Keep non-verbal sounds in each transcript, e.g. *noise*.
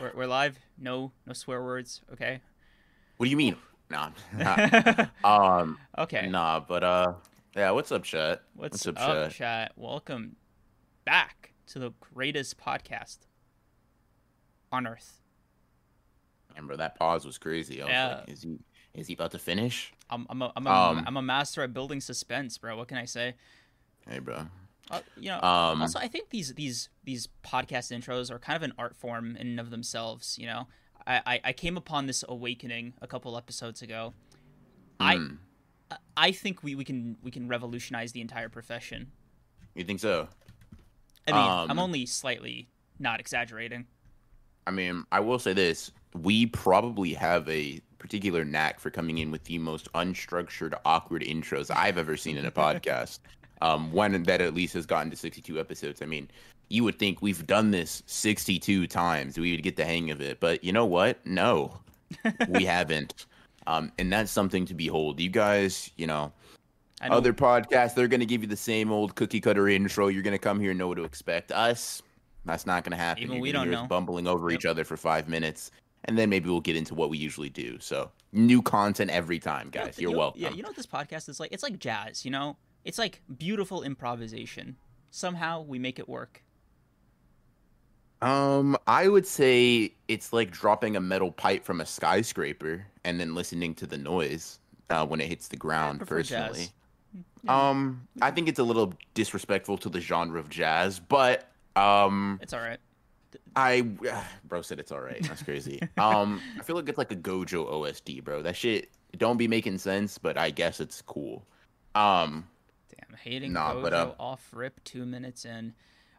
We're, we're live. No, no swear words. Okay. What do you mean? Nah. *laughs* *laughs* um. okay. Nah, but uh, yeah. What's up, chat? What's, up, up, chat? Welcome back to the greatest podcast on earth. Remember that pause was crazy. I was Yeah. like, is he is he about to finish? I'm I'm a, I'm a, Um, am a master at building suspense, bro. What can I say? Hey, bro. Uh, you know. Um. also, I think these these these podcast intros are kind of an art form in and of themselves. You know, I I, I came upon this awakening a couple episodes ago. I hmm, I think we, we can we can revolutionize the entire profession. You think so? I mean, I'm Um, only slightly not exaggerating. I mean, I will say this: we probably have a particular knack for coming in with the most unstructured, awkward intros I've ever seen in a *laughs* podcast. Um, one that at least has gotten to 62 episodes. I mean, you would think we've done this 62 times, we would get the hang of it. But you know what? No, we *laughs* haven't. Um, and that's something to behold. You guys, you know, know, other podcasts, they're going to give you the same old cookie cutter intro. You're going to come here and know what to expect. Us, that's not going to happen. Even You're we don't know. bumbling over Yep. each other for five minutes, and then maybe we'll get into what we usually do. So new content every time, guys. you You're know- welcome. Yeah, you know what this podcast is like? It's like jazz. You know, it's like beautiful improvisation. Somehow we make it work. Um, I would say it's like dropping a metal pipe from a skyscraper and then listening to the noise uh, when it hits the ground. personally, Yeah, um, I think it's a little disrespectful to the genre of jazz, but um, it's all right. I *sighs* bro said it's all right. That's crazy. um, I feel like it's like a Gojo OSD, bro. That shit don't be making sense, but I guess it's cool. Um, hating Nah, Gojo but, um, off rip two minutes in.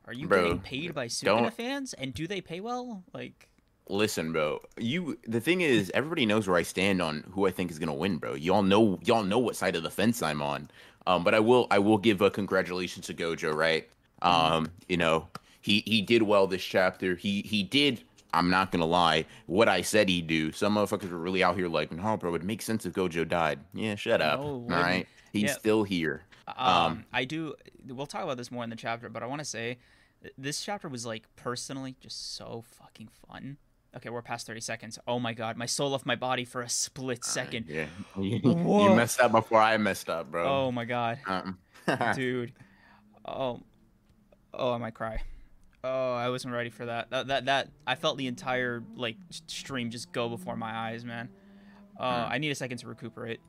Are you Bro, getting paid by Sukuna fans? And do they pay well? Like, listen, bro. You the thing is, everybody knows where I stand on who I think is gonna win, bro. Y'all know, y'all know what side of the fence I'm on. Um, but I will, I will give a congratulations to Gojo, right? Um, you know, he he did well this chapter. He he did. I'm not gonna lie. What I said he'd do. Some motherfuckers were really out here like, no, bro. It makes sense if Gojo died. Yeah, shut up. No, all right, he's Yeah. still here. Um, I do. We'll talk about this more in the chapter, but I want to say this chapter was like personally just so fucking fun. Okay, we're past 30 seconds. Oh my god, my soul left my body for a split second. Yeah, *laughs* you messed up before I messed up, bro. Oh my god, Um, *laughs* dude. Oh, oh, I might cry. Oh, I wasn't ready for that. That that, that I felt the entire like stream just go before my eyes, man. Uh, Hmm. I need a second to recuperate.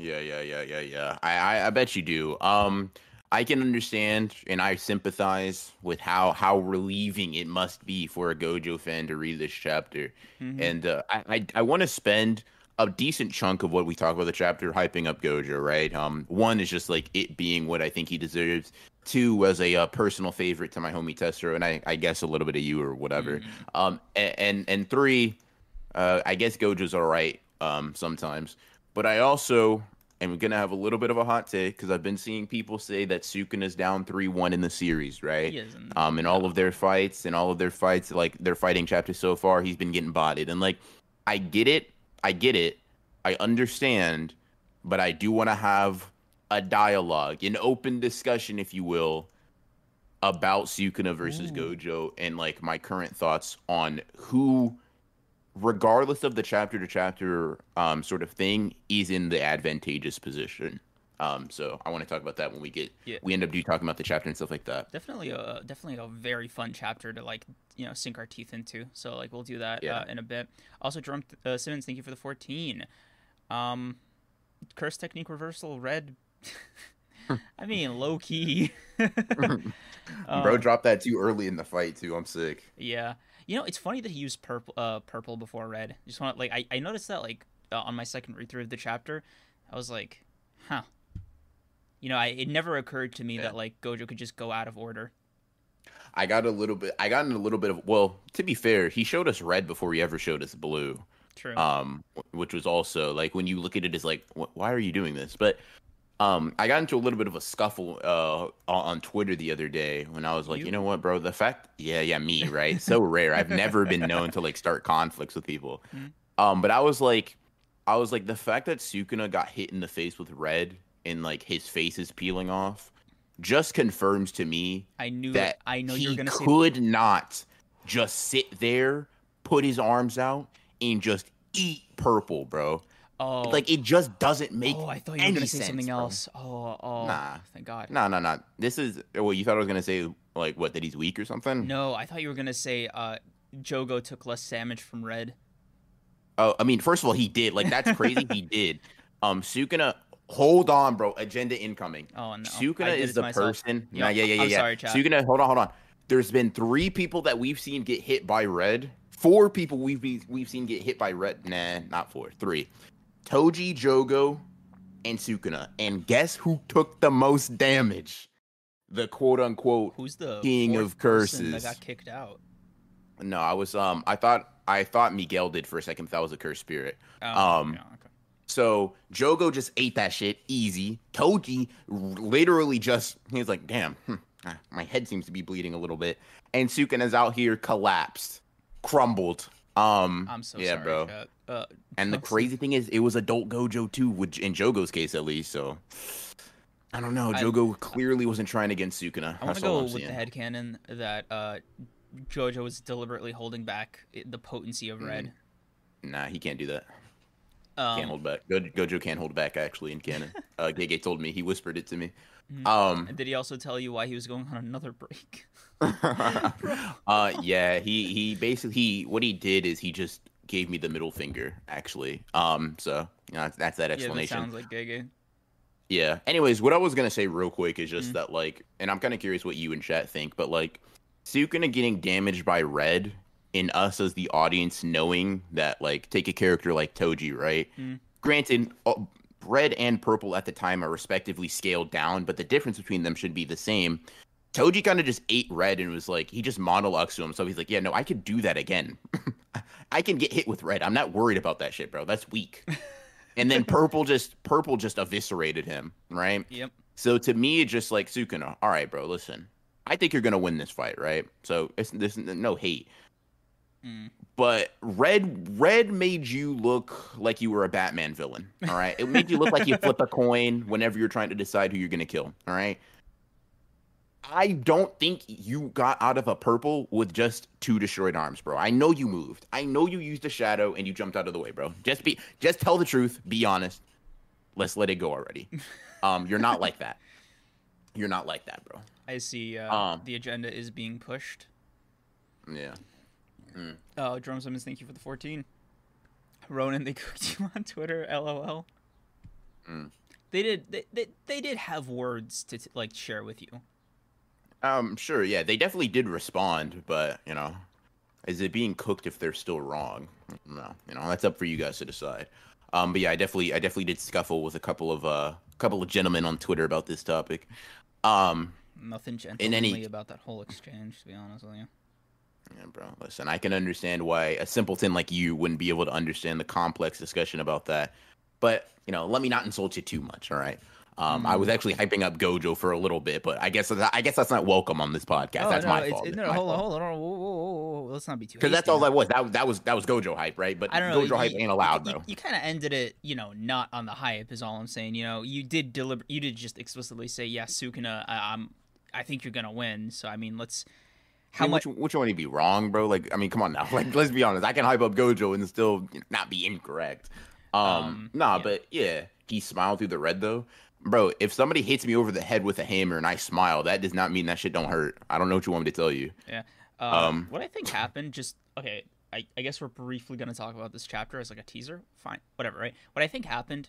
Yeah, yeah, yeah, yeah, yeah. I, I, I bet you do. Um, I can understand and I sympathize with how how relieving it must be for a Gojo fan to read this chapter, Mhm. and uh, I I, I want to spend a decent chunk of what we talk about the chapter hyping up Gojo. Right. Um, one is just like it being what I think he deserves. Two was a uh, personal favorite to my homie Testro, and I I guess a little bit of you or whatever. Mhm. Um, and and, and three, uh, I guess Gojo's all right um, sometimes, but I also am gonna have a little bit of a hot take because I've been seeing people say that Sukuna's down three one in the series, right? He isn't. Um, in all of their fights, in all of their fights, like their fighting chapters so far, he's been getting botted, and like I get it, I get it, I understand, but I do want to have a dialogue, an open discussion, if you will, about Sukuna versus Ooh. Gojo and like my current thoughts on who, regardless of the chapter to chapter um, sort of thing, is in the advantageous position. Um, so I want to talk about that when we get Yeah. we end up do talking about the chapter and stuff like that. definitely a definitely a very fun chapter to like you know sink our teeth into. So like we'll do that Yeah. uh, in a bit. Also, Jerome uh, Simmons, thank you for the 14. Um, curse technique reversal red. *laughs* I mean, low key. *laughs* *laughs* Bro Um, dropped that too early in the fight too. I'm sick. Yeah, you know it's funny that he used purple uh purple before red. Just want like I I noticed that like uh, on my second read through of the chapter, I was like, huh. You know, I it never occurred to me Yeah. that like Gojo could just go out of order. I got a little bit. I got in a little bit of. Well, to be fair, he showed us red before he ever showed us blue. True. um which was also like when you look at it as like wh- why are you doing this but um i got into a little bit of a scuffle uh on, twitter the other day when i was like you, You? know what bro the fact yeah yeah me right so *laughs* rare i've never been known to like start conflicts with people Mhm. um but i was like i was like the fact that sukuna got hit in the face with red and like his face is peeling off just confirms to me I knew that I know he you were gonna say could not just sit there put his arms out and just eat purple, bro. Oh, Like it just doesn't make. oh, I thought you were gonna say sense, something bro. else. Oh, oh, Nah. thank God. No, no, no. This is. Well, you thought I was gonna say like what that he's weak or something. No, I thought you were gonna say uh, Jogo took less damage from red. Oh, I mean, first of all, he did. Like that's crazy. he *laughs* did. Um, Sukuna. Hold on, bro. Agenda incoming. Oh no, Sukuna is the myself. person. Yo, Nah, yeah, yeah, yeah, I'm yeah. sorry, chat. Sukuna, hold on, hold on. There's been three people that we've seen get hit by red. Four people we've we've seen get hit by red. Nah, not four. Three. Toji, Jogo, and Sukuna. And guess who took the most damage? The quote unquote. Who's the King of curses that got kicked out? No, I was um. I thought I thought Miguel did for a second. But that was a cursed spirit. Oh, Um, yeah, okay. So Jogo just ate that shit easy. Toji literally just he was like, "Damn, hmm, ah, my head seems to be bleeding a little bit." And Sukuna's out here collapsed, crumbled. Um, I'm so yeah, sorry, bro. Uh, And the *laughs* crazy thing is, it was adult Gojo too, which in Jogo's case at least. So I don't know. I- Jogo clearly wasn't trying against Sukuna. I want to go with seeing. the headcanon that uh, Jojo was deliberately holding back the potency of red. Nah, he can't do that. Um, Can't hold back. Go- Gojo can't hold back. Actually, in canon, *laughs* uh, Gege told me he whispered it to me. Mhm. Um, and did he also tell you why he was going on another break? *laughs* *laughs* uh yeah he he basically he what he did is he just gave me the middle finger actually um so you know, that's, that's that yeah, that explanation sounds like Gege. yeah anyways what i was gonna say real quick is just Mhm. that like and i'm kind of curious what you and chat think but like sukuna getting damaged by red in us as the audience knowing that like take a character like toji right Mm. granted red and purple at the time are respectively scaled down but the difference between them should be the same Toji kind of just ate red and was like, he just monologues to him. So he's like, yeah, no, I could do that again. *laughs* I can get hit with red. I'm not worried about that shit, bro. That's weak. *laughs* and then purple just purple just eviscerated him, right? Yep. So to me, it's just like Sukuna. All right, bro. Listen, I think you're gonna win this fight, right? So it's this no hate, Mm. but red red made you look like you were a Batman villain. All right, it made you look like you flip a coin whenever you're trying to decide who you're gonna kill. All right. I don't think you got out of a purple with just two destroyed arms, bro. I know you moved. I know you used a shadow and you jumped out of the way, bro. Just be just tell the truth, be honest. Let's let it go already. *laughs* Um, you're not like that. You're not like that, bro. I see. Uh, Um, the agenda is being pushed. Yeah. Oh, Drum Summons, thank you for the 14. Ronan, they *laughs* cooked you on Twitter. LOL. Mm. They did. They, they, they did have words to t- like share with you. Um, sure, yeah, they definitely did respond, but you know, is it being cooked if they're still wrong? No, you know, that's up for you guys to decide. Um, but yeah, I definitely, I definitely did scuffle with a couple of uh, couple of gentlemen on Twitter about this topic. Um, Nothing In gentlemanly any- about that whole exchange, to be honest with you. Yeah, bro, listen, I can understand why a simpleton like you wouldn't be able to understand the complex discussion about that. But you know, let me not insult you too much. All right. Um, I was actually hyping up Gojo for a little bit, but I guess I guess that's not welcome on this podcast. that's Oh, no, my fault. it- no, my hold on, fault. hold on, hold on. Whoa, whoa, whoa. Let's not be too. Because that's all that was. That was that was that was Gojo hype, right? But I don't know. Gojo hype ain't allowed, you, bro. You, kind of ended it, you know, not on the hype is all I'm saying. You know, you did deliver. You did just explicitly say, "Yeah, Sukuna, I, I'm. I think you're gonna win." So I mean, let's. How I mean, much? Which, which one would be wrong, bro? Like, I mean, come on now. *laughs* Like, let's be honest. I can hype up Gojo and still not be incorrect. Um, Um, nah, yeah. but yeah, he smiled through the red though, bro. If somebody hits me over the head with a hammer and I smile, that does not mean that shit don't hurt. I don't know what you want me to tell you. Yeah. Um, Um, what I think happened, just okay. I, I guess we're briefly gonna talk about this chapter as like a teaser. Fine, whatever, right? What I think happened,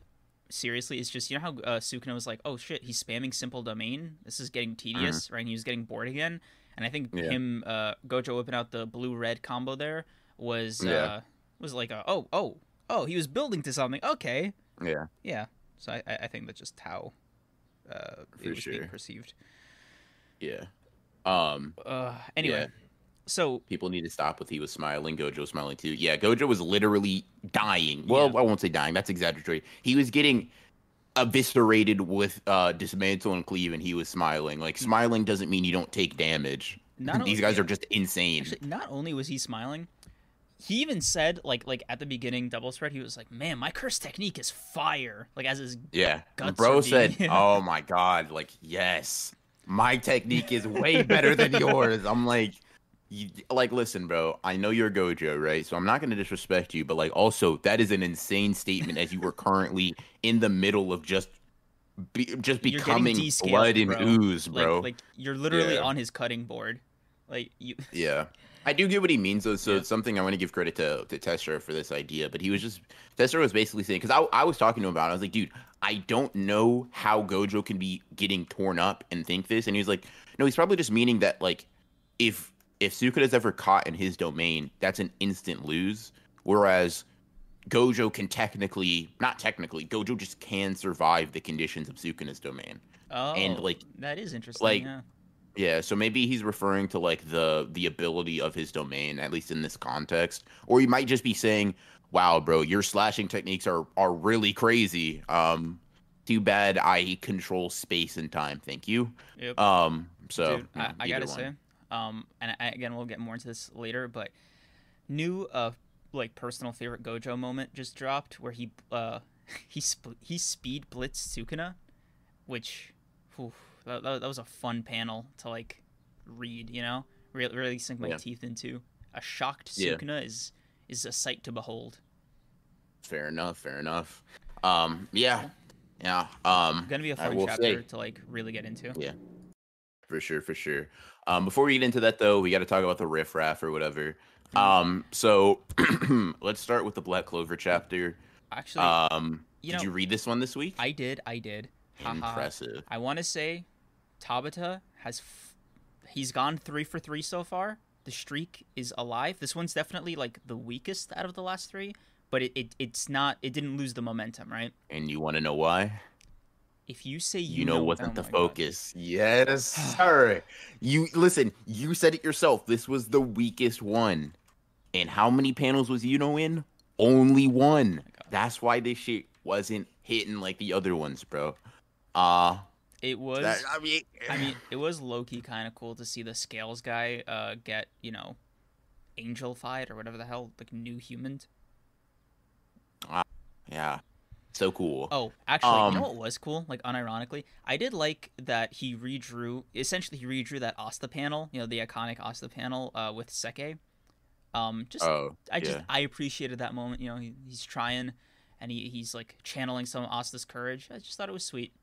seriously, is just you know how uh, Sukuna was like, "Oh shit, he's spamming simple domain. This is getting tedious, right?" And he was getting bored again. And I think. Yeah. him, uh, Gojo whipping out the blue red combo there was Yeah. uh, was like, a, "Oh, oh, oh, he was building to something." Okay, Yeah, yeah. So I, I think that's just how uh, it was being perceived. yeah. Um, Uh, anyway, Yeah. so people need to stop with he was smiling, Gojo was smiling too. Yeah, Gojo was literally dying. Well. I won't say dying. That's exaggerated. He was getting eviscerated with uh dismantle and cleave, and he was smiling. Like smiling doesn't mean you don't take damage. Not *laughs* These guys are just insane. Actually, not only was he smiling, he even said like like at the beginning double spread, he was like, "Man, my curse technique is fire!" Like as his yeah, guts bro said, *laughs* "Oh my god, like yes, my technique is way better than *laughs* yours." I'm like, you, like listen, bro. I know you're Gojo, right? So I'm not gonna disrespect you, but like also that is an insane statement as you were currently in the middle of just be, just You're becoming blood and bro. ooze, Like, bro. like you're literally Yeah. on his cutting board. Like you. *laughs* Yeah. I do get what he means though, so Yeah. it's something I want to give credit to to Tester for this idea. But he was just Tester was basically saying because I, I was talking to him about it, I was like, dude, I don't know how Gojo can be getting torn up and think this, and he was like, no, he's probably just meaning that like if if Sukuna's ever caught in his domain, that's an instant lose, whereas Gojo can technically not technically Gojo just can survive the conditions of Sukuna's domain. Oh, and like- that is interesting. like, yeah. Yeah, so maybe he's referring to like the the ability of his domain, at least in this context, or he might just be saying, "Wow, bro, your slashing techniques are are really crazy. Um, too bad I control space and time. Thank you." Yep. Um, so Dude, I, I gotta one. say, um, and I, again, we'll get more into this later, but new uh like personal favorite Gojo moment just dropped where he uh *laughs* he sp- he speed blitzed Sukuna, which whew, that, that, was a fun panel to like read, you know, really really sink my Yeah. teeth into. A shocked Yeah. Is is a sight to behold. fair enough, fair enough. Um, yeah, yeah. Um, Gonna be a fun chapter say- to like really get into. Yeah. For sure, for sure. Um, before we get into that though, we got to talk about the riff raff or whatever. Mm-hmm. Um, so *clears throat* let's start with the Black Clover chapter. Actually, Um, you did know, you read this one this week? I did, I did. Impressive. I want to say Tabata has f- he's gone 3 for 3 so far. The streak is alive. This one's definitely like the weakest out of the last 3, but it, it it's not it didn't lose the momentum, right? And you want to know why? If you say You, you, know, know wasn't oh the my God. focus. Yes, *sighs* sir. You listen. You said it yourself. This was the weakest one. And how many panels was Yuno in? Only one. God. That's why this shit wasn't hitting like the other ones, bro. Uh It was that, I mean, I mean, *sighs* it was low key kind of cool to see the scales guy uh get, you know, angel fight or whatever the hell, like new human. yeah, so cool. Oh, actually, you Um, know what was cool? Like, unironically, I did like that he redrew. Essentially, he redrew that Asta panel. You know, the iconic Asta panel uh, with Sekke. Um, just Oh, I just yeah. I appreciated that moment. You know, he, he's trying, and he, he's like channeling some of Asta's courage. I just thought it was sweet.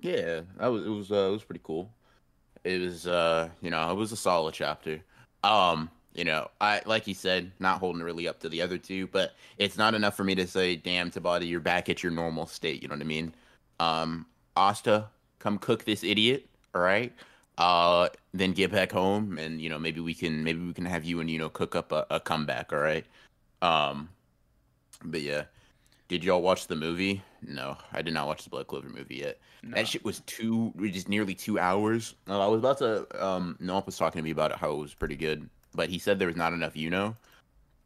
Yeah, that was it was uh, it was pretty cool. It was uh you know it was a solid chapter. Um you know I like you said not holding really up to the other two, but it's not enough for me to say damn Tabata you're back at your normal state. You know what I mean? Um Asta come cook this idiot. All right. Uh then get back home and you know maybe we can maybe we can have you and you know cook up a, a comeback. All right. Um but yeah. Did y'all watch the movie? No, I did not watch the Black Clover movie yet. No. That shit was two, just nearly two hours. Uh, I was about to. Um, Noah was talking to me about it, how it was pretty good, but he said there was not enough, you know.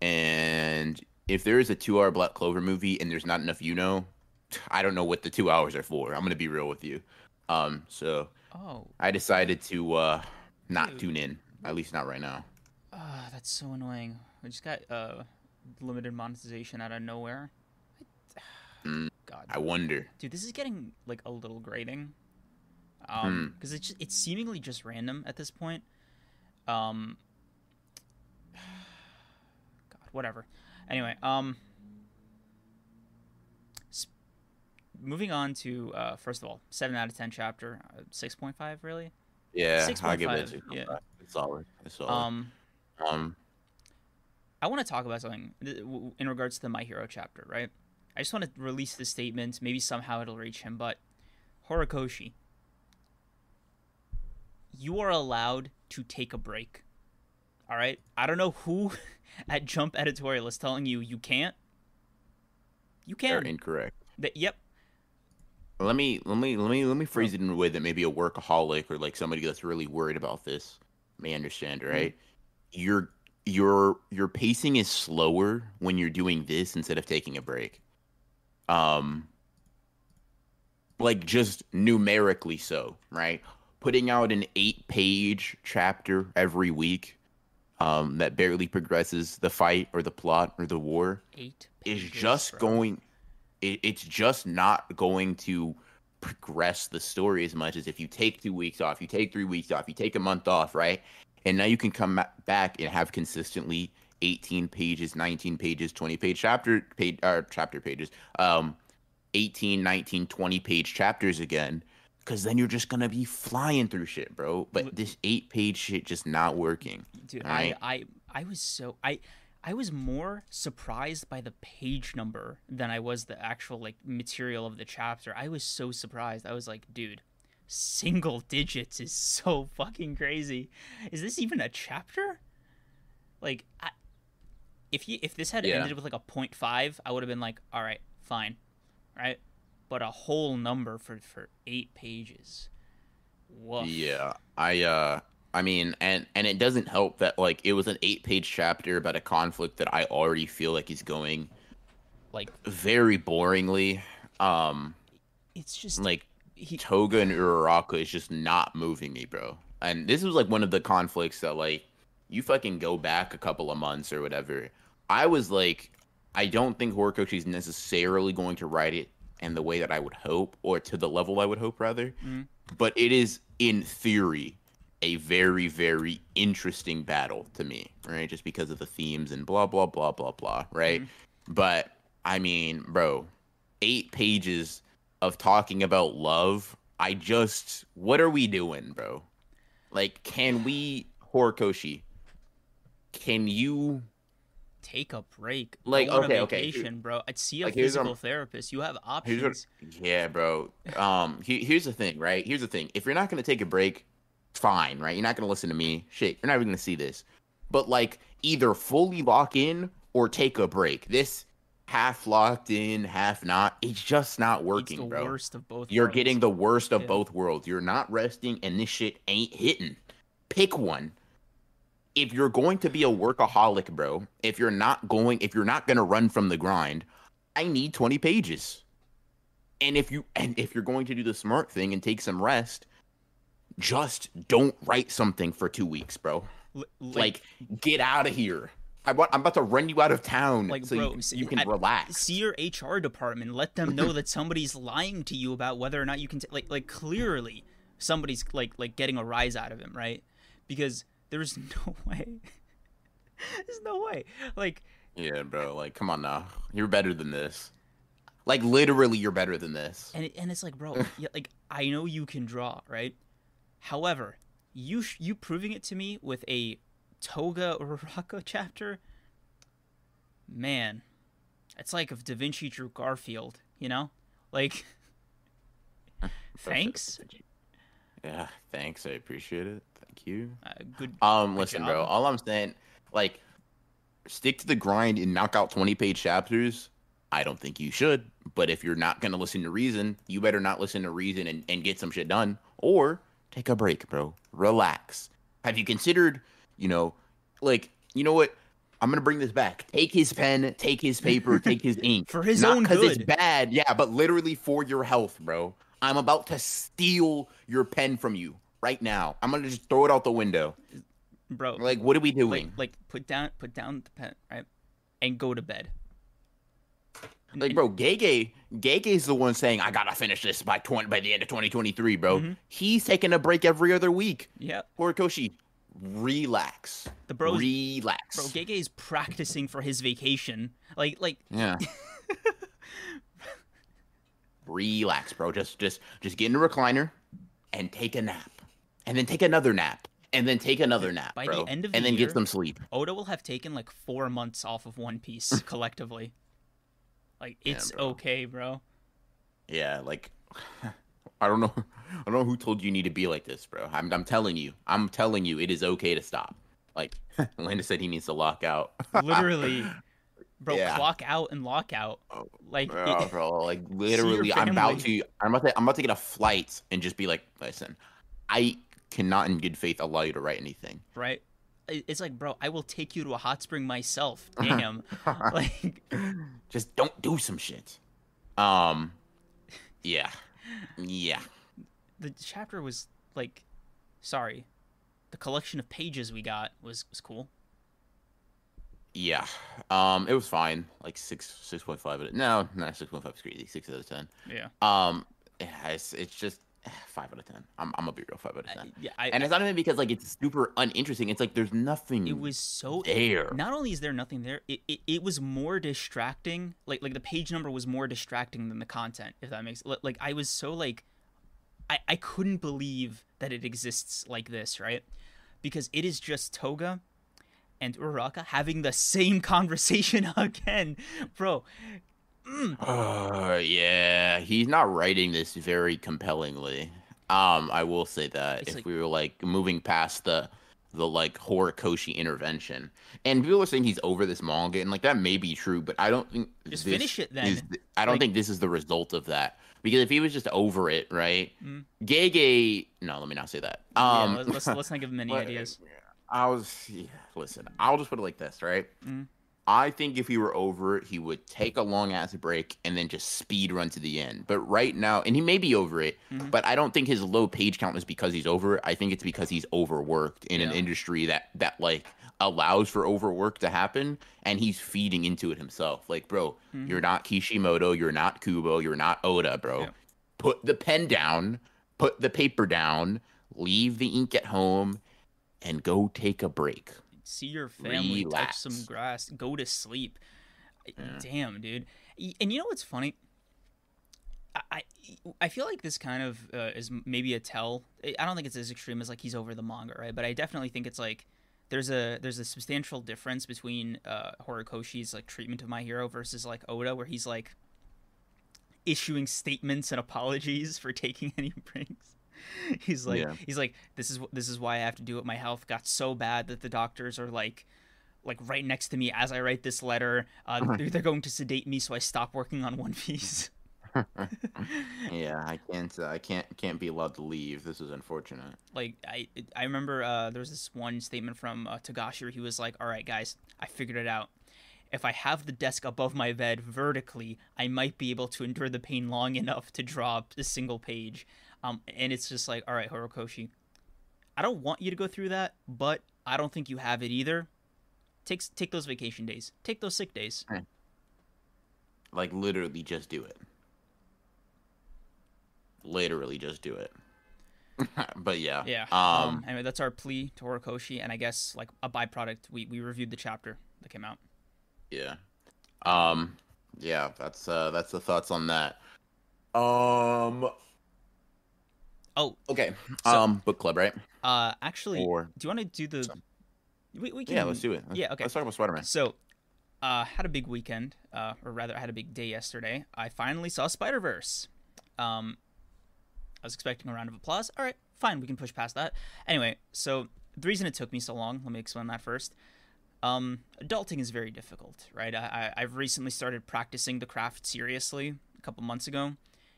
And if there is a two-hour Black Clover movie and there's not enough, you know, I don't know what the two hours are for. I'm gonna be real with you. Um, so Oh, I decided to uh not Dude. tune in, at least not right now. ah, that's so annoying. We just got uh limited monetization out of nowhere. Mm. God, I wonder. dude, this is getting like a little grating. Hmm. Um, because it's just, it's seemingly just random at this point. Um, whatever. Anyway, um, moving on to uh, first of all, seven out of ten chapter, uh, six point five really. Yeah, I'll give it. 6.5, to yeah. It's solid. It's solid. Um, um I want to talk about something in regards to the My Hero chapter, right? I just want to release this statement. Maybe somehow it'll reach him, but Horikoshi, you are allowed to take a break. All right? I don't know who *laughs* at Jump Editorial is telling you you can't. You they're can. incorrect. Th- yep. Let me let me let me let me phrase it in a way that maybe a workaholic or like somebody that's really worried about this may understand, right? Your your your pacing is slower when you're doing this instead of taking a break. Um like just numerically so, right? Putting out an 8-page chapter every week um that barely progresses the fight or the plot or the war Eight. pages, is just bro. going it, it's just not going to progress the story as much as if you take two weeks off you take three weeks off you take a month off right and now you can come back and have consistently 18 pages, 19 pages, 20 page chapter page uh, chapter pages, um, 18, 19, 20 page chapters again. Cause then you're just gonna be flying through shit, bro. But this eight page shit just not working. dude Right. I, I i was so i i was more surprised by the page number than i was the actual like material of the chapter i was so surprised i was like dude single digits is so fucking crazy is this even a chapter like I, if you if this had Yeah. ended with like a 0.5 i would have been like all right fine right but a whole number for for eight pages Woof. Yeah, I uh I mean and and it doesn't help that like it was an 8-page chapter about a conflict that I already feel like is going like very boringly. Um it's just like he, Toga and Uraraka is just not moving me, bro. And this was like one of the conflicts that like you fucking go back a couple of months or whatever. I was like I don't think Horikoshi is necessarily going to write it in the way that I would hope or to the level I would hope rather. Mhm. But it is in theory a very very interesting battle to me, right? Just because of the themes and blah blah blah blah blah, right? But I mean, bro, 8 pages of talking about love. I just what are we doing, bro? Like can we Horikoshi can you take a break. Like, Go on okay, a okay, vacation, bro. I'd see a like, physical what therapist. You have what, options. yeah, bro. Um, he, here's the thing, right? Here's the thing. If you're not gonna take a break, fine, right? You're not gonna listen to me. Shit, you're not even gonna see this. But like, either fully lock in or take a break. This half locked in, half not. It's just not working, bro. worst of both. You're worlds. getting the worst of Yeah. both worlds. You're not resting, and this shit ain't hitting. Pick one. If you're going to be a workaholic, bro, if you're not going, if you're not gonna run from the grind, I need 20 pages. And if you and if you're going to do the smart thing and take some rest, just don't write something for two weeks, bro. L- Like, get out of here. I want, I'm about to run you out of town Like, so bro, you, you can I- relax. see your HR department. Let them know that somebody's lying to you about whether or not you can. T- like, like clearly somebody's like like getting a rise out of him, right? Because there's *laughs* no way. there's no way. Like, Yeah, bro. Like, come on now. You're better than this. Like, literally, you're better than this. and and it's like, bro, *laughs* yeah, like I know you can draw, right? However, you sh- you proving it to me with a Toga *laughs* Uraraka chapter, man, it's like if Da Vinci drew Garfield, you know? Like, thanks. Yeah, thanks. I appreciate it. Thank you. Uh, good. Um, listen, bro. All I'm saying, like, stick to the grind and knock out 20 page chapters. I don't think you should. But if you're not gonna listen to reason, you better not listen to reason and, and get some shit done. Or take a break, bro. Relax. Have you considered, you know, like, you know what? I'm gonna bring this back. Take his pen, take his paper, *laughs* take his ink. For his Not own because it's bad, yeah, but literally for your health, bro. I'm about to steal your pen from you right now. I'm gonna just throw it out the window. bro. Like, what are we doing? like put down put down the pen, right, and go to bed. And- Like, bro, Gege, Gege's the one saying I gotta finish this by twenty by the end of 2023, bro. Mhm. He's taking a break every other week. Yeah, Horikoshi, relax, the bros. relax. Bro, Gege is practicing for his vacation. Like, like yeah. *laughs* relax, bro. Just, just, just get in a recliner and take a nap, and then take another nap, and then take another nap, By the bro. end of and then year- get some sleep. Oda will have taken like four months off of One Piece *laughs* collectively. Like Yeah, it's bro. okay, bro. Yeah, like *laughs* I don't know, *laughs* I don't know who told you you need to be like this, bro. I'm, I'm telling you, I'm telling you, it is okay to stop. Like Landis said, he needs to lock out. Literally, bro. Yeah. Clock out and lock out. Oh, Like, bro, it- bro, like literally, I'm about to, I'm about to, I'm about to get a flight and just be like, listen, I cannot in good faith allow you to write anything. right? It's like, bro, I will take you to a hot spring myself. *laughs* Damn. *laughs* like, just don't do some shit. Um, yeah, yeah. the chapter was like, sorry, the collection of pages we got was was cool. Yeah. Um, it was fine. Like six, six point five. No, not six point five is crazy. Six out of ten. Yeah. Um, yeah, it's it's just Eh, five out of ten. I'm, I'm gonna be real, five out of ten. Uh, yeah, I, and it's not even because like it's super uninteresting. It's like there's nothing. it was so there. not only is there nothing there it, it, it was more distracting like like the page number was more distracting than the content if that makes li- like i was so like i i couldn't believe that it exists like this right because it is just toga and uraraka having the same *laughs* conversation *laughs* again bro Uh, yeah, he's not writing this very compellingly. Um, I will say that It's if like- we were like moving past the the like Horikoshi intervention, and people are saying he's over this manga, and like that may be true, but I don't think Just this finish it then. is I don't Like- think this is the result of that because if he was just over it, right? Mm. Gege, no, let me not say that. yeah, Um, let's, let's let's not give him any *laughs* ideas I was yeah, listen. I'll just put it like this, right? Mm. I think if he were over it, he would take a long ass break and then just speed run to the end. But right now, and he may be over it, Mhm. but I don't think his low page count is because he's over it. I think it's because he's overworked in an industry that that like allows for overwork to happen, and he's feeding into it himself. Like, bro, Mhm. you're not Kishimoto, you're not Kubo, you're not Oda, bro. Yeah. Put the pen down, put the paper down, leave the ink at home, and go take a break. See your family, touch some grass, go to sleep. Yeah. Damn, dude. And you know what's funny? I I, feel like this kind of uh, is maybe a tell. I I don't think it's as extreme as like he's over the manga, right? But I definitely think it's like there's a there's a substantial difference between uh, Horikoshi's like treatment of my hero versus like Oda, where he's like issuing statements and apologies for taking *laughs* any breaks. *laughs* He's like Yeah. he's like this is this is why I have to do it. My health got so bad that the doctors are like like right next to me as I write this letter. Uh, they're, they're going to sedate me, so I stop working on One Piece. *laughs* yeah, I can't. Uh, I can't. Can't be allowed to leave. This is unfortunate. like I I remember uh, there was this one statement from uh, Togashi where he was like, "All right, guys, I figured it out. If I have the desk above my bed vertically, I might be able to endure the pain long enough to draw a single page." Um, and it's just like, "All right, Horikoshi, I don't want you to go through that, but I don't think you have it either. Take take those vacation days, take those sick days." Like literally, just do it. Literally, just do it. *laughs* but yeah. Yeah. Um. anyway, that's our plea to Horikoshi, and I guess like a byproduct, we we reviewed the chapter that came out. Yeah. Um. Yeah. That's uh. That's the thoughts on that. Um. Oh, Okay. So- um. Book club, right? uh, actually, Or do you want to do the? We, we can. yeah. Let's do it. Let's- Yeah, okay. Let's talk about Spider Man. So, uh, had a big weekend, uh, or rather, I had a big day yesterday. I finally saw Spider Verse. Um, I was expecting a round of applause. All right, fine, we can push past that. Anyway, so the reason it took me so long, let me explain that first. Um, adulting is very difficult, right? I, I, I've recently started practicing the craft seriously a couple months ago,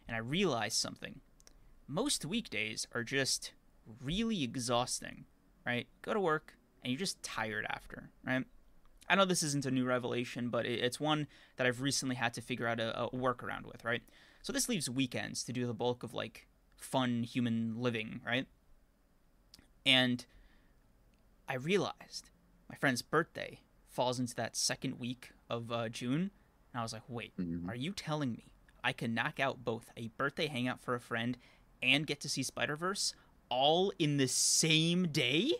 and I realized something. Most weekdays are just really exhausting, right? Go to work, and you're just tired after, right? I know this isn't a new revelation, but it's one that I've recently had to figure out a, a workaround with, right? So this leaves weekends to do the bulk of like fun human living, right? And I realized my friend's birthday falls into that second week of uh, June, and I was like, wait, Mhm. are you telling me I can knock out both a birthday hangout for a friend and get to see Spider Verse all in the same day?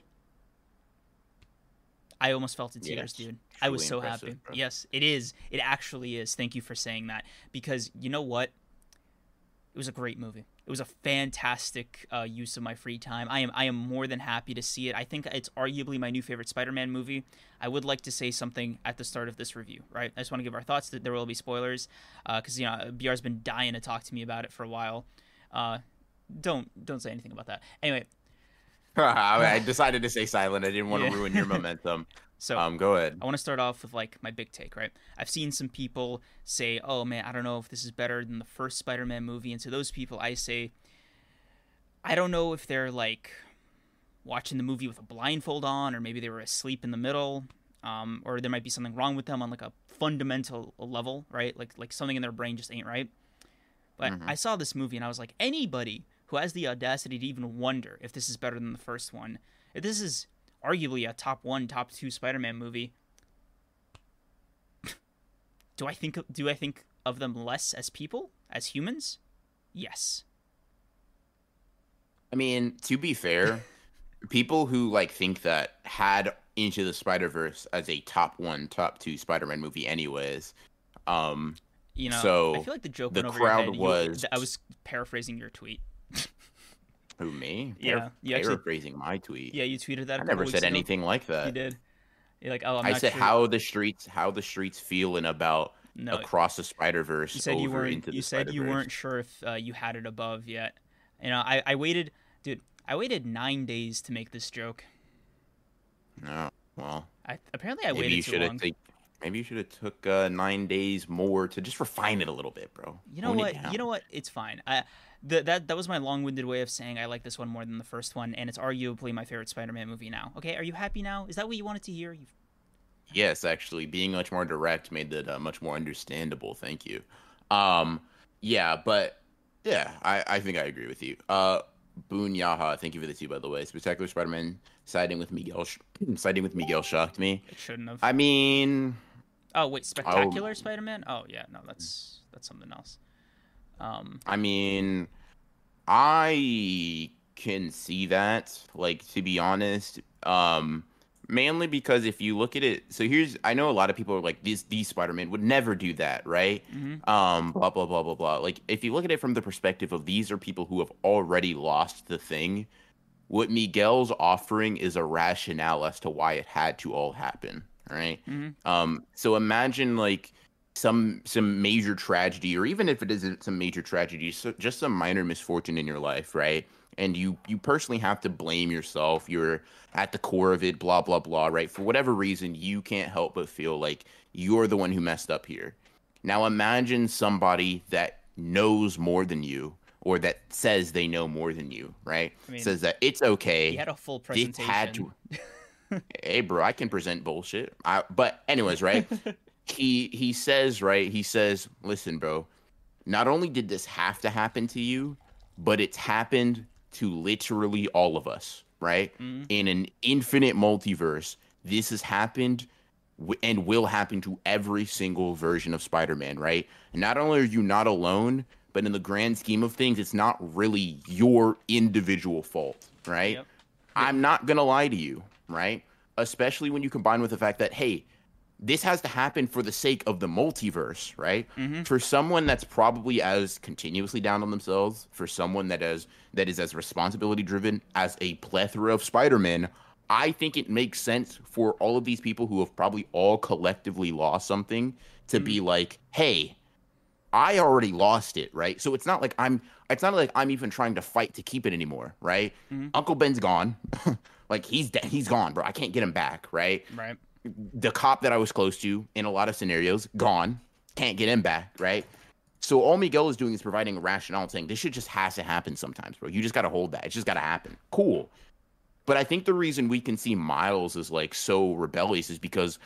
I almost fell to tears, dude. I was so happy. bro. Yes, it is. It actually is. Thank you for saying that because you know what? It was a great movie. It was a fantastic uh, use of my free time. I am I am more than happy to see it. I think it's arguably my new favorite Spider-Man movie. I would like to say something at the start of this review, right? I just want to give our thoughts. That there will be spoilers, because you know BR's been dying to talk to me about it for a while. Uh, don't don't say anything about that. Anyway, *laughs* I *laughs* decided to stay silent. I didn't want to ruin your *laughs* momentum. so Um. Go ahead. I want to start off with like my big take, right? I've seen some people say, "Oh man, I don't know if this is better than the first Spider-Man movie." And to those people, I say, I don't know if they're like watching the movie with a blindfold on, or maybe they were asleep in the middle, um, or there might be something wrong with them on like a fundamental level, right? Like like something in their brain just ain't right. But Mhm. I saw this movie and I was like, anybody who has the audacity to even wonder if this is better than the first one, if this is arguably a top one, top two Spider-Man movie, do I think do I think of them less as people, as humans? Yes. I mean, to be fair, *laughs* people who like think that had Into the Spider Verse as a top one, top two Spider-Man movie, anyways. Um, You know, So, I feel like the joke the went over your crowd head. You- was- I was paraphrasing your tweet. Who me? Yeah, actually- paraphrasing my tweet. Yeah, you tweeted that. I never said ago. anything like that. You did. You're like, oh, I'm I said sure. how the streets, how the streets feeling about No, across the Spider Verse. you said you weren't. into You said you weren't sure if uh, you had it above yet. You know, I, I waited, dude. I waited nine days to make this joke. No, well, I apparently I waited too long. Take, maybe you should have took uh, nine days more to just refine it a little bit, bro. You know it what? You know what? It's fine. I the, that that was my long-winded way of saying I like this one more than the first one, and it's arguably my favorite Spider-Man movie now. Okay, are you happy now? Is that what you wanted to hear? You Yes, actually, being much more direct made it uh, much more understandable. Thank you. Um, yeah, but yeah, I, I think I agree with you. Uh, Boon Yaha, thank you for the two, by the way. Spectacular Spider-Man siding with Miguel, sh- *clears throat* siding with Miguel shocked me. it shouldn't have. I mean, oh wait, Spectacular Spider-Man? Oh yeah, no, that's that's something else. Um, I mean, I can see that. Like to be honest, um, mainly because if you look at it, so here's I know a lot of people are like these these Spider Man would never do that, right? mhm. Um, blah blah blah blah blah. Like if you look at it from the perspective of these are people who have already lost the thing. What Miguel's offering is a rationale as to why it had to all happen, right? Mhm. Um, so imagine like some some major tragedy, or even if it isn't some major tragedy, so just some minor misfortune in your life, right? And you you personally have to blame yourself. You're at the core of it, blah blah blah, right? For whatever reason, you can't help but feel like you're the one who messed up here. Now imagine somebody that knows more than you, or that says they know more than you, right? I mean, says that it's okay He had a full presentation. had to. *laughs* hey, bro, I can present bullshit. I, but anyways, right? *laughs* he he says right. He says, "Listen, bro. Not only did this have to happen to you, but it's happened to literally all of us, right? Mhm. In an infinite multiverse, this has happened." w- And will happen to every single version of Spider-Man, right? And not only are you not alone, but in the grand scheme of things, it's not really your individual fault, right? Yep. I'm not gonna lie to you, right? Especially when you combine with the fact that hey, this has to happen for the sake of the multiverse, right? Mhm. For someone that's probably as continuously down on themselves, for someone that is that is as responsibility driven as a plethora of Spider-Man, I think it makes sense for all of these people who have probably all collectively lost something to be like, hey, I already lost it, right? So it's not like I'm it's not like I'm even trying to fight to keep it anymore, right? Mhm. Uncle Ben's gone. *laughs* like he's de- he's gone, bro. I can't get him back, right? Right. The cop that I was close to in a lot of scenarios, gone. Can't get him back, right? So all Miguel is doing is providing a rationale and saying this shit just has to happen sometimes, bro. You just gotta hold that. It's just gotta happen. Cool. But I think the reason we can see Miles is like so rebellious is because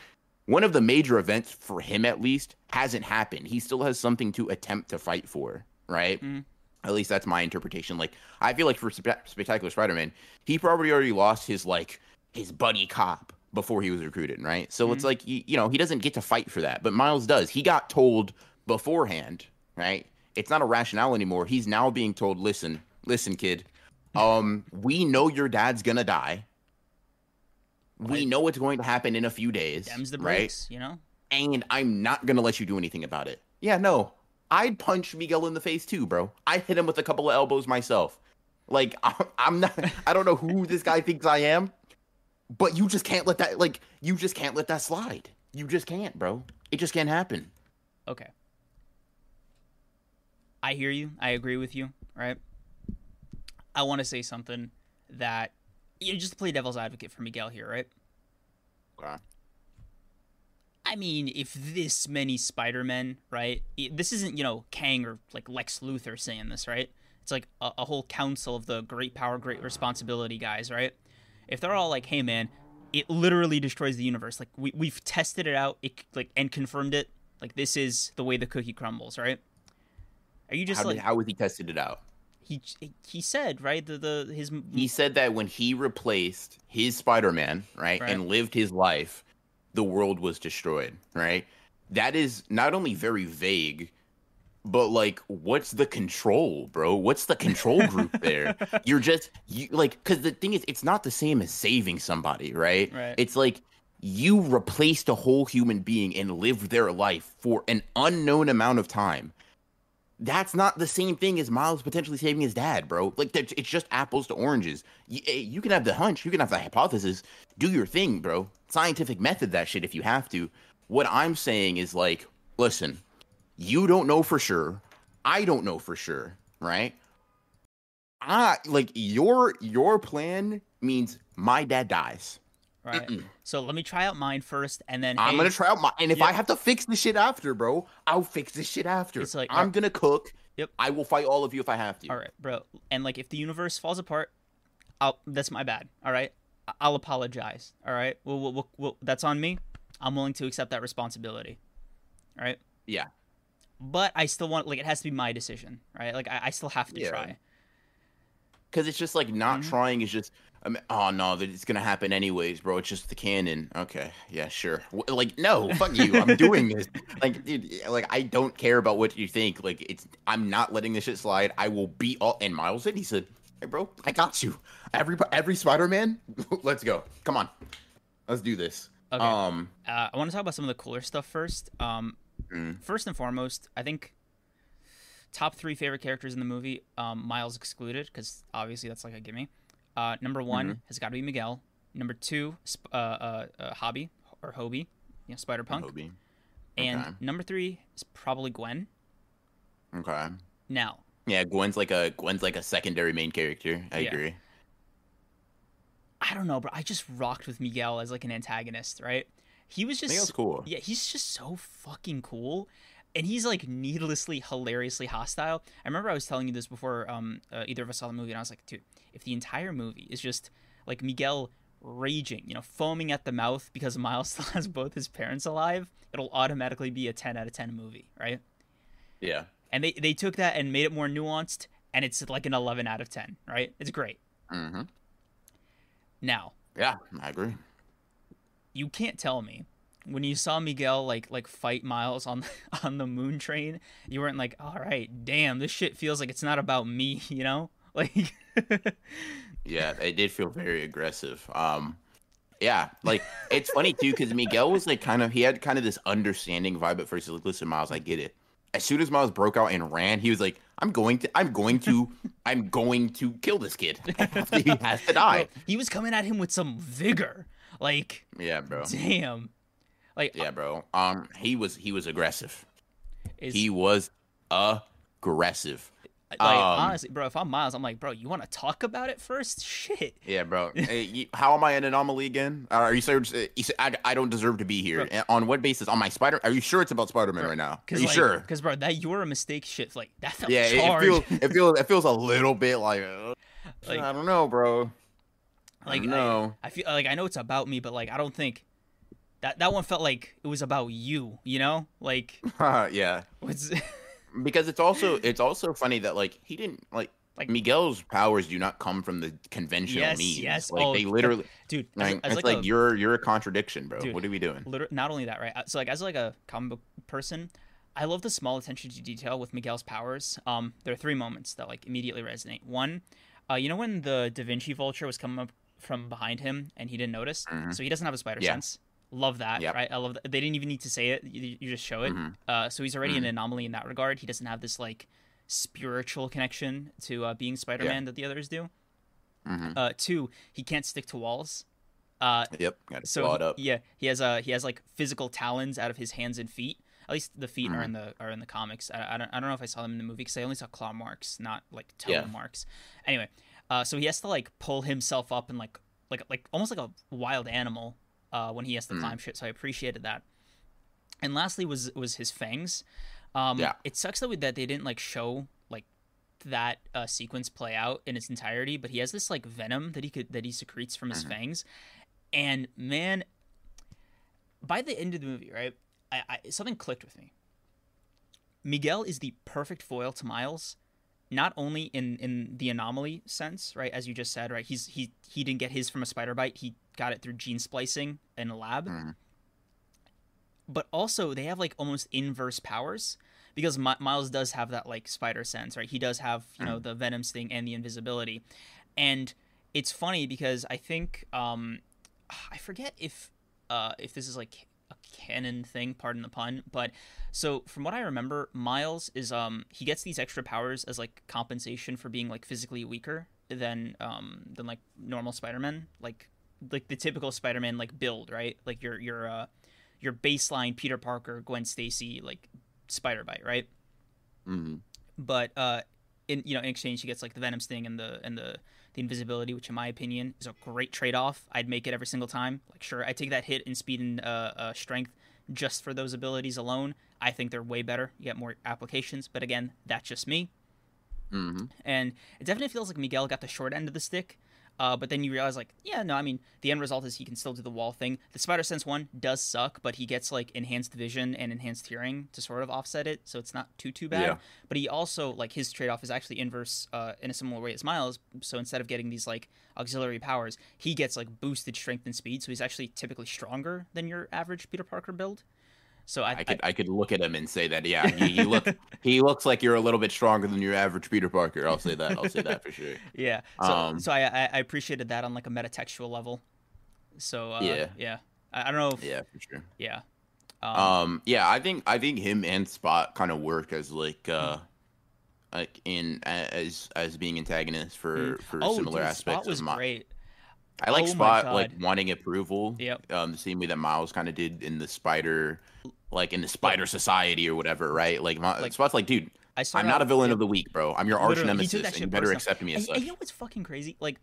one of the major events for him at least hasn't happened. He still has something to attempt to fight for, right? Mhm. At least that's my interpretation. Like I feel like for Spe- Spectacular Spider-Man, he probably already lost his like his buddy cop before he was recruited, right? So it's like you, you know, he doesn't get to fight for that, but Miles does. He got told beforehand, right? It's not a rationale anymore. He's now being told, "Listen, listen, kid. Um, we know your dad's gonna die. We Right. know what's going to happen in a few days, Dems the right? you know? and I'm not gonna let you do anything about it. Yeah, no, I'd punch Miguel in the face too, bro. I hit him with a couple of elbows myself. Like *laughs* I'm not. I don't know who this guy thinks I am, but you just can't let that. Like you just can't let that slide. You just can't, bro. It just can't happen. Okay. I hear you. I agree with you, right? I want to say something that you know, just play devil's advocate for Miguel here, right? Okay. I mean, if this many Spider-Men, right? This isn't, you know, Kang or like Lex Luthor saying this, right? It's like a, a whole council of the great power, great responsibility guys, right? If they're all like, "Hey, man, it literally destroys the universe. Like we we've tested it out, it like and confirmed it. Like this is the way the cookie crumbles, right?" Are you just How, like did, how was he tested it out? he he said, right? The the his He said that when he replaced his Spider-Man, right, Right. and lived his life, the world was destroyed, right? That is not only very vague, but like what's the control bro? What's the control group *laughs* there? You're just you like because the thing is it's not the same as saving somebody right? Right. it's like you replaced a whole human being and lived their life for an unknown amount of time. That's not the same thing as miles potentially saving his dad bro. Like it's just apples to oranges. You, eh, you can have the hunch you can have the hypothesis. Do your thing bro. Scientific method that shit if you have to. What i'm saying is like listen you don't know for sure i don't know for sure right i like your your plan means my dad dies Right. So let me try out mine first, and then i'm gonna try out my and if i have to fix the shit after bro i'll fix the shit after It's like- i'm uh, gonna cook Yep. i will fight all of you if i have to All right, bro. And like, if the universe falls apart, I'll. That's my bad. All right. I'll apologize. All right. Well, we'll, we'll, we'll, that's on me. I'm willing to accept that responsibility. All right. yeah But I still want like it has to be my decision, right? Like I, I still have to Yeah. try. because it's just like not Mhm. trying is just I mean, oh no that it's gonna happen anyways bro it's just the canon okay yeah sure like no *laughs* fuck you i'm doing this like dude like i don't care about what you think like it's i'm not letting this shit slide i will beat all and miles said he said hey bro i got you every every spider-man *laughs* let's go come on let's do this Okay. um Uh, I want to talk about some of the cooler stuff first. Um, Mm. first and foremost, I think top three favorite characters in the movie, um, Miles excluded, because obviously that's like a gimme. Uh, number one Mm-hmm. has got to be Miguel. Number two, Sp- uh, uh, uh, Hobby or Hobie, you know, Spider Punk. Hobie. And number three is probably Gwen. okay Now, yeah gwen's like a gwen's like a secondary main character i Yeah. agree I don't know, but I just rocked with Miguel as like an antagonist, right? He was just think cool Yeah, he's just so fucking cool. And he's like needlessly, hilariously hostile. I remember I was telling you this before um, uh, either of us saw the movie, and I was like, dude, if the entire movie is just like Miguel raging, you know, foaming at the mouth because *laughs* Miles still has both his parents alive, it'll automatically be a 10 out of 10 movie, right? yeah And they, they took that and made it more nuanced, and it's like an 11 out of 10, right? It's great. Mm-hmm. Now, yeah i agree you can't tell me when you saw Miguel like like fight Miles on *laughs* on the moon train, you weren't like, all right, damn, this shit feels like it's not about me, *laughs* you know? *laughs* Like, Yeah, it did feel very aggressive. Um, yeah, like it's funny too because Miguel was like kind of he had kind of this understanding vibe at first. He's like, "Listen, Miles, I get it." As soon as Miles broke out and ran, he was like, "I'm going to, I'm going to, I'm going to kill this kid. he has to die." bro, he was coming at him with some vigor. Like, Yeah, bro. damn. Like, Yeah, bro. Um, he was he was aggressive. is, He was aggressive. like um, honestly, bro, if I'm Miles, I'm like, bro, you want to talk about it first? Shit. Yeah, bro. *laughs* Hey, you- how am I an anomaly again? Uh, are you sure? You said I, I don't deserve to be here. Bro. On what basis? On my Spider? Are you sure it's about Spider-Man Bro, right now? Are you like, sure? Because bro, that you're a mistake shit. Like that felt Yeah, it, it feels it *laughs* feels it feels a little bit like, uh, Like- I don't know, bro. Like I. I, I feel like I know it's about me, but like I don't think that that one felt like it was about you. You know, like *laughs* yeah, what's *laughs* because it's also it's also funny that like he didn't like Like- Miguel's powers do not come from the conventional Yes, means. yes. Like Oh, they literally, dude. Like, as it's like, like, a, you're you're a contradiction, bro. Dude. What are we doing? liter- not only that, right? uh, So like as like a comic book person, I love the small attention to detail with Miguel's powers. Um, there are three moments that like immediately resonate. One, uh, you know when the Da Vinci Vulture was coming up from behind him and he didn't notice, Mhm. so he doesn't have a spider Yeah. sense. Love that, Yep. right? I love that. They didn't even need to say it; you, you just show it. Mhm. Uh, so he's already an Mhm. anomaly in that regard. He doesn't have this like spiritual connection to uh, being Spider-Man that the others do. hmm Uh, two, he can't stick to walls. Uh, Yep, got so it up. yeah, he has uh he has like physical talons out of his hands and feet. At least the feet are Mhm. in the are in the comics. I, I don't I don't know if I saw them in the movie because I only saw claw marks, not like toe Yeah. marks. Anyway, uh, so he has to like pull himself up and like like like almost like a wild animal uh, when he has to Mhm. climb shit. So I appreciated that. And lastly was was his fangs. Um, Yeah. It sucks that we, that they didn't like show like that uh, sequence play out in its entirety, but he has this like venom that he could that he secretes from his Mhm. fangs, and man, by the end of the movie, right, I, I something clicked with me. Miguel is the perfect foil to Miles, not only in in the anomaly sense, right, as you just said, right, he's he he didn't get his from a spider bite, he got it through gene splicing in a lab. Mhm. but also they have like almost inverse powers because Mi- Miles does have that like spider sense, right? He does have you know the venom sting and the invisibility, and it's funny because I think um, I forget if uh, if this is like canon thing, pardon the pun, but so from what I remember, Miles is um he gets these extra powers as like compensation for being like physically weaker than um than like normal Spider-Man, like like the typical Spider-Man like build, right? Like your your uh your baseline Peter Parker, Gwen Stacy like spider bite, right? Mm-hmm. But uh in you know in exchange he gets like the venom sting and the and the the invisibility, which in my opinion is a great trade off. I'd make it every single time. Like sure, I take that hit in speed and uh, uh, strength just for those abilities alone. I think they're way better. You get more applications, but again, that's just me. hmm And it definitely feels like Miguel got the short end of the stick. Uh, but then you realize, like, yeah, no, I mean, the end result is he can still do the wall thing. The Spider Sense one does suck, but he gets like enhanced vision and enhanced hearing to sort of offset it, so it's not too too bad. Yeah. But he also like his trade off is actually inverse uh, in a similar way as Miles. So instead of getting these like auxiliary powers, he gets like boosted strength and speed, so he's actually typically stronger than your average Peter Parker build. So I, I could I could look at him and say that yeah he, he look *laughs* he looks like you're a little bit stronger than your average Peter Parker. I'll say that. I'll say that for sure. *laughs* Yeah. So, Um, so I, I I appreciated that on like a metatextual level. So uh, Yeah. yeah. I, I don't know if Yeah, for sure. yeah. Um, Um, yeah, I think I think him and Spot kind of work as like uh like in as as being antagonists for for oh, similar dude, aspects Spot was of my. great. I like Oh Spot like wanting approval. Yep. Um, the same way that Miles kind of did in the Spider, like in the Spider Society or whatever, right? Like, Mi- Like, Spot's like, dude, I I'm not a villain of the week, bro. I'm your arch literally, he took nemesis, and you better personal. accept me as And, such. and you know what's fucking crazy? Like,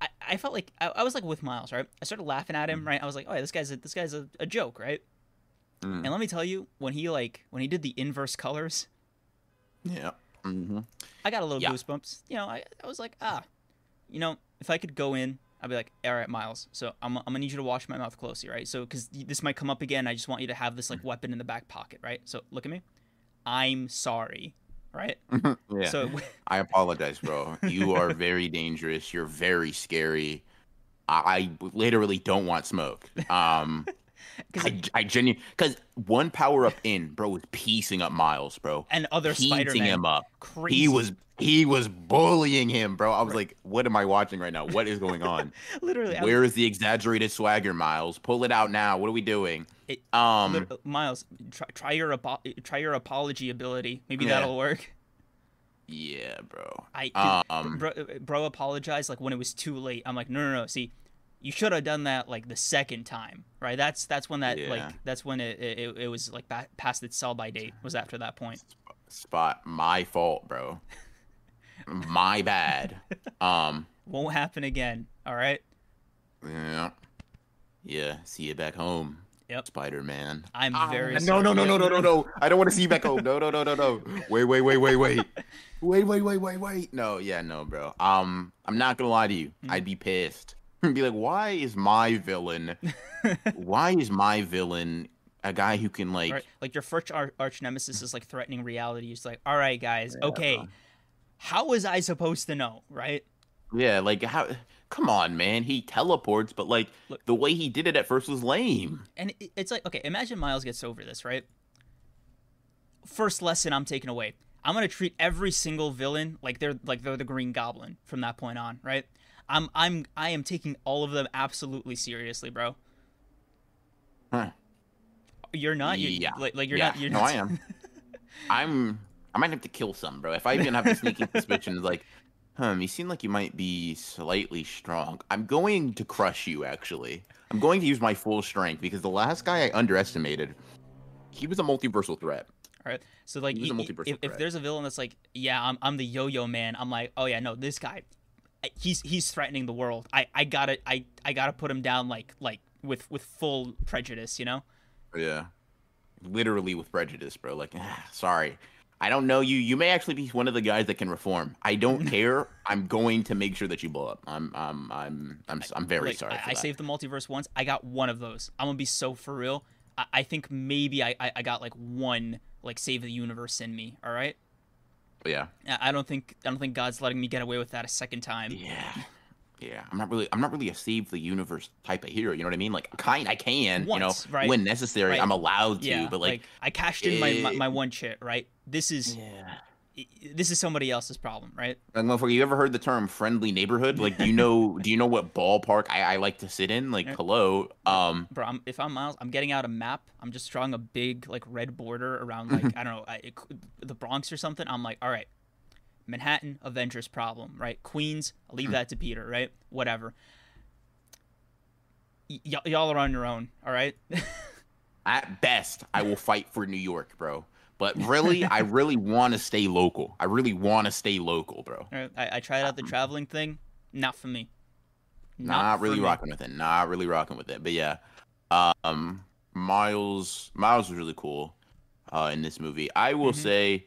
I, I felt like I, I was like with Miles, right? I started laughing at him, right? I was like, oh yeah, this guy's a, this guy's a, a joke, right? Mm. And let me tell you, when he like when he did the inverse colors, Yeah. hmm I got a little Yeah. goosebumps. You know, I, I was like, ah, you know, if I could go in, I'd be like, all right, Miles. So I'm, I'm gonna need you to wash my mouth closely, right? So because this might come up again, I just want you to have this like weapon in the back pocket, right? So look at me. I'm sorry, right? *laughs* yeah. So *laughs* I apologize, bro. You are very dangerous. You're very scary. I, I literally don't want smoke. Um, *laughs* 'Cause- I, I genuinely because one power up in, bro, was piecing up Miles, bro. and other Spider-Man, him up. crazy. He was he was bullying him, bro. I was like, what am I watching right now? What is going on? *laughs* literally Where is the exaggerated swagger, Miles? Pull it out now. What are we doing? It- Um, Miles, try, try your apo- try your apology ability. Maybe Yeah. that'll work. yeah, bro. I Um, bro, bro apologized like when it was too late. I'm like, no, no, no. See, you should have done that like the second time, right? That's that's when that Yeah. like that's when it it, it was like past its sell by date. Was after that point. Spot, my fault, bro. My bad. *laughs* Um, Won't happen again. All right. yeah, yeah. See you back home. Yep. Spider Man. I'm very no, sorry. no, no, no, no, no, no. I don't want to see you back home. No, no, no, no, no. *laughs* Wait, wait, wait, wait, wait. *laughs* Wait, wait, wait, wait, wait. No, yeah, no, bro. Um, I'm not gonna lie to you. Hmm. I'd be pissed. be like, why is my villain? why is my villain a guy who can like? Right? Like your first ar- arch nemesis is like threatening reality. It's like, all right, guys, okay, bro. How was I supposed to know, right? Yeah, like how? Come on, man. He teleports, but like Look- the way he did it at first was lame. And it's like, okay, imagine Miles gets over this, right? First lesson I'm taking away. I'm gonna treat every single villain like they're like they're the Green Goblin from that point on, right? I'm I'm I am taking all of them absolutely seriously, bro. Huh. You're not. You, Yeah. Like, like you're yeah, not. You're no, not, I am. *laughs* I'm. I might have to kill some, bro. If I even have a sneaking suspicion, like, hmm, you seem like you might be slightly strong. I'm going to crush you. Actually, I'm going to use my full strength because the last guy I underestimated, he was a multiversal threat. All right. So like, He was a y- y- multiversal if, if there's a villain that's like, yeah, I'm I'm the Yo-Yo Man. I'm like, oh yeah, no, this guy, he's he's threatening the world. I I gotta I I gotta put him down like like with with full prejudice, you know. Yeah, literally with prejudice, bro. Like, ah, *sighs* sorry. I don't know you. You may actually be one of the guys that can reform. I don't *laughs* care. I'm going to make sure that you blow up. I'm, I'm, I'm, I'm, I'm very Like, sorry. I, I saved the multiverse once. I got one of those. I'm gonna be so for real. I, I think maybe I, I I got like one like save the universe in me. All right. yeah. I don't think I don't think God's letting me get away with that a second time. Yeah. Yeah, I'm not really I'm not really a save the universe type of hero. You know what I mean? Like kind I can, Once, you know, right? when necessary, Right. I'm allowed to. yeah, but like, I cashed in my, my my one chit, right? This is yeah. this is somebody else's problem, right? Like, motherfucker, you ever heard the term friendly neighborhood? Like, do you know do you know what ballpark I, I like to sit in? Like, *laughs* hello. Um, Bro, I'm, if I'm Miles, I'm getting out a map. I'm just drawing a big like red border around *laughs* like I don't know I, it, the Bronx or something. I'm like, all right, Manhattan, Avengers problem, right? Queens, I'll leave that to Peter, right? Whatever. Y- y- y'all are on your own, all right? *laughs* at best, I will fight for New York, bro. But really, I really want to stay local. I really want to stay local, bro. Right, I, I tried out the traveling thing. Not for me. Not, for really me. rocking with it. Not really rocking with it. But yeah, um, Miles Miles was really cool uh, in this movie. I will Mhm. say,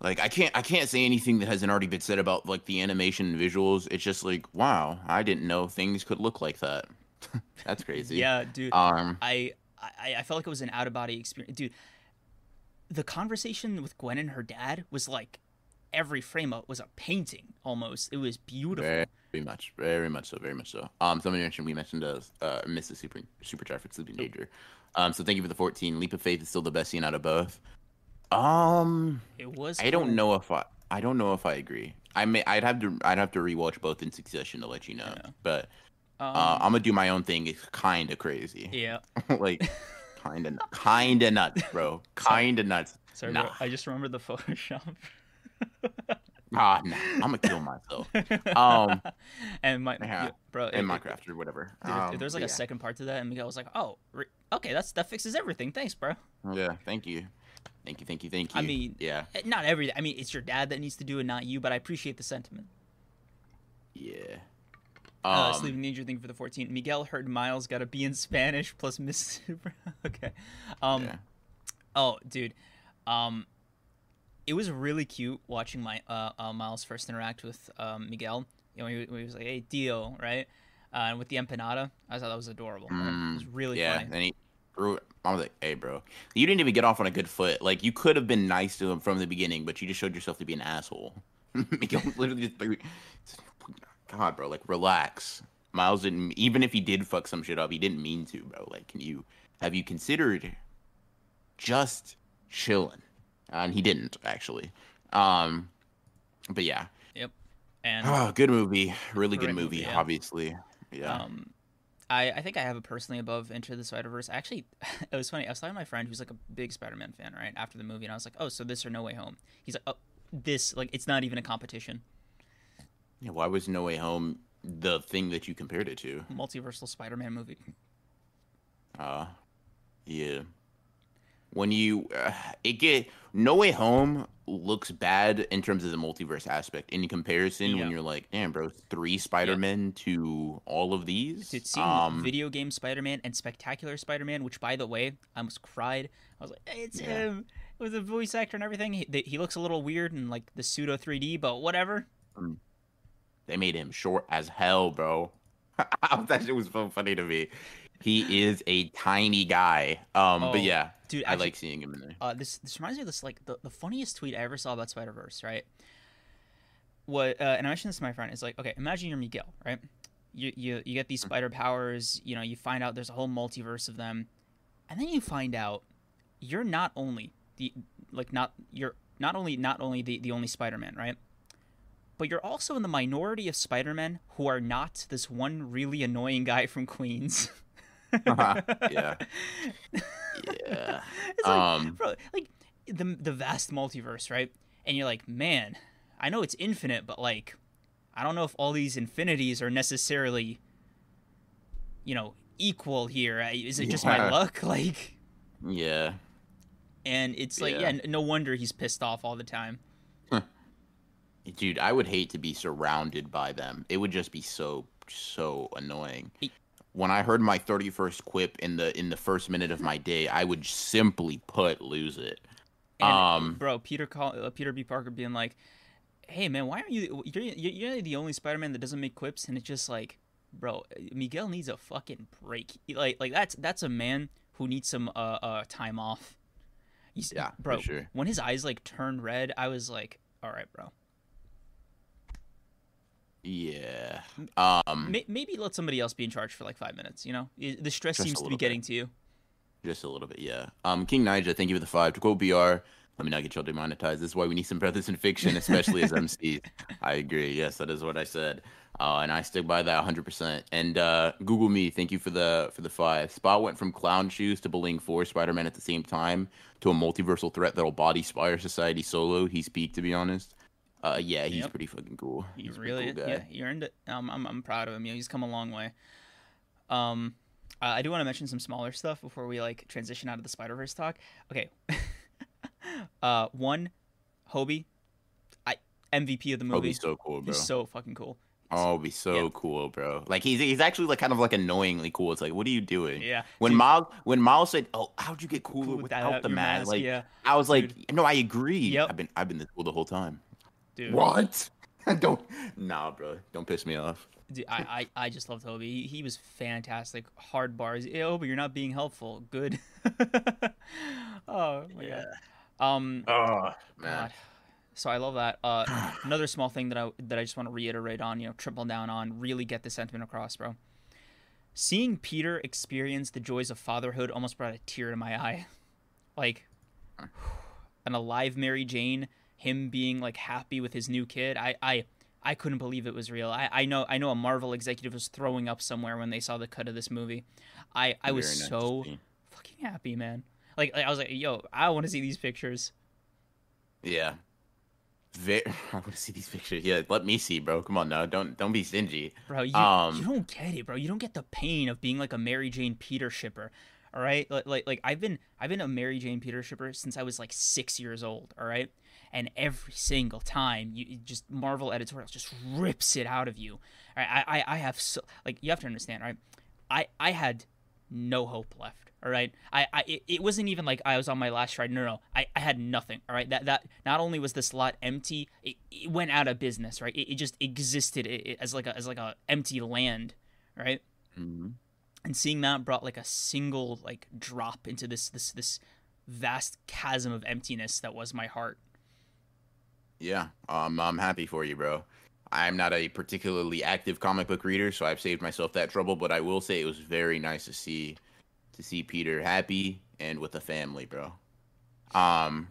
like, I can't I can't say anything that hasn't already been said about like the animation and visuals. It's just like, wow, I didn't know things could look like that. *laughs* That's crazy. Yeah, dude. Um. I, I I felt like it was an out of body experience, dude. The conversation with Gwen and her dad was like every frame up was a painting almost. It was beautiful. Very, very much, very much so, very much so. Um, somebody mentioned we mentioned uh, uh Mrs. Super Super Chat for Sleeping Danger. Um, so thank you for the 14. Leap of Faith is still the best scene out of both. Um, It was. I don't know if I, I don't know if I agree. I may, I'd have to, I'd have to rewatch both in succession to let you know. Yeah. But Um, uh, I'm gonna do my own thing. It's kind of crazy, yeah. *laughs* like kind of, kind of nuts, bro. *laughs* Kind of nuts. Sorry, Nah. bro. I just remembered the *laughs* Photoshop. Ah, nah, I'm gonna kill myself. Um, and my Yeah, yeah, bro, in Minecraft or whatever. Dude, if Um, there's like but a second part to that, and Miguel was like, "Oh, re- okay, that's that fixes everything. Thanks, bro." yeah. yeah, thank you, thank you, thank you, thank you. I mean, yeah, Eh, Not everything. I mean, it's your dad that needs to do it, not you. But I appreciate the sentiment. yeah. Uh, Um, Sleeping Danger thing for the 14. Miguel heard Miles got to be in Spanish plus Miss Super. *laughs* okay. Um. yeah. Oh, dude. Um. It was really cute watching my uh, uh Miles first interact with um Miguel. You know, he, he was like, "Hey, Dio," right? Uh, and with the empanada, I thought that was adorable. right? It was really Mm, yeah, funny. and he threw it. I was like, "Hey, bro, you didn't even get off on a good foot. Like, you could have been nice to him from the beginning, but you just showed yourself to be an asshole." *laughs* Literally just threw. God, bro, like, relax. Miles didn't. Even if he did fuck some shit up, he didn't mean to, bro. Like, can you have you considered just chilling? And he didn't actually. Um, but yeah, Yep. And oh, good movie, really good movie. movie, yeah. Obviously, yeah. Um, I, I think I have a personally above Into the Spider Verse. Actually, *laughs* it was funny. I was talking to my friend who's like a big Spider Man fan, right? After the movie, and I was like, "Oh, so this or No Way Home?" He's like, "Oh, this like it's not even a competition. Yeah, why was No Way Home the thing that you compared it to? Multiversal Spider Man movie." Uh, yeah. When you, uh, it get No Way Home looks bad in terms of the multiverse aspect in comparison. Yeah. When you're like, damn, bro, three Spider Men to all of these. Seeing um, video game Spider Man and Spectacular Spider Man, which by the way, I almost cried. I was like, "It's Yeah. him." With the voice actor and everything, he, he looks a little weird and like the pseudo 3D, but whatever. they made him short as hell, bro. *laughs* that shit was so funny to me. He is a tiny guy. Um, Oh, but yeah, Dude, I actually, like seeing him in there. uh, this this reminds me of this like the, the funniest tweet I ever saw about Spider Verse, right? What uh, and I mentioned this to my friend. It's like, okay, imagine you're Miguel, right? You you you get these spider powers. You know, you find out there's a whole multiverse of them, and then you find out you're not only the like not you're not only not only the the only Spider Man, right? But you're also in the minority of Spider Men who are not this one really annoying guy from Queens. *laughs* yeah, *laughs* yeah. It's like, Um, bro, like the the vast multiverse, right? And you're like, man, I know it's infinite, but like, I don't know if all these infinities are necessarily, you know, equal here. Is it just my luck? *laughs* Like, yeah. and it's like, Yeah. yeah, no wonder he's pissed off all the time. Dude, I would hate to be surrounded by them. It would just be so so annoying. When I heard my 31st quip in the in the first minute of my day, I would simply put lose it. And, Um, bro, Peter call, uh, Peter B. Parker being like, "Hey, man, why aren't you? You're you're the only Spider-Man that doesn't make quips." And it's just like, bro, Miguel needs a fucking break. Like like that's that's a man who needs some uh uh time off. He's, Yeah, bro. sure. When his eyes like turned red, I was like, "All right, bro." Yeah. Um, May- maybe let somebody else be in charge for like five minutes. You know, the stress seems to be bit. getting to you. just a little bit, yeah. Um, King Nija, thank you for the five. To quote BR, let me not get y'all demonetized. This is why we need some brothers in fiction, especially as MCs. *laughs* I agree. Yes, that is what I said. Uh, and I stick by that 100%. And uh, Google me, thank you for the for the five. Spot went from clown shoes to bullying four Spider-Man at the same time to a multiversal threat that'll body Spider Society solo. He's peaked, to be honest. Uh, yeah, he's Yep. pretty fucking cool. He He's really, cool yeah, he earned it. Um, I'm, I'm proud of him. You know, he's come a long way. Um, uh, I do want to mention some smaller stuff before we like transition out of the Spider Verse talk. Okay, *laughs* uh, one, Hobie, I MVP of the movie. he's so cool, bro. He's so fucking cool. Oh, be so Yeah. cool, bro. Like he's he's actually like kind of like annoyingly cool. It's like, what are you doing? Yeah. When Dude, Miles when Miles said, "Oh, how'd you get cooler cool without, without the mask?" mask, Like yeah. I was like, no, I agree. Yep. I've been I've been this cool the whole time. Dude, What? *laughs* don't nah, bro. Don't piss me off. dude, I, I, I just loved Toby. He, he was fantastic. Hard bars. Hey, Hobie, you're not being helpful. Good. *laughs* oh my god. Um, Oh man. God. So I love that. Uh, another small thing that I that I just want to reiterate on, you know, triple down on, really get the sentiment across, bro. Seeing Peter experience the joys of fatherhood almost brought a tear to my eye. Like an alive Mary Jane, him being like happy with his new kid. I I I couldn't believe it was real. I, I know I know a Marvel executive was throwing up somewhere when they saw the cut of this movie. I I was nice so fucking happy, man. Like, like I was like, yo, I want to see these pictures. Yeah. Very, *laughs* I want to see these pictures. Yeah, let me see, bro. Come on now. Don't don't be stingy. Bro, you, Um, you don't get it, bro. You don't get the pain of being like a Mary Jane Peter shipper. All right? Like, like like I've been I've been a Mary Jane Peter shipper since I was like 6 years old, all right? And every single time you you just Marvel editorial just rips it out of you. All right? I I I have so like you have to understand, right? I I had no hope left. All right, I, I it, it wasn't even like I was on my last stride. No, no, I, I had nothing. All right, that that not only was the slot empty, it, it went out of business. Right, it, it just existed as like a as like a empty land. Right, Mhm. and seeing that brought like a single like drop into this this this vast chasm of emptiness that was my heart. Yeah, um, I'm happy for you, bro. I'm not a particularly active comic book reader, so I've saved myself that trouble. But I will say it was very nice to see to see Peter happy and with a family, bro. Um,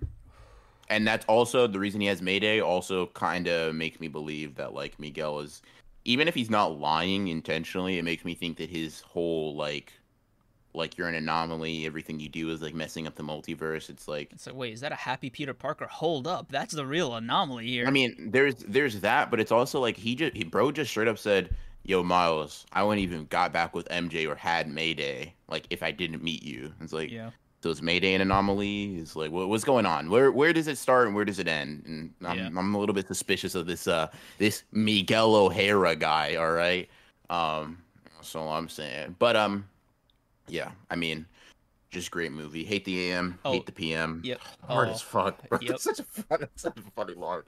and that's also the reason he has Mayday. Also, kind of makes me believe that like Miguel is, even if he's not lying intentionally, it makes me think that his whole like, like you're an anomaly. Everything you do is like messing up the multiverse. It's like It's like, wait, is that a happy Peter Parker? Hold up, that's the real anomaly here. I mean, there's there's that, but it's also like he just he bro just straight up said, "Yo, Miles, I wouldn't even got back with MJ or had Mayday like if I didn't meet you." It's like yeah, so is Mayday an anomaly? Is like what, what's going on? Where where does it start and where does it end? And I'm Yeah. I'm a little bit suspicious of this uh this Miguel O'Hara guy. All right, um, that's all I'm saying. But um, yeah, I mean. Just great movie. Hate the AM, Oh, hate the PM. yep. Hard Oh, as fuck. bro. yep. It's *laughs* such a fun, it's *laughs* such a funny line.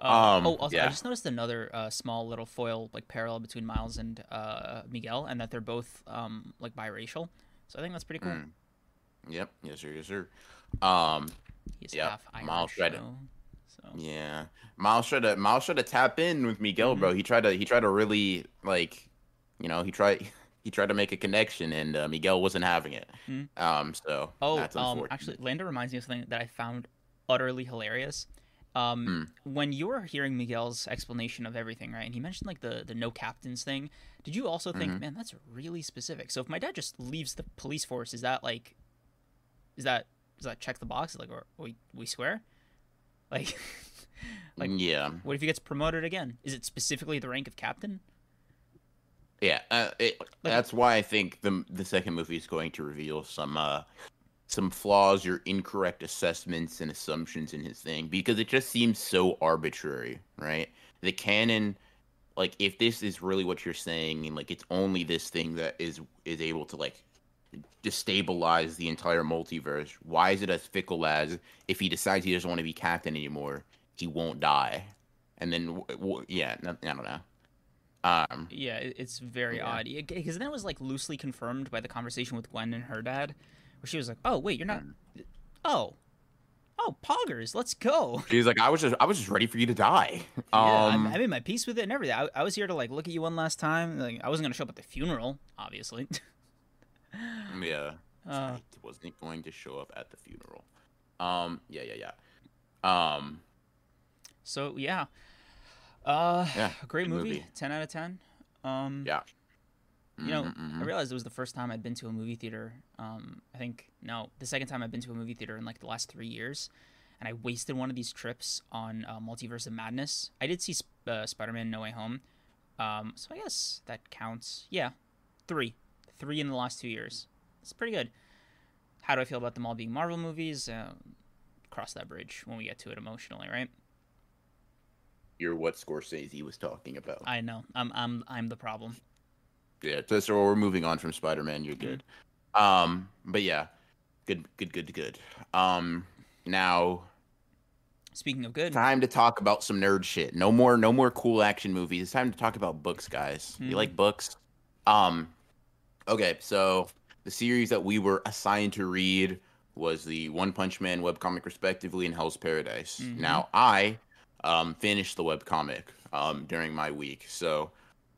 Uh, Um, oh, also, I just noticed another uh, small little foil like parallel between Miles and uh, Miguel, and that they're both um, like biracial. So I think that's pretty cool. Mm. Yep. Yes, sir. Yes, sir. Um. He's Yep, half Irish. Miles tried though, So Yeah. Miles tried to Miles tried to tap in with Miguel, bro. He tried to he tried to really like, you know, he tried he tried to make a connection, and uh, Miguel wasn't having it. Mhm. Um. So. Oh, um, actually, Lando reminds me of something that I found utterly hilarious. Um, Hmm. when you were hearing Miguel's explanation of everything, right, and he mentioned like the the no captains thing, did you also think, Mhm. man, that's really specific? So if my dad just leaves the police force, is that like, is that does that check the box? Like, or we we swear? Like, *laughs* like yeah. what if he gets promoted again? Is it specifically the rank of captain? Yeah, uh, it, that's why I think the the second movie is going to reveal some uh some flaws or incorrect assessments and assumptions in his thing because it just seems so arbitrary, right? The canon, like if this is really what you're saying, and like it's only this thing that is is able to like destabilize the entire multiverse. Why is it as fickle as if he decides he doesn't want to be captain anymore, he won't die, and then w- w- yeah, I don't know. Um, Yeah, it's very Yeah. odd because then it was like loosely confirmed by the conversation with Gwen and her dad, where she was like, "Oh wait, you're not. Mm. Oh, Oh, poggers, let's go. *laughs* She's like, I was just, I was just ready for you to die. Yeah, Um, I, I made my peace with it and everything. I, I was here to like look at you one last time. Like I wasn't gonna show up at the funeral, obviously. *laughs* yeah, Uh, I wasn't going to show up at the funeral. Um, yeah, yeah, yeah. Um, so yeah, uh, Yeah, a *sighs* great movie. movie. Ten out of ten. Um, yeah. You know, Mhm, mhm. I realized it was the first time I'd been to a movie theater. Um, I think no, the second time I've been to a movie theater in like the last three years, and I wasted one of these trips on uh, Multiverse of Madness. I did see uh, Spider-Man: No Way Home, um, so I guess that counts. Yeah, three, three in the last two years. It's pretty good. How do I feel about them all being Marvel movies? Uh, cross that bridge when we get to it emotionally, right? You're what Scorsese was talking about. I know. I'm I'm I'm the problem. Yeah, so, so we're moving on from Spider-Man. You're good. Um, but yeah, good, good, good, good. Um, now Speaking of good, time to talk about some nerd shit. No more, no more cool action movies. It's time to talk about books, guys. Hmm. You like books? Um, okay, so the series that we were assigned to read was the One Punch Man webcomic, respectively, and Hell's Paradise. Mhm. Now, I um, finished the webcomic um, during my week, so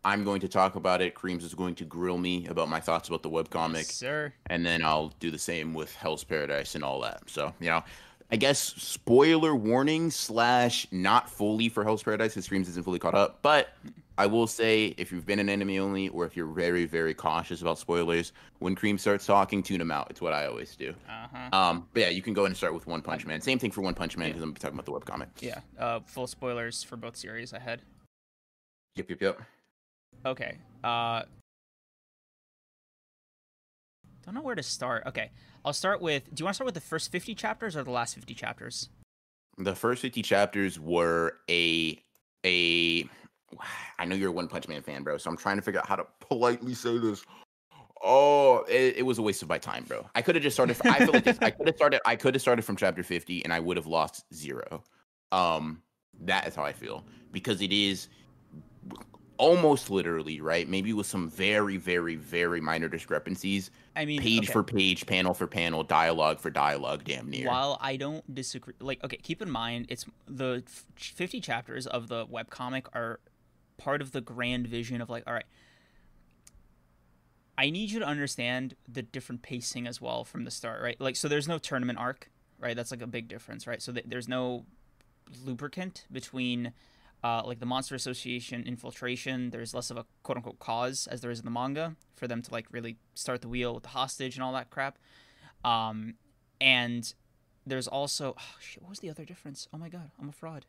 I'm going to talk about it. Kreams is going to grill me about my thoughts about the webcomic Yes, sir. and then I'll do the same with Hell's Paradise and all that. So, you know, I guess spoiler warning slash not fully for Hell's Paradise. His streams isn't fully caught up, but I will say if you've been an enemy only or if you're very very cautious about spoilers, when Cream starts talking, tune him out. It's what I always do. Uh huh. Um, but yeah, you can go ahead and start with One Punch Man. Same thing for One Punch Man because I'm talking about the webcomic. Yeah. Uh, full spoilers for both series ahead. Yep, yep, yep. Okay. Uh, don't know where to start. Okay, I'll start with. Do you want to start with the first fifty chapters or the last fifty chapters? The first 50 chapters were a a *sighs* I know you're a One Punch Man fan, bro, so I'm trying to figure out how to politely say this. Oh, it, it was a waste of my time, bro. I could have just started. I feel like this, I could have *laughs* started. I could have started from chapter 50, and I would have lost zero. Um, that is how I feel because it is almost literally right. Maybe with some very, very, very minor discrepancies, I mean, page okay, for page, panel for panel, dialogue for dialogue, damn near. While I don't disagree, like, okay, keep in mind, it's the fifty chapters of the webcomic are part of the grand vision of like, all right. I need you to understand the different pacing as well from the start, right? Like, so there's no tournament arc, right? That's like a big difference, right? So th- there's no lubricant between uh, like the Monster Association infiltration. There's less of a quote unquote cause as there is in the manga for them to like really start the wheel with the hostage and all that crap. Um, and there's also oh, shit, what was the other difference? Oh my god, I'm a fraud.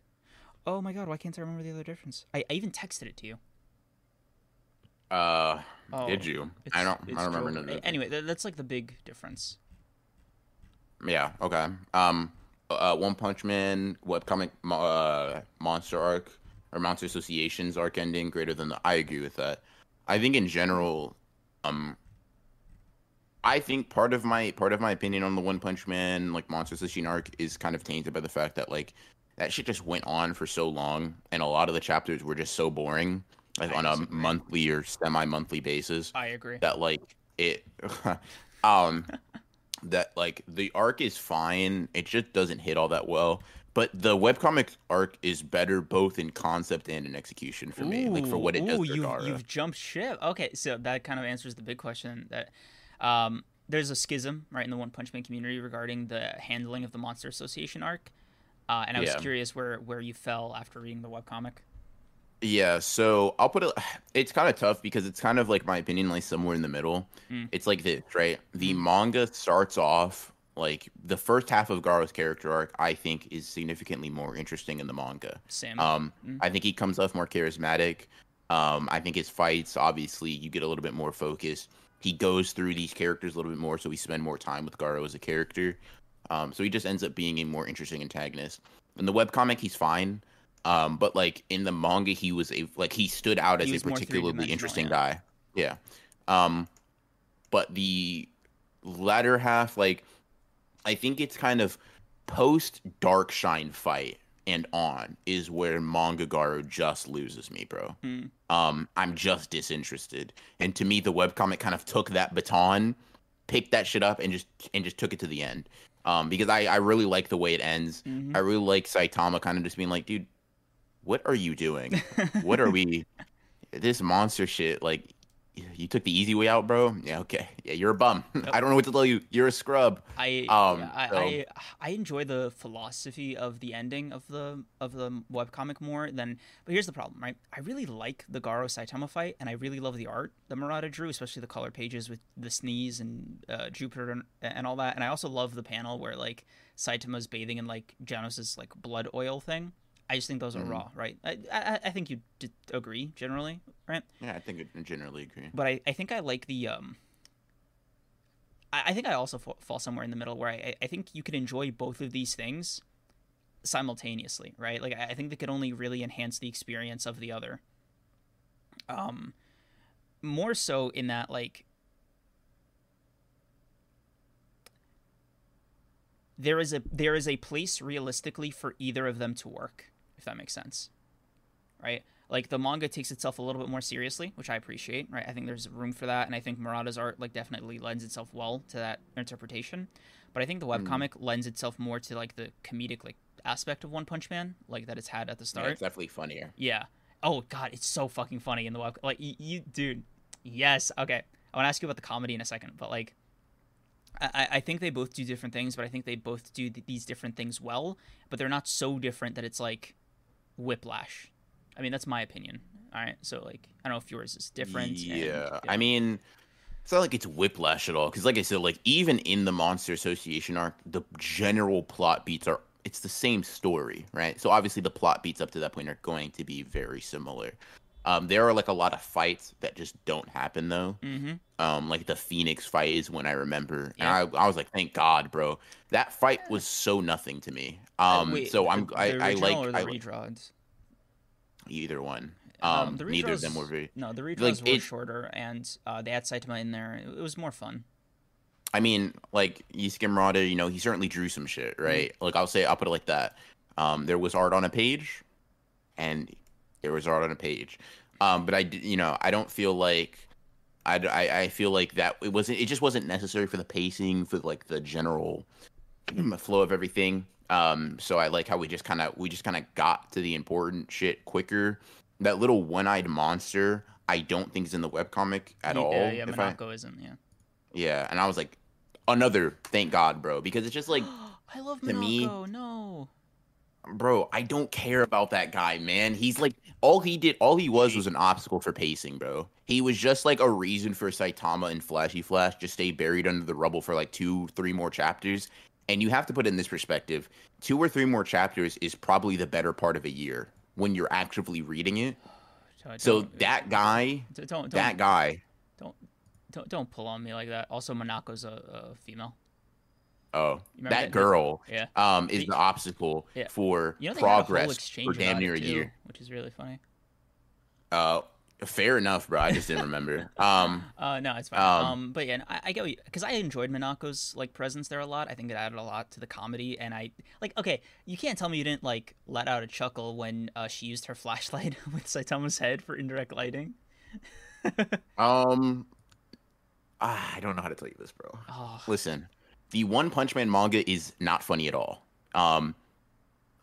Oh my god, why can't I remember the other difference? I, I even texted it to you. Uh, Oh, did you? I don't. I don't remember. Of. Anyway, th- that's like the big difference. Yeah. Okay. Um, uh, One Punch Man webcomic uh, monster arc or Monster Association's arc ending greater than the. I agree with that. I think in general, um, I think part of my part of my opinion on the One Punch Man like Monster Association arc is kind of tainted by the fact that like that shit just went on for so long, and a lot of the chapters were just so boring, like I on a monthly or semi-monthly basis I agree. that like it *laughs* um that like the arc is fine it just doesn't hit all that well but the webcomic arc is better both in concept and in execution for me like for what it does Ooh, for you've, you've jumped ship. Okay, so that kind of answers the big question that um, there's a schism right in the One Punch Man community regarding the handling of the Monster Association arc, uh, and I was Yeah. curious where where you fell after reading the webcomic. Yeah, so I'll put it. It's kind of tough because it's kind of like my opinion, like somewhere in the middle. Mm. It's like this, right? The Mm. manga starts off like the first half of Garo's character arc. I think is significantly more interesting in the manga. Sam. Um, Mm. I think he comes off more charismatic. Um, I think his fights, obviously, you get a little bit more focus. He goes through these characters a little bit more, so we spend more time with Garo as a character. Um, so he just ends up being a more interesting antagonist. In the webcomic, he's fine. Um, but like in the manga, he was a like he stood out He as a particularly interesting yeah. guy. Yeah. Um, but the latter half, like, I think it's kind of post Dark Shine fight and on is where manga Garo just loses me, bro. Hmm. Um, I'm just disinterested. And to me, the webcomic kind of took that baton, picked that shit up, and just and just took it to the end. Um, because I, I really like the way it ends. Mhm. I really like Saitama kind of just being like, dude, what are you doing? *laughs* what are we? This monster shit. Like, you took the easy way out, bro. Yeah, okay. Yeah, you're a bum. *laughs* I don't know what to tell you. You're a scrub. I, Um, yeah, I, so- I I enjoy the philosophy of the ending of the of the webcomic more than but here's the problem, right? I really like the Garo Saitama fight and I really love the art that Murata drew, especially the color pages with the sneeze and uh, Jupiter and, and all that. And I also love the panel where like Saitama's bathing in like Genos's like blood oil thing. I just think those are Mhm. raw, right? I, I I think you d- agree generally, right? Yeah, I think I generally agree. but I, I think I like the um. I, I think I also fa- fall somewhere in the middle where I, I think you could enjoy both of these things simultaneously, right? Like I I think they could only really enhance the experience of the other. Um, more so in that like there is a there is a place realistically for either of them to work, if that makes sense, right? Like the manga takes itself a little bit more seriously, which I appreciate, right? I think there's room for that, and I think Murata's art like definitely lends itself well to that interpretation. But I think the Mm. webcomic lends itself more to like the comedic like aspect of One Punch Man, like that it's had at the Yeah, start. it's definitely funnier. Yeah. Oh god, it's so fucking funny in the web. Like you, you dude. Yes. Okay. I want to ask you about the comedy in a second, but like, I, I- I think they both do different things, but I think they both do th- these different things well. But they're not so different that it's like whiplash. I mean, that's my opinion. All right. So like, I don't know if yours is different. and- Yeah, I mean, it's not like it's whiplash at all. Because, like I said, like even in the Monster Association arc, the general plot beats are it's the same story, right? So obviously, the plot beats up to that point are going to be very similar. Um, there are like a lot of fights that just don't happen though. Mhm. Um, like the Phoenix fight is when I remember, Yeah. and I, I was like, thank God, bro. That fight was so nothing to me. Um, Wait, so the- I'm I, the I like I redraws. Either one. Um, Um, the neither of them were very. No, the redraws like, were it- shorter, and uh, they had Saitama in there. It, it was more fun. I mean, like Yusuke Murata, you know, he certainly drew some shit, right? Like I'll say, I'll put it like that. Um, there was art on a page, and there was art on a page. Um, but I, you know, I don't feel like, I. I feel like that it wasn't, it just wasn't necessary for the pacing, for like the general *clears throat* flow of everything. Um, so I like how we just kind of, we just kind of got to the important shit quicker. That little one-eyed monster, I don't think is in the webcomic at yeah, all. Yeah, yeah if I- isn't. Yeah. yeah, and I was like, another thank God, bro, because it's just like, *gasps* I love to me- No. bro, I don't care about that guy, man. He's like, all he did, all he was was an obstacle for pacing, bro. He was just like a reason for Saitama and Flashy Flash to stay buried under the rubble for like two, three more chapters. And you have to put it in this perspective: two or three more chapters is probably the better part of a year when you're actively reading it. Don't- So that guy, don't don't that guy, don't don't don't pull on me like that. Also, Monaco's a, a female. oh, that that- girl, Yeah. um, is The- obstacle Yeah. for You know they had a whole progress for damn near a too, year. which is really funny. Uh, fair enough, bro. I just didn't remember. *laughs* Um, Uh, no, it's fine. Um, Um, but yeah, I, I get because I enjoyed Monaco's like presence there a lot. I think it added a lot to the comedy, and I like. Okay, you can't tell me you didn't like let out a chuckle when uh, she used her *laughs* flashlight *laughs* with Saitama's head for indirect lighting. um, I don't know how to tell you this, bro. Oh, Listen, the One Punch Man manga is not funny at all. Um,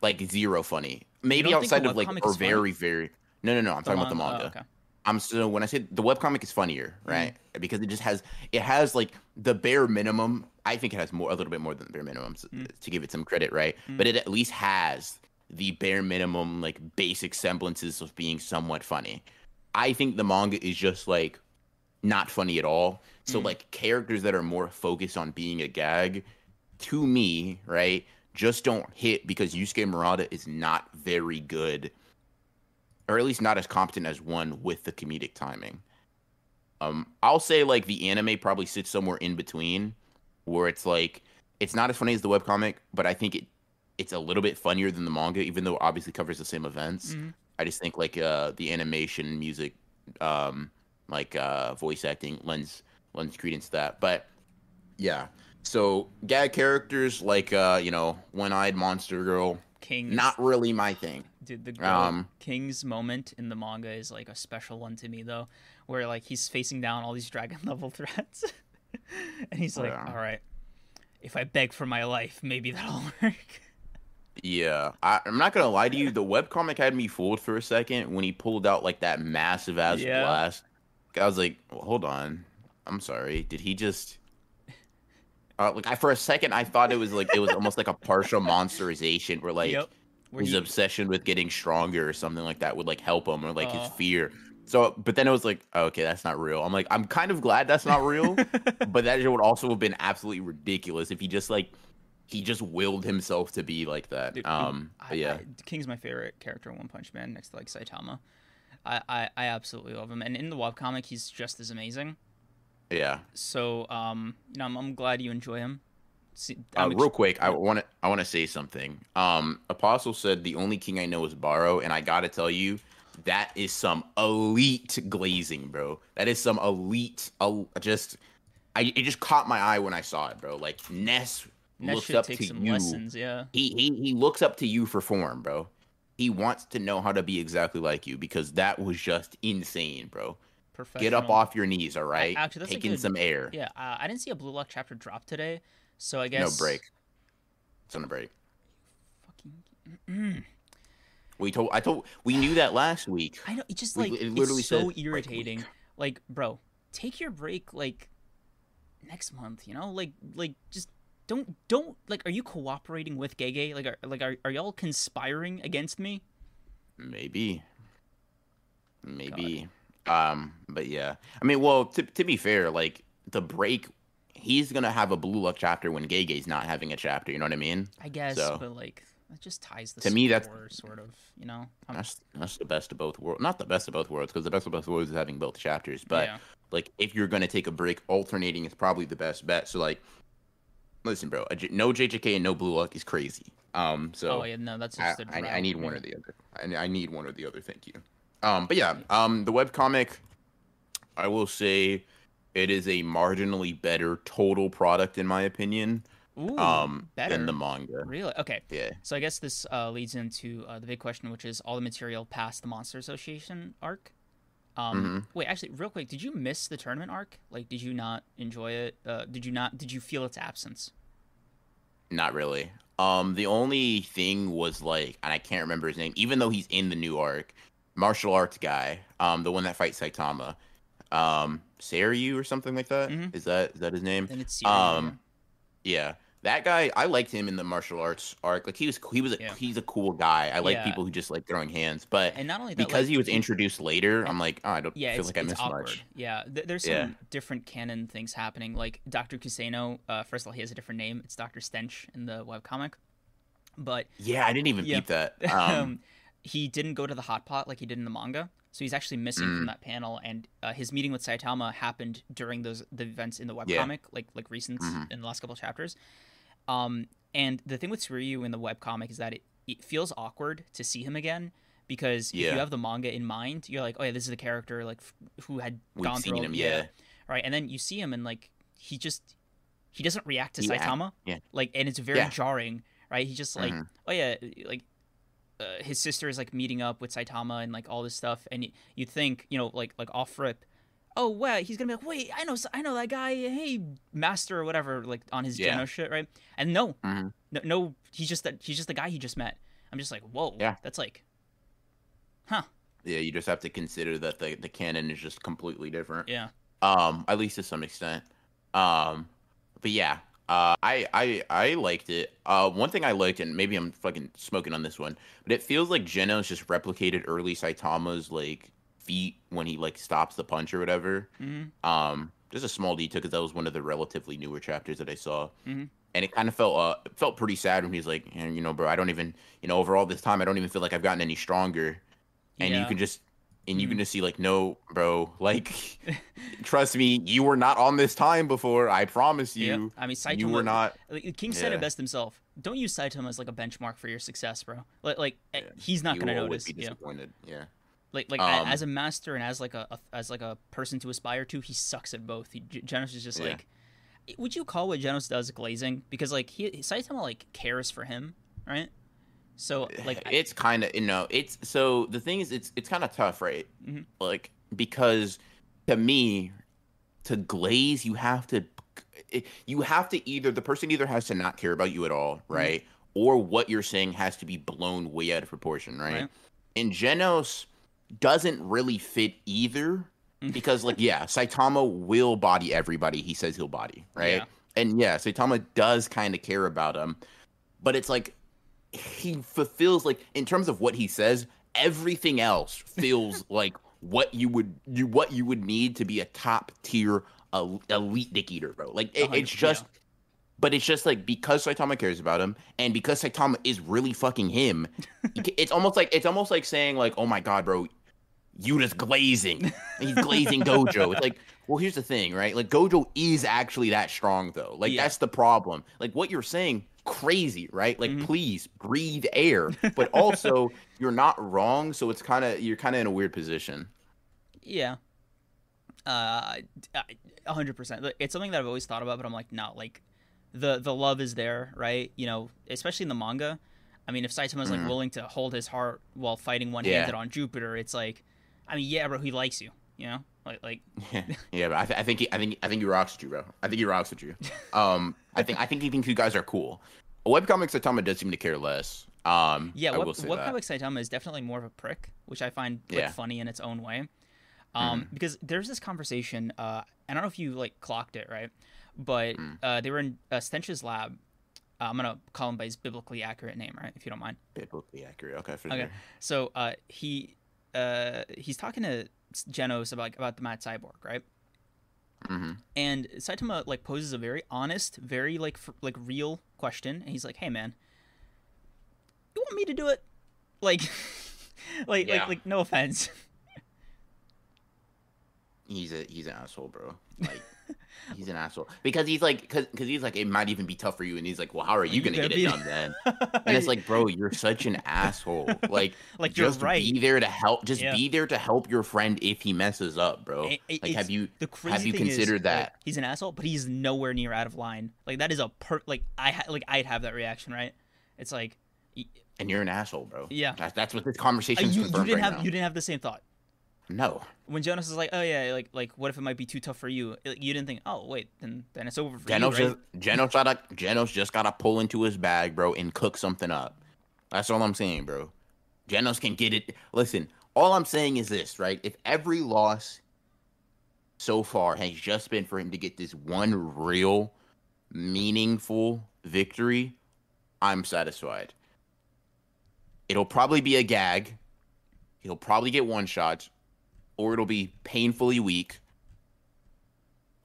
like zero funny. Maybe the outside of like or funny? very very. No, no, no. I'm talking about the manga. oh, okay. I'm so when I say the webcomic is funnier, Mm-hmm. right? Because it just has it has like the bare minimum. I think it has more a little bit more than the bare minimum to, Mm. to give it some credit, right? But it at least has the bare minimum like basic semblances of being somewhat funny. I think the manga is just like not funny at all. So Mm. like characters that are more focused on being a gag to me, right? Just don't hit because Yusuke Murata is not very good or at least not as competent as one with the comedic timing. Um, I'll say like the anime probably sits somewhere in between, where it's like it's not as funny as the webcomic, but I think it it's a little bit funnier than the manga, even though it obviously covers the same events. Mhm. I just think like uh, the animation, music, um, like uh, voice acting lends lends credence to that. But yeah, so gag characters like uh, you know, one eyed monster girl, King's not really my thing. Dude, the um, King's moment in the manga is like a special one to me though, where like he's facing down all these dragon *laughs* level threats, *laughs* and he's like, yeah. all right. if I beg for my life, maybe that'll *laughs* work. Yeah, I, I'm not gonna lie to you. The webcomic had me fooled for a second when he pulled out like that massive ass Yeah. blast. I was like, well, hold on. I'm sorry. Did he just? Uh, like I, for a second, I thought it was like it was almost like a partial monsterization, where like yep. Where his he- obsession with getting stronger or something like that would like help him, or like his Oh. fear. So, but then it was like, oh, okay, that's not real. I'm like, I'm kind of glad that's not real, *laughs* but that would also have been absolutely ridiculous if he just like he just willed himself to be like that. Dude, um, I- yeah. I- King's my favorite character in One Punch Man, next to like Saitama. I, I, I absolutely love him, and in the webcomic, he's just as amazing. Yeah. So, um, you know, I'm, I'm glad you enjoy him. See, Uh, ex- real quick, I want to I want to say something. Um, Apostle said the only king I know is Barou, and I gotta tell you, that is some elite glazing, bro. That is some elite. Uh, just, I it just caught my eye when I saw it, bro. Like Ness, Ness looks up to you. lessons. Yeah. He he he looks up to you for form, bro. He wants to know how to be exactly like you because that was just insane, bro. Get up off your knees, all right? actually, that's in good- some air. Yeah, uh, I didn't see a Blue Lock chapter drop today, so I guess no break. It's on a break. Fucking, We told I told we knew that last week. I know. It just We- like it literally it's so irritating. Like, bro, take your break like next month. You know, like like just don't don't like. Are you cooperating with Gege? Like, are like are are y'all conspiring against me? Maybe. Maybe. Um, but yeah. I mean, well, to to be fair, like the break, he's gonna have a Blue Lock chapter when Gege's not having a chapter. You know what I mean? I guess, So- but like that just ties the To me, that's- sort of. You know, I'm- That's that's the best of both worlds. Not the best of both worlds, because the best of both worlds is having both chapters. But yeah. like, if you're gonna take a break, alternating is probably the best bet. So like, listen, bro, a J- no JJK and no Blue Lock is crazy. Um, so oh yeah, no, that's I, just I need one or the other. I, I need one or the other. Thank you. Um, but yeah, um, the web comic, I will say, it is a marginally better total product in my opinion. Ooh, um, better. than the manga. Really? Okay. Yeah. So I guess this uh, leads into uh, the big question, which is all the material past the Monster Association arc. Um, Mhm. Wait, actually, real quick, did you miss the tournament arc? Like, did you not enjoy it? Uh, did you not? Did you feel its absence? Not really. Um, the only thing was like, and I can't remember his name, even though he's in the new arc, martial arts guy, um, the one that fights Saitama, um, Suiryu or something like that. Is Mhm. that is that his name? And it's Um, Yeah, that guy. I liked him in the martial arts arc. Like he was, he was, a, Yeah. he's a cool guy. I like Yeah. people who just like throwing hands. But and not only that, because like, he was introduced later, I'm like, oh, I don't yeah, feel like I missed awkward. much. Yeah, th- there's some Yeah. different canon things happening. Like Dr. Kuseno, uh, first of all, he has a different name. It's Dr. Stench in the webcomic. But Yeah, I didn't even Yeah. peep that. *laughs* um, Um, he didn't go to the hot pot like he did in the manga, so he's actually missing Mm. from that panel. And uh, his meeting with Saitama happened during those the events in the Yeah. webcomic, like like recent Mhm. in the last couple chapters. Um, and the thing with Suiryu in the webcomic is that it, it feels awkward to see him again because if you have the manga in mind, you're like, oh yeah, this is the character like f- who had We've gone through him, yeah. right, and then you see him and like he just he doesn't react to He act- Saitama, yeah. like, and it's very Yeah. jarring, right? He just like, Mhm. oh yeah, like uh, his sister is like meeting up with Saitama and like all this stuff, and y- you'd think, you know, like like off rip, oh wow, he's gonna be like, wait, I know, I know that guy, hey, master or whatever, like on his Yeah. Geno shit, right? And no, Mhm. no, no, he's just that he's just the guy he just met. I'm just like, whoa, Yeah. that's like, huh, yeah, you just have to consider that the the canon is just completely different. yeah, um at least to some extent um but yeah uh i i i liked it. Uh one thing i liked and maybe i'm fucking smoking on this one but it feels like Genos just replicated early saitama's like feet when he like stops the punch or whatever. Hmm um just a small detail because that was one of the relatively newer chapters that i saw. Mhm. and it kind of felt uh felt pretty sad when he's like "Eh, you know bro i don't even you know over all this time i don't even feel like i've gotten any stronger. And you can just and you Mhm. can just see like no bro *laughs* like *laughs* trust me you were not on this time before i promise you yeah. I mean, Saitama, you were not Like, King said it best himself. Don't use Saitama as like a benchmark for your success, bro. Like, like eh, Yeah. he's not you gonna notice. be Yeah. disappointed yeah Like, like Um, as a master and as like a, a as like a person to aspire to, he sucks at both. He, Genos is just Yeah. like, would you call what Genos does glazing? Because like he Saitama like cares for him, right? So like, I- it's kind of you know it's so the thing is it's it's kind of tough right Mhm. like because to me to glaze you have to you have to either the person either has to not care about you at all, right? Mm-hmm. Or what you're saying has to be blown way out of proportion, right? right. And Genos doesn't really fit either mm. because like yeah, Saitama will body everybody he says he'll body, right? Yeah. And yeah, Saitama does kind of care about him, but it's like he fulfills like in terms of what he says, everything else feels *laughs* like what you would you what you would need to be a top tier elite dick eater, bro. Like it, it's just. Yeah. But it's just like because Saitama cares about him, and because Saitama is really fucking him, *laughs* it's almost like it's almost like saying like, "Oh my god, bro, Yuta's glazing. He's glazing *laughs* Gojo." It's like, well, here's the thing, right? Like Gojo is actually that strong, though. Like yeah. that's the problem. Like what you're saying, crazy, right? Like mm-hmm. please breathe air, *laughs* but also you're not wrong. So it's kind of you're kind of in a weird position. Yeah. Uh, hundred percent. It's something that I've always thought about, but I'm like, no, like the the love is there, right? You know, especially in the manga. I mean, if Saitama's like mm. willing to hold his heart while fighting one handed yeah. on Jupiter, it's like, I mean, yeah, bro, he likes you, you know, like like. Yeah, *laughs* yeah but I, th- I think he, I think I think he rocks with you, bro. I think he rocks with you. *laughs* Um, I think I think he thinks you guys are cool. Webcomic Saitama does seem to care less. Um, yeah, web, webcomic Saitama is definitely more of a prick, which I find like, yeah. funny in its own way. Um, mm. because there's this conversation. Uh, I don't know if you like clocked it right, but mm. uh, they were in uh, Stench's lab. Uh, I'm gonna call him by his biblically accurate name, right? If you don't mind. Biblically accurate. Okay. okay. Sure. So uh, he uh, he's talking to Genos about about the Mad Cyborg, right? Mm-hmm. And Saitama like poses a very honest, very like f- like real question, and he's like, "Hey man, you want me to do it?" Like, *laughs* like yeah. like like no offense. he's a he's an asshole, bro. Like he's an asshole because he's like because he's like it might even be tough for you, and he's like, well, how are you gonna, get it done then? *laughs* and it's like, bro, you're such an asshole. Like *laughs* like just right. be there to help. Just yeah. be there to help your friend if he messes up, bro. It, it, like have you have you considered is, that like, he's an asshole, but he's nowhere near out of line. Like that is a per like I ha- like I'd have that reaction, right? It's like. And you're an asshole, bro. Yeah, that's, that's what this conversation uh, is. You, you didn't right have now. you didn't have the same thought. No. When Genos is like, "Oh yeah, like like what if it might be too tough for you?" You didn't think, "Oh wait, then then it's over for Genos you." Right? Just, Genos gotta Genos just gotta pull into his bag, bro, and cook something up. That's all I'm saying, bro. Genos can get it. Listen, all I'm saying is this, right? If every loss so far has just been for him to get this one real, meaningful victory, I'm satisfied. It'll probably be a gag. He'll probably get one shots or it'll be painfully weak.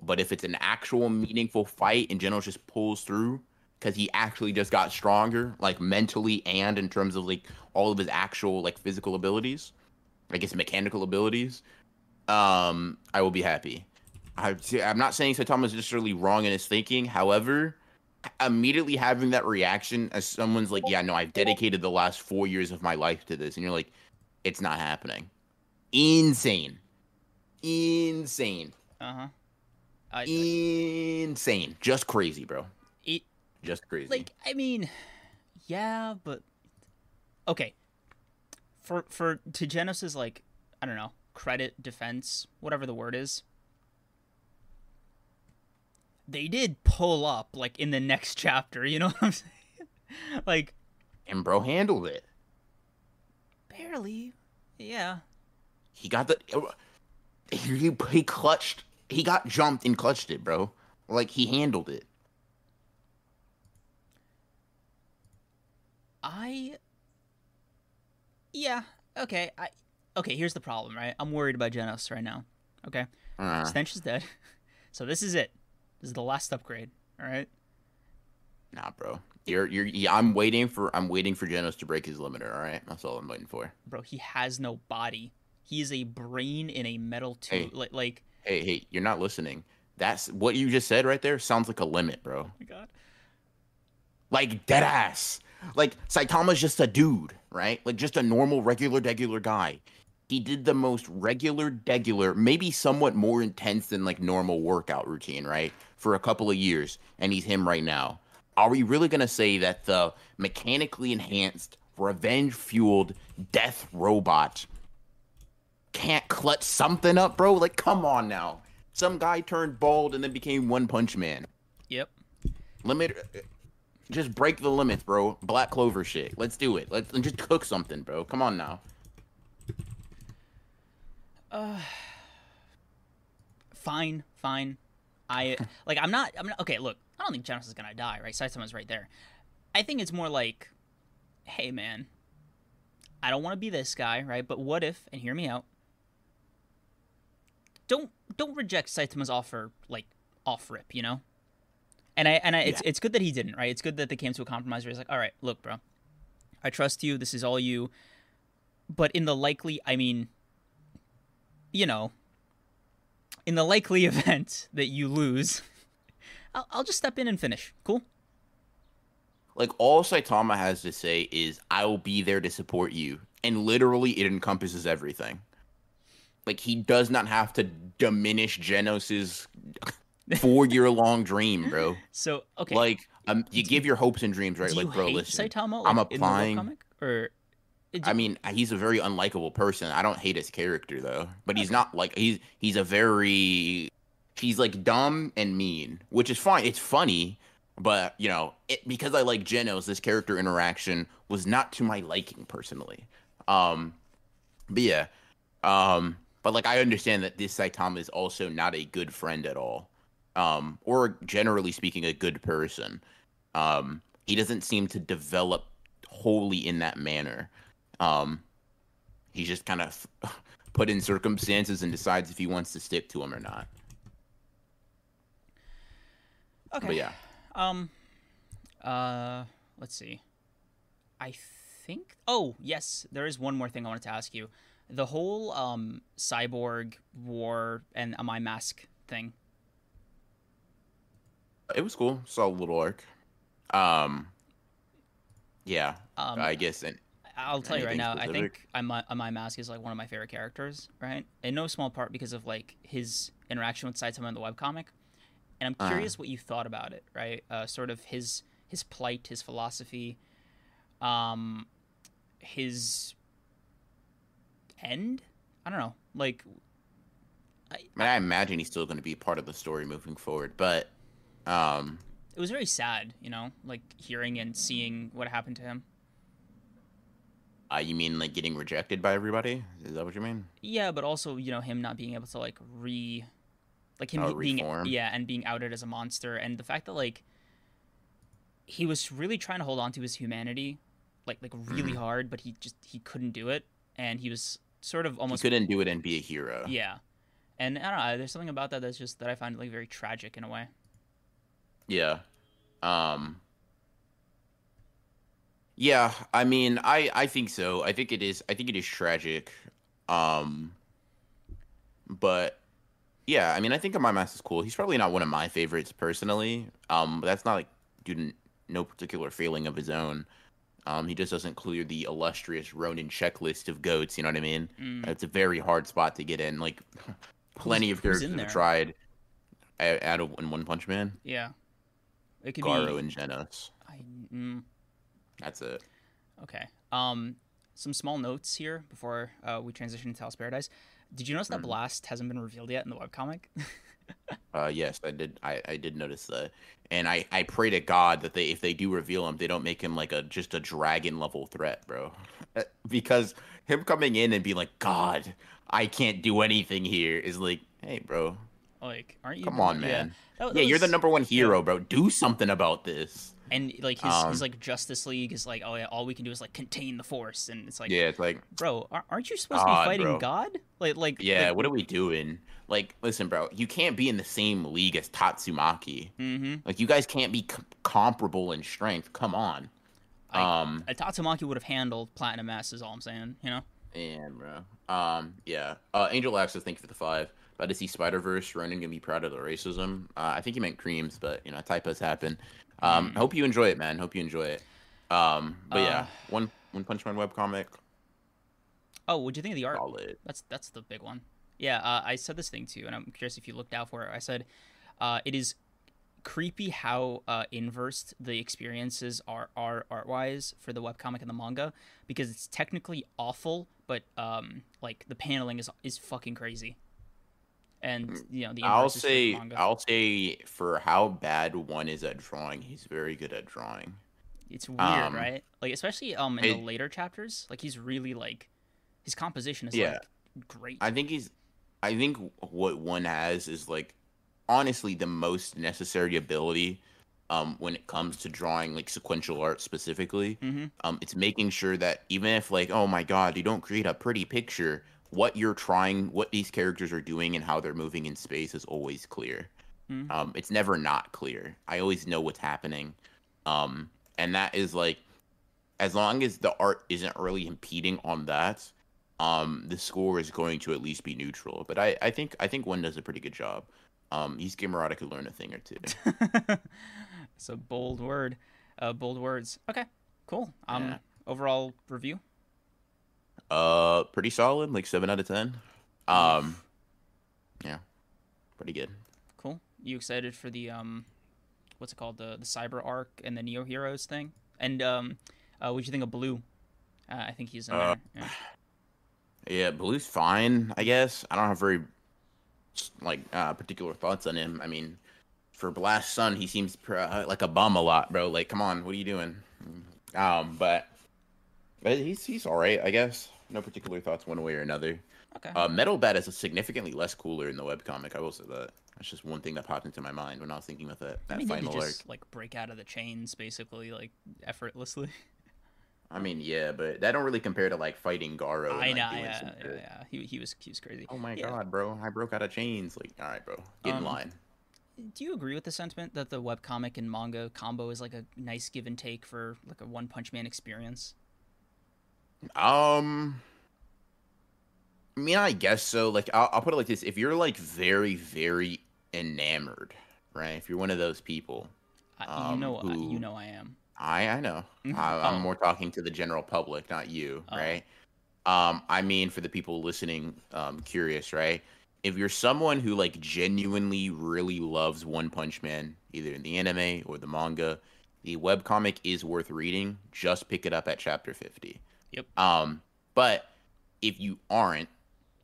But if it's an actual meaningful fight and Genos just pulls through because he actually just got stronger, like mentally and in terms of like all of his actual like physical abilities, I guess mechanical abilities, um, I will be happy. I, I'm not saying Saitama is necessarily wrong in his thinking. However, immediately having that reaction as someone's like, yeah, no, I've dedicated the last four years of my life to this, and you're like, it's not happening insane, insane. Uh huh. insane, just crazy, bro. It, just crazy. Like I mean, yeah, but okay. For for to Genos's like I don't know credit defense whatever the word is. They did pull up like in the next *laughs* chapter. You know what I'm saying? *laughs* like, and bro handled it. Barely. Yeah. He got the he, he clutched. He got jumped and clutched it, bro. Like he handled it. I Yeah, okay. I okay, here's the problem, right? I'm worried about Genos right now. Okay? Uh. Stench is dead. *laughs* So this is it. This is the last upgrade, all right? Nah, bro. You're you're yeah, I'm waiting for I'm waiting for Genos to break his limiter, all right? That's all I'm waiting for. Bro, he has no body. He is a brain in a metal tube. Hey, like, like, hey, hey, you're not listening. That's what you just said right there. Sounds like a limit, bro. Oh my god. Like dead ass. Like Saitama's just a dude, right? Like just a normal, regular, regular guy. He did the most regular, regular, maybe somewhat more intense than like normal workout routine, right? For a couple of years, and he's him right now. Are we really gonna say that the mechanically enhanced, revenge fueled death robot can't clutch something up, bro. Like, come on now. Some guy turned bald and then became One Punch Man. Yep. Limit. Just break the limits, bro. Black Clover shit. Let's do it. Let's just cook something, bro. Come on now. Uh, *sighs* fine, fine. I *laughs* like. I'm not. I'm not. Okay, look. I don't think Genos is gonna die. Right? Saitama's right there. I think it's more like, hey, man. I don't want to be this guy, right? But what if? And hear me out. Don't don't reject Saitama's offer like off rip. You know. And I and I, it's Yeah. it's good that he didn't. Right? It's good that they came to a compromise where he's like, all right, look, bro. I trust you. This is all you. But in the likely, I mean, you know, in the likely *laughs* event that you lose, I'll, I'll just step in and finish. Cool. Like all Saitama has to say is, "I will be there to support you," and literally, it encompasses everything. Like he does not have to diminish Genos's four-year-long dream, bro. *laughs* So okay, Like, um, you give your hopes and dreams, right? do Like, you bro, listen. Saitama? I'm like, the applying- webcomic? or I mean, he's a very unlikable person. I don't hate his character though, but he's not like he's he's a very he's like dumb and mean, which is fine. It's funny, but you know, it, because I like Genos, this character interaction was not to my liking personally. Um, but yeah, um, but like I understand that this Saitama is also not a good friend at all, um, or generally speaking, a good person. Um, he doesn't seem to develop wholly in that manner. Um, he's just kind of *laughs* put in circumstances and decides if he wants to stick to them or not. okay. But yeah, Um, uh, let's see. I think. Oh yes, there is one more thing I wanted to ask you. The whole um cyborg war and Amai Mask thing. it was cool. Saw a little arc. Um, yeah, Um, I guess. And I'll tell you right now. I specific? think I'm my, my mask is like one of my favorite characters, right? In no small part because of like his interaction with Saitama in the webcomic. And I'm Uh-huh. curious what you thought about it, right? Uh, sort of his his plight, his philosophy, um, his end. I don't know. Like, I, mean, I imagine he's still going to be part of the story moving forward. But, um, it was very sad, you know, like hearing and seeing what happened to him. uh, you mean like getting rejected by everybody? Is that what you mean? Yeah, but also you know him not being able to like re, like him Oh, being reform? yeah, and being outed as a monster, and the fact that like he was really trying to hold on to his humanity, like like really Mhm. hard, but he just he couldn't do it, and he was sort of He almost couldn't do it and be a hero. yeah, and I don't know. There's something about that that's just that I find like very tragic in a way. Yeah. Um Yeah, I mean, I I think so. I think it is I think it is tragic. Um but yeah, I mean, I think Amai Mask is cool. He's probably not one of my favorites personally. Um but that's not like due to no particular feeling of his own. Um he just doesn't clear the illustrious Ronin checklist of goats, you know what I mean? Mm. It's a very hard spot to get in. Like plenty of who's in characters have tried at a, in One Punch Man. Yeah, it could Garou be. and Genos. I, mm, That's it. Okay. Um, some small notes here before uh, we transition to Hell's Paradise. Did you notice that Mhm. Blast hasn't been revealed yet in the webcomic? *laughs* Uh, yes, I did. I, I did notice that, and I, I pray to God that they if they do reveal him, they don't make him like a just a dragon level threat, bro. Uh, because him coming in and being like, God, I can't do anything here is like, hey, bro, like, aren't you? come on, yeah. man. That- that Yeah, you're the number one hero, bro. Do something about this. And like his, Um, his like Justice League is like, oh yeah, all we can do is like contain the Force, and it's like, yeah, it's like, bro, aren't you supposed to be fighting bro. God? Like, like, yeah, like, what are we doing? Like, listen, bro, you can't be in the same league as Tatsumaki. mm-hmm. Like, you guys can't be c- comparable in strength. Come on. I- Um, Tatsumaki would have handled Platinum S. Is all I'm saying. You know. And bro. Um, yeah. Uh, Angel Access, thank you for the five. About to see Spider Verse. Ronin gonna be proud of the racism. Uh, I think he meant Kreams, but you know typos happen. Um, Mm. hope you enjoy it, man. Hope you enjoy it. Um, but Uh, yeah, one One Punch Man webcomic, Oh, what'd you think of the art? solid. That's that's the big one. Yeah, uh, I said this thing too, and I'm curious if you looked out for it. I said uh, it is creepy how uh, inversed the experiences are are art wise for the webcomic and the manga because it's technically awful, but um, like the paneling is is fucking crazy. And you know the I'll inverse is for the say. I'll say for how bad one is at drawing, he's very good at drawing. It's weird, um, right? Like especially um in it- the later chapters, like he's really like his composition is Yeah. like great. I think he's I think what one has is like honestly the most necessary ability um when it comes to drawing like sequential art specifically. hmm Um it's making sure that even if like oh my god, you don't create a pretty picture, what you're trying, what these characters are doing and how they're moving in space is always clear. Mhm. Um it's never not clear. I always know what's happening. Um and that is like as long as the art isn't really impeding on that, um, the score is going to at least be neutral. But I, I think I think one does a pretty good job. Um, Yusuke Murata could learn a thing or two. *laughs* it's a bold word, uh, bold words. Okay, cool. Um, Yeah. overall review. Uh, pretty solid, like seven out of ten. Um, yeah, pretty good. Cool. You excited for the um, what's it called the the cyber arc and the Neo Heroes thing? And um, uh, what'd you think of Blue? Uh, I think he's in Uh, there. Yeah. Yeah, Blue's fine, I guess. I don't have very like uh, particular thoughts on him. I mean, for Blast Sun, he seems pr- uh, like a bum a lot, bro. Like, come on, what are you doing? Um, but but he's he's all right, I guess. No particular thoughts one way or another. Okay. Uh, Metal Bat is significantly less cooler in the webcomic. I will say that. That's just one thing that popped into my mind when I was thinking about that I that mean, did he final arc. just like break out of the chains basically, like effortlessly? I mean, yeah, but that don't really compare to like fighting Garou. and, I like, know, yeah, yeah, yeah. He he was he was crazy. Oh my Yeah. god, bro! I broke out of chains. Like, all right, bro, get Um, in line. Do you agree with the sentiment that the webcomic and manga combo is like a nice give and take for like a One Punch Man experience? Um, I mean, I guess so. Like, I'll, I'll put it like this: if you're like very, very enamored, right? If you're one of those people, I, you Um, know, I- you know, I am. I I know. *laughs* I, I'm Oh. more talking to the general public, not you, Oh. right? Um, I mean, for the people listening, um, curious, right? If you're someone who like genuinely really loves One Punch Man, either in the anime or the manga, the webcomic is worth reading. Just pick it up at chapter 50. Yep. Um, but if you aren't,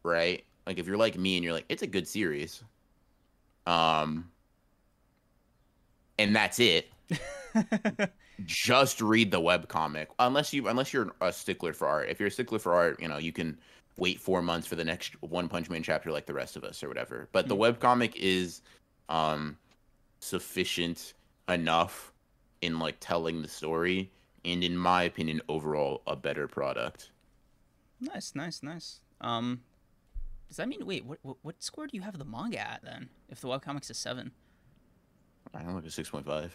right? Like if you're like me and you're like, it's a good series. Um, and that's it *laughs* just read the webcomic unless you unless you're a stickler for art if you're a stickler for art you know you can wait four months for the next one punch man chapter like the rest of us or whatever but the webcomic is um sufficient enough in like telling the story and in my opinion overall a better product nice, nice, nice. Um, does that mean wait? What, what score do you have the manga at then? If the webcomic's is seven, i don't know like a 6.5 it's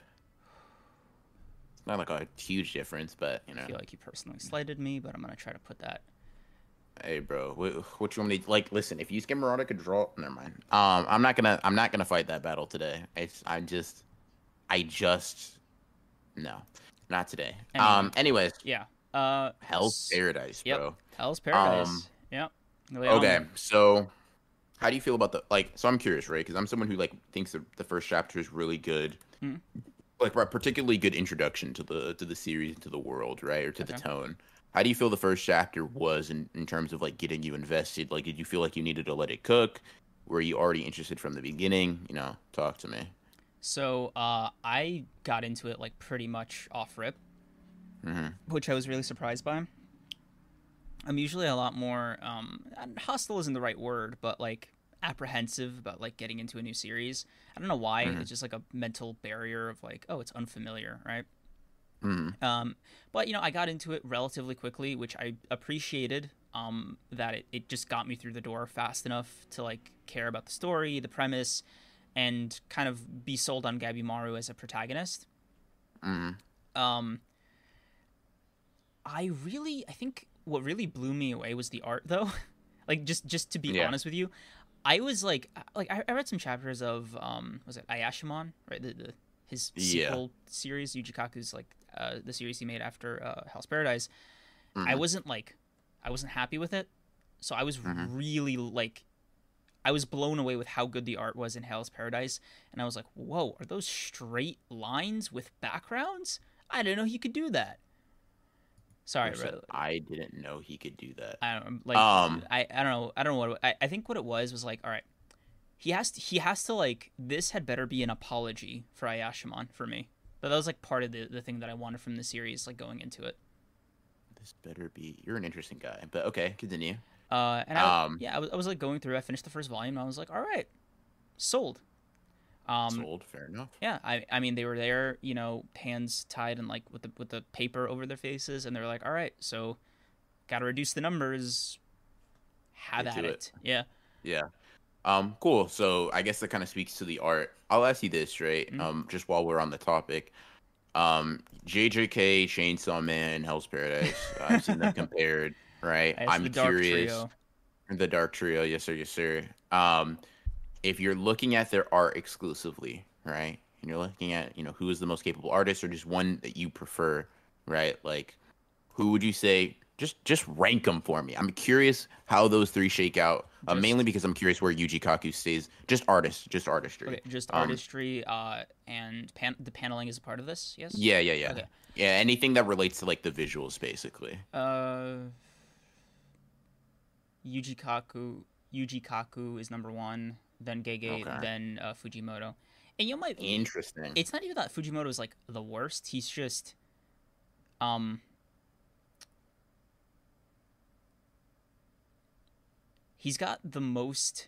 not like a huge difference but you know I feel like you personally slighted me, but I'm gonna try to put that. Hey, bro, what, what you want me to like? Listen, if you skim Murata could draw, never mind. Um, I'm not gonna, I'm not gonna fight that battle today. It's, I just, I just, no, not today. Mean- um, anyways, Yeah. Uh, Hell's Paradise, Yep. bro. Hell's Paradise. Um, yep. Lay Okay, so how do you feel about the like? So I'm curious, right? Because I'm someone who like thinks the, the first chapter is really good, Mhm. like a particularly good introduction to the to the series, to the world, right, or to the tone. How do you feel the first chapter was in, in terms of like getting you invested? Like, did you feel like you needed to let it cook? Were you already interested from the beginning? You know, talk to me. So uh, I got into it like pretty much off rip, hmm which I was really surprised by. I'm usually a lot more um, hostile isn't the right word, but like apprehensive about like getting into a new series. I don't know why. Mhm. It's just like a mental barrier of like, oh, it's unfamiliar, right? hmm Um, but you know, I got into it relatively quickly, which I appreciated. Um, that it, it just got me through the door fast enough to like care about the story, the premise, and kind of be sold on Gabimaru as a protagonist. hmm Um, I really, I think what really blew me away was the art, though. *laughs* like just just to be Yeah. honest with you, I was like, like I, I read some chapters of um, was it Ayashimon, right? The, the his Yeah. sequel series, Yuji Kaku's like uh, the series he made after uh, Hell's Paradise. I Mhm. wasn't like, I wasn't happy with it, so I was Mhm. really like. I was blown away with how good the art was in Hell's Paradise, and I was like, "Whoa, are those straight lines with backgrounds? I didn't know he could do that." Sorry, bro. I didn't know he could do that. I don't like. Um, I, I don't know. I don't know what I, I think what it was was like. All right, he has to, he has to like this had better be an apology for Ayashimon for me. But that was like part of the the thing that I wanted from the series, like going into it. This better be. You're an interesting guy, but okay, continue. Uh, and I, Um, yeah, I was, I was like going through. I finished the first volume. and I was like, all right, sold. Um, Sold, fair enough. Yeah, I I mean they were there, you know, hands tied and like with the with the paper over their faces, and they're like, all right, so got to reduce the numbers. Have at it. it. Yeah. Yeah. Um, cool. So I guess that kind of speaks to the art. I'll ask you this, right? Mhm. Um, just while we're on the topic. Um, JJK, Chainsaw Man, Hell's Paradise. I've seen them *laughs* compared, right? I'm the Dark curious. Trio. The Dark Trio, yes sir, yes sir. Um, if you're looking at their art exclusively, right, and you're looking at, you know, who is the most capable artist, or just one that you prefer, right? Like, who would you say? Just just rank them for me. I'm curious how those three shake out. Uh, Just- mainly because I'm curious where Yuji Kaku stays. Just artists, just artistry. Okay, just Um, artistry, uh, and pan- the paneling is a part of this. Yes. Yeah, yeah, yeah. Okay. Yeah, anything that relates to like the visuals, basically. Uh, Yuji Kaku. Yuji Kaku is number one. Then Gege. Okay. Then uh, Fujimoto. And you might. Interesting. It's not even that Fujimoto is like the worst. He's just, um. He's got the most.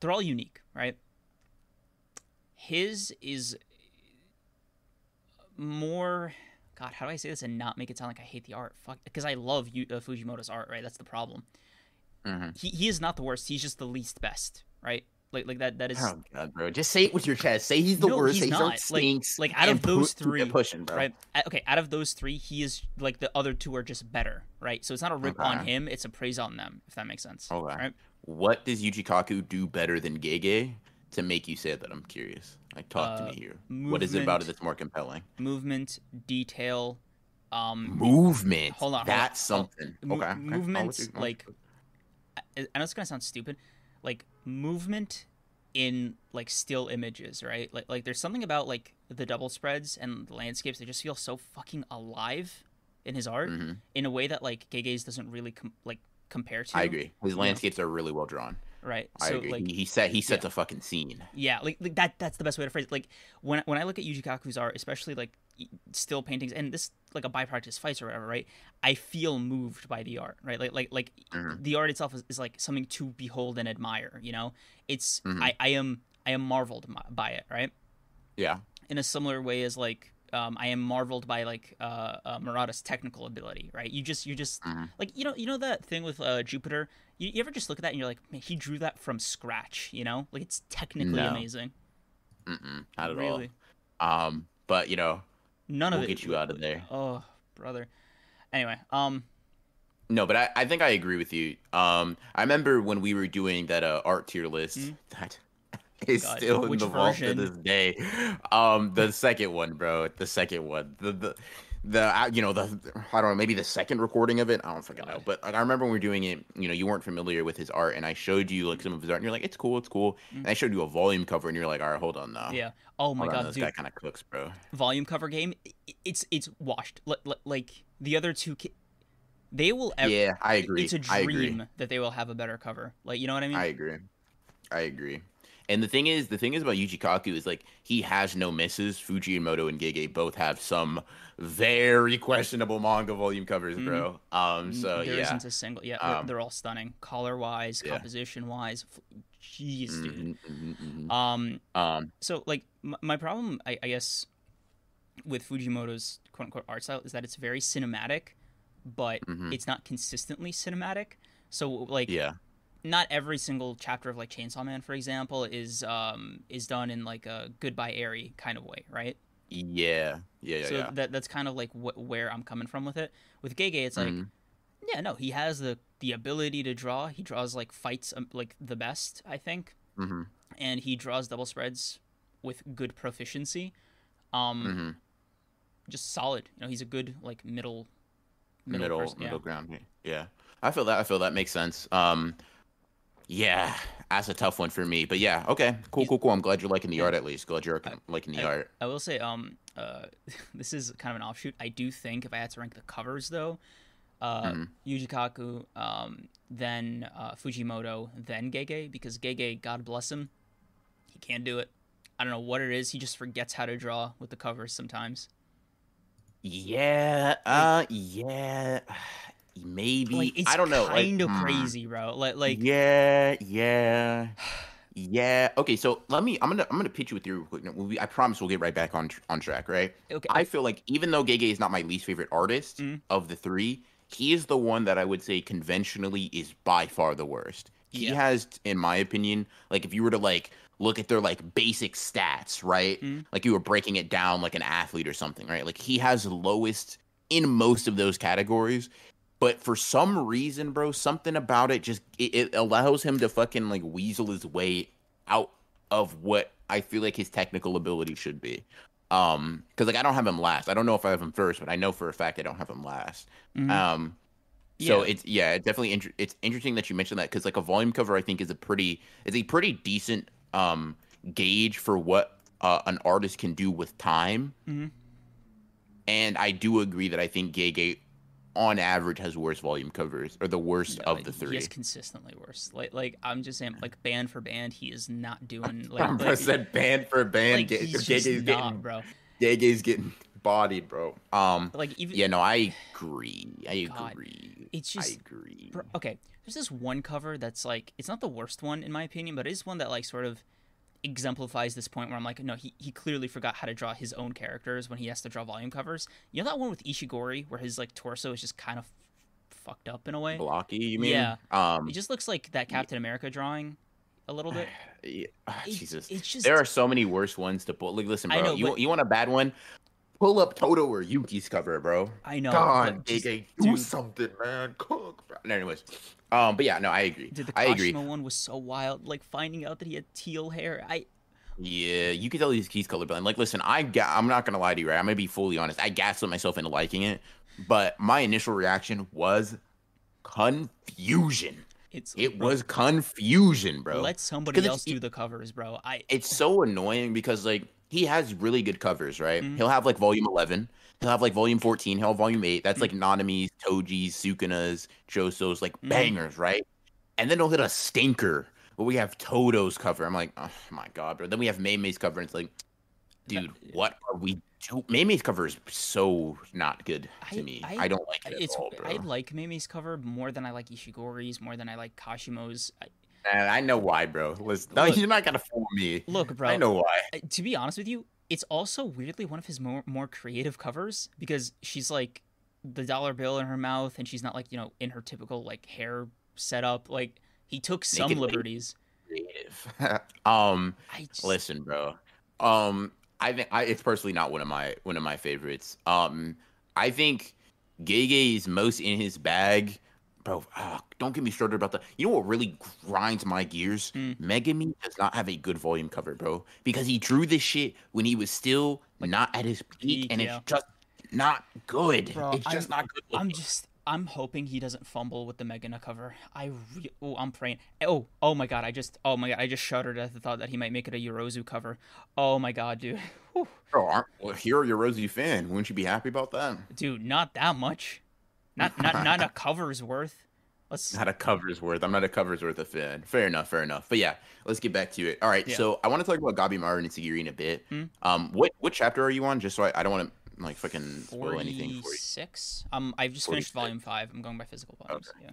They're all unique, right? His is more. God, how do I say this and not make it sound like I hate the art? Fuck, because I love Yu- uh, Fujimoto's art, right? That's the problem. Mhm. He he is not the worst. He's just the least best, right? Like like that that is Oh god, bro! Just say it with your chest. Say he's the No, worst. he's say not. Like- like, out of those pu- three, pushing, bro. right. Okay, out of those three, he is like the other two are just better, right? So it's not a rip on him; it's a praise on them, if that makes sense. Okay. Right? What does Yuji Kaku do better than Gege to make you say that? I'm curious. Like, talk Uh, to me here. What is it about it that's more compelling? Movement, detail, um, Movement. Hold on, hold on. That's Hold- something. mo- okay. okay. Movements, you- I'll let like- I I know it's gonna sound stupid, like movement in like still images, right? Like like there's something about like the double spreads and the landscapes that just feel so fucking alive in his art Mhm. in a way that like Gege's doesn't really com- like compare to. I agree. His landscapes are really well drawn. Right. I So agree. like he, he set he sets a fucking scene. Yeah, like, like that. That's the best way to phrase it. Like when when I look at Yuji Kaku's art, especially like still paintings, and this like a byproduct is fights or whatever, right? I feel moved by the art, right? Like like like Mhm. the art itself is, is like something to behold and admire. You know, it's Mhm. I I am I am marveled by it, right? Yeah. In a similar way as like. Um, I am marveled by like uh, uh, Murata's technical ability, right? You just, you just Mhm. like you know, you know that thing with uh, Jupiter. You, you ever just look at that and you're like, man, he drew that from scratch, you know? Like it's technically No. amazing. Mm-mm, not at really. all. Um, but you know, None of we'll it. get you out of there. Oh, brother. Anyway, um, No, but I, I think I agree with you. Um, I remember when we were doing that uh, art tier list Mhm. *laughs* that is God, still in the vault to this day. Um, the second one, bro, the second one, the the the you know the I don't know maybe the second recording of it. I don't fucking know, but like, I remember when we were doing it. You know, you weren't familiar with his art, and I showed you like some of his art, and you're like, it's cool, it's cool. Mm. And I showed you a volume cover, and you're like, all right, hold on now. yeah. Oh my Hold on, god, this dude. guy kind of cooks, bro. Volume cover game. It's it's washed. Like the other two, ki- they will. Ev- yeah, I agree. It's a I agree. dream that they will have a better cover. Like you know what I mean? I agree. I agree. And the thing is, the thing is about Yuji Kaku is like he has no misses. Fujimoto and Gege both have some very questionable manga volume covers, bro. Um, so Mm, there yeah, not a single. Yeah, they're, Um, they're all stunning, color wise, yeah. composition wise. Jeez, dude. Mhm, mhm, mhm. Um, um, so like m- my problem I, I guess with fujimoto's quote unquote art style is that it's very cinematic but Mhm. it's not consistently cinematic so like yeah, not every single chapter of like chainsaw man for example is um is done in like a Goodbye, Eri kind of way right yeah, yeah, yeah, so yeah. that that's kind of like wh- where i'm coming from with it with gege it's like Mhm. yeah no he has the the ability to draw he draws like fights um, like the best i think Mhm, and he draws double spreads with good proficiency. Um, mhm. just solid. You know, he's a good like middle middle, middle person. middle Yeah. ground. Yeah, I feel that. I feel that makes sense. Um, yeah, that's a tough one for me. But yeah, okay, cool, cool, cool. I'm glad you're liking the art at least. Glad you're liking the I- art. I will say, um, uh, *laughs* this is kind of an offshoot. I do think if I had to rank the covers though, uh, Mhm. Yuji Kaku, um, then uh, Fujimoto, then Gege because Gege, God bless him, he can't do it. I don't know what it is. He just forgets how to draw with the covers sometimes. Yeah, uh, yeah, maybe. Like it's I don't know. like, Kind of hmm. crazy, bro. Like, like yeah, yeah, yeah. Okay, so let me. I'm gonna. I'm gonna pitch you with you real quick. No, I promise we'll get right back on on track. Right. okay, I feel like even though Gege is not my least favorite artist Mhm. of the three, he is the one that I would say conventionally is by far the worst. He Yeah. has, in my opinion, like if you were to like look at their like basic stats, right? Mhm. Like you were breaking it down like an athlete or something, right? Like he has lowest in most of those categories. But for some reason, bro, something about it just it, it allows him to fucking like weasel his way out of what I feel like his technical ability should be. Um, because like I don't have him last. I don't know if I have him first, but I know for a fact I don't have him last. Mhm. Um, so Yeah. it's yeah, it's definitely inter- it's interesting that you mentioned that because like a volume cover I think is a pretty is a pretty decent um gauge for what uh, an artist can do with time. Mhm. And I do agree that I think Gege on average has worse volume covers or the worst No, of the He three. is consistently worse. Like, like I'm just saying, like band for band, he is not doing *laughs* like. I'm like, said band for band. like, Ge- he's Gege's just getting not, bro. Getting bodied, bro. Um, Like even yeah, no, I agree. I God, agree. it's I just- agree. Bro, okay, there's this one cover that's like it's not the worst one in my opinion, but it is one that like sort of exemplifies this point where I'm like, no, he, he clearly forgot how to draw his own characters when he has to draw volume covers. You know that one with Ishigori where his like torso is just kind of fucked up in a way. Blocky, you mean? Yeah. Um, It just looks like that Captain America drawing a little bit. *sighs* yeah, ah, *sighs* It- Jesus. just There are so many worse ones to pull. Like, listen, bro. know, you but- you want a bad one? Pull up Todo or Yuki's cover, bro. I know. God, just- do dude. something, man. Cook. Bro. Anyways, um, but yeah, no, I agree. Dude, the I agree. One was so wild. Like finding out that he had teal hair. I Yeah, you could tell he's, he's colorblind. Like, listen, I ga- I'm not gonna lie to you, right? I'm gonna be fully honest. I gaslit myself into liking it, but my initial reaction was confusion. it's It bro, was confusion, bro. let somebody else do the covers, bro. I it's so annoying because like he has really good covers, right? Mhm. He'll have like volume eleven, he'll have like volume fourteen, he'll have volume eight. Mm. That's like Nanami's, Toji's, Sukuna's, Choso's, like Mhm. bangers, right? And then he'll hit a stinker where we have Todo's cover. I'm like, oh my god, bro. Then we have Mei Mei's cover, and it's like, dude, what are we do? Mei Mei's cover is so not good to I- me. I- I, don't like it it's at all, bro. I like Mei's cover more than I like Ishigori's, more than I like Kashimo's. I, And I know why, bro. Listen, no, Look- you're not gonna fool me. look, bro. I know why. To be honest with you, it's also weirdly one of his more more creative covers because she's like the dollar bill in her mouth and she's not like you know in her typical like hair setup. Like he took some liberties. Creative. *laughs* um. I just, Listen, bro. Um, I think I, it's personally not one of my one of my favorites. Um, I think Gege is most in his bag, bro. ah, don't get me started about that. You know what really grinds my gears? Hmm. Megumi does not have a good volume cover, bro, because he drew this shit when he was still not at his peak, and yeah. it's just not good. Bro, it's just I'm- not good. I'm just I'm hoping he doesn't fumble with the Megana cover. I re- oh I'm praying. Oh oh my god! I just oh my god! I just shuddered at the thought that he might make it a Yorozu cover. Oh my god, dude. *laughs* Whew. Bro, aren't, well, here you're a Rosie fan. Wouldn't you be happy about that? Dude, not that much. Not not *laughs* not a cover's worth. Let's Not a cover's worth. I'm not a cover's worth of fan. Fair enough, fair enough. But yeah, let's get back to it. All right, Yeah. so I want to talk about Gabimaru and Sagiri in a bit. Hmm. Um, what what chapter are you on? Just so I, I don't want to like fucking spoil anything. 46. Um, I've just finished volume five. I'm going by physical volumes. Yeah.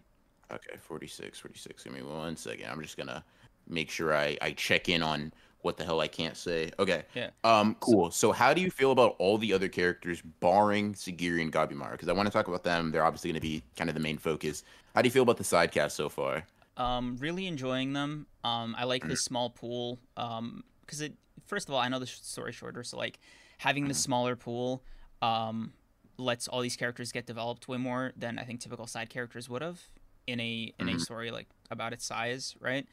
Okay, 46, 46. Give me one second. I'm just gonna make sure I I check in on what the hell I can't say. Okay. Yeah. Um, cool. So how do you feel about all the other characters barring Sagiri and Gabimaru? Because I want to talk about them. They're obviously going to be kind of the main focus. How do you feel about the side cast so far? Um, really enjoying them. Um, I like this small pool. Um, because it first of all, I know the sh- story shorter, so like having the smaller pool, um, lets all these characters get developed way more than I think typical side characters would have in a in a Mhm. story like about its size, right?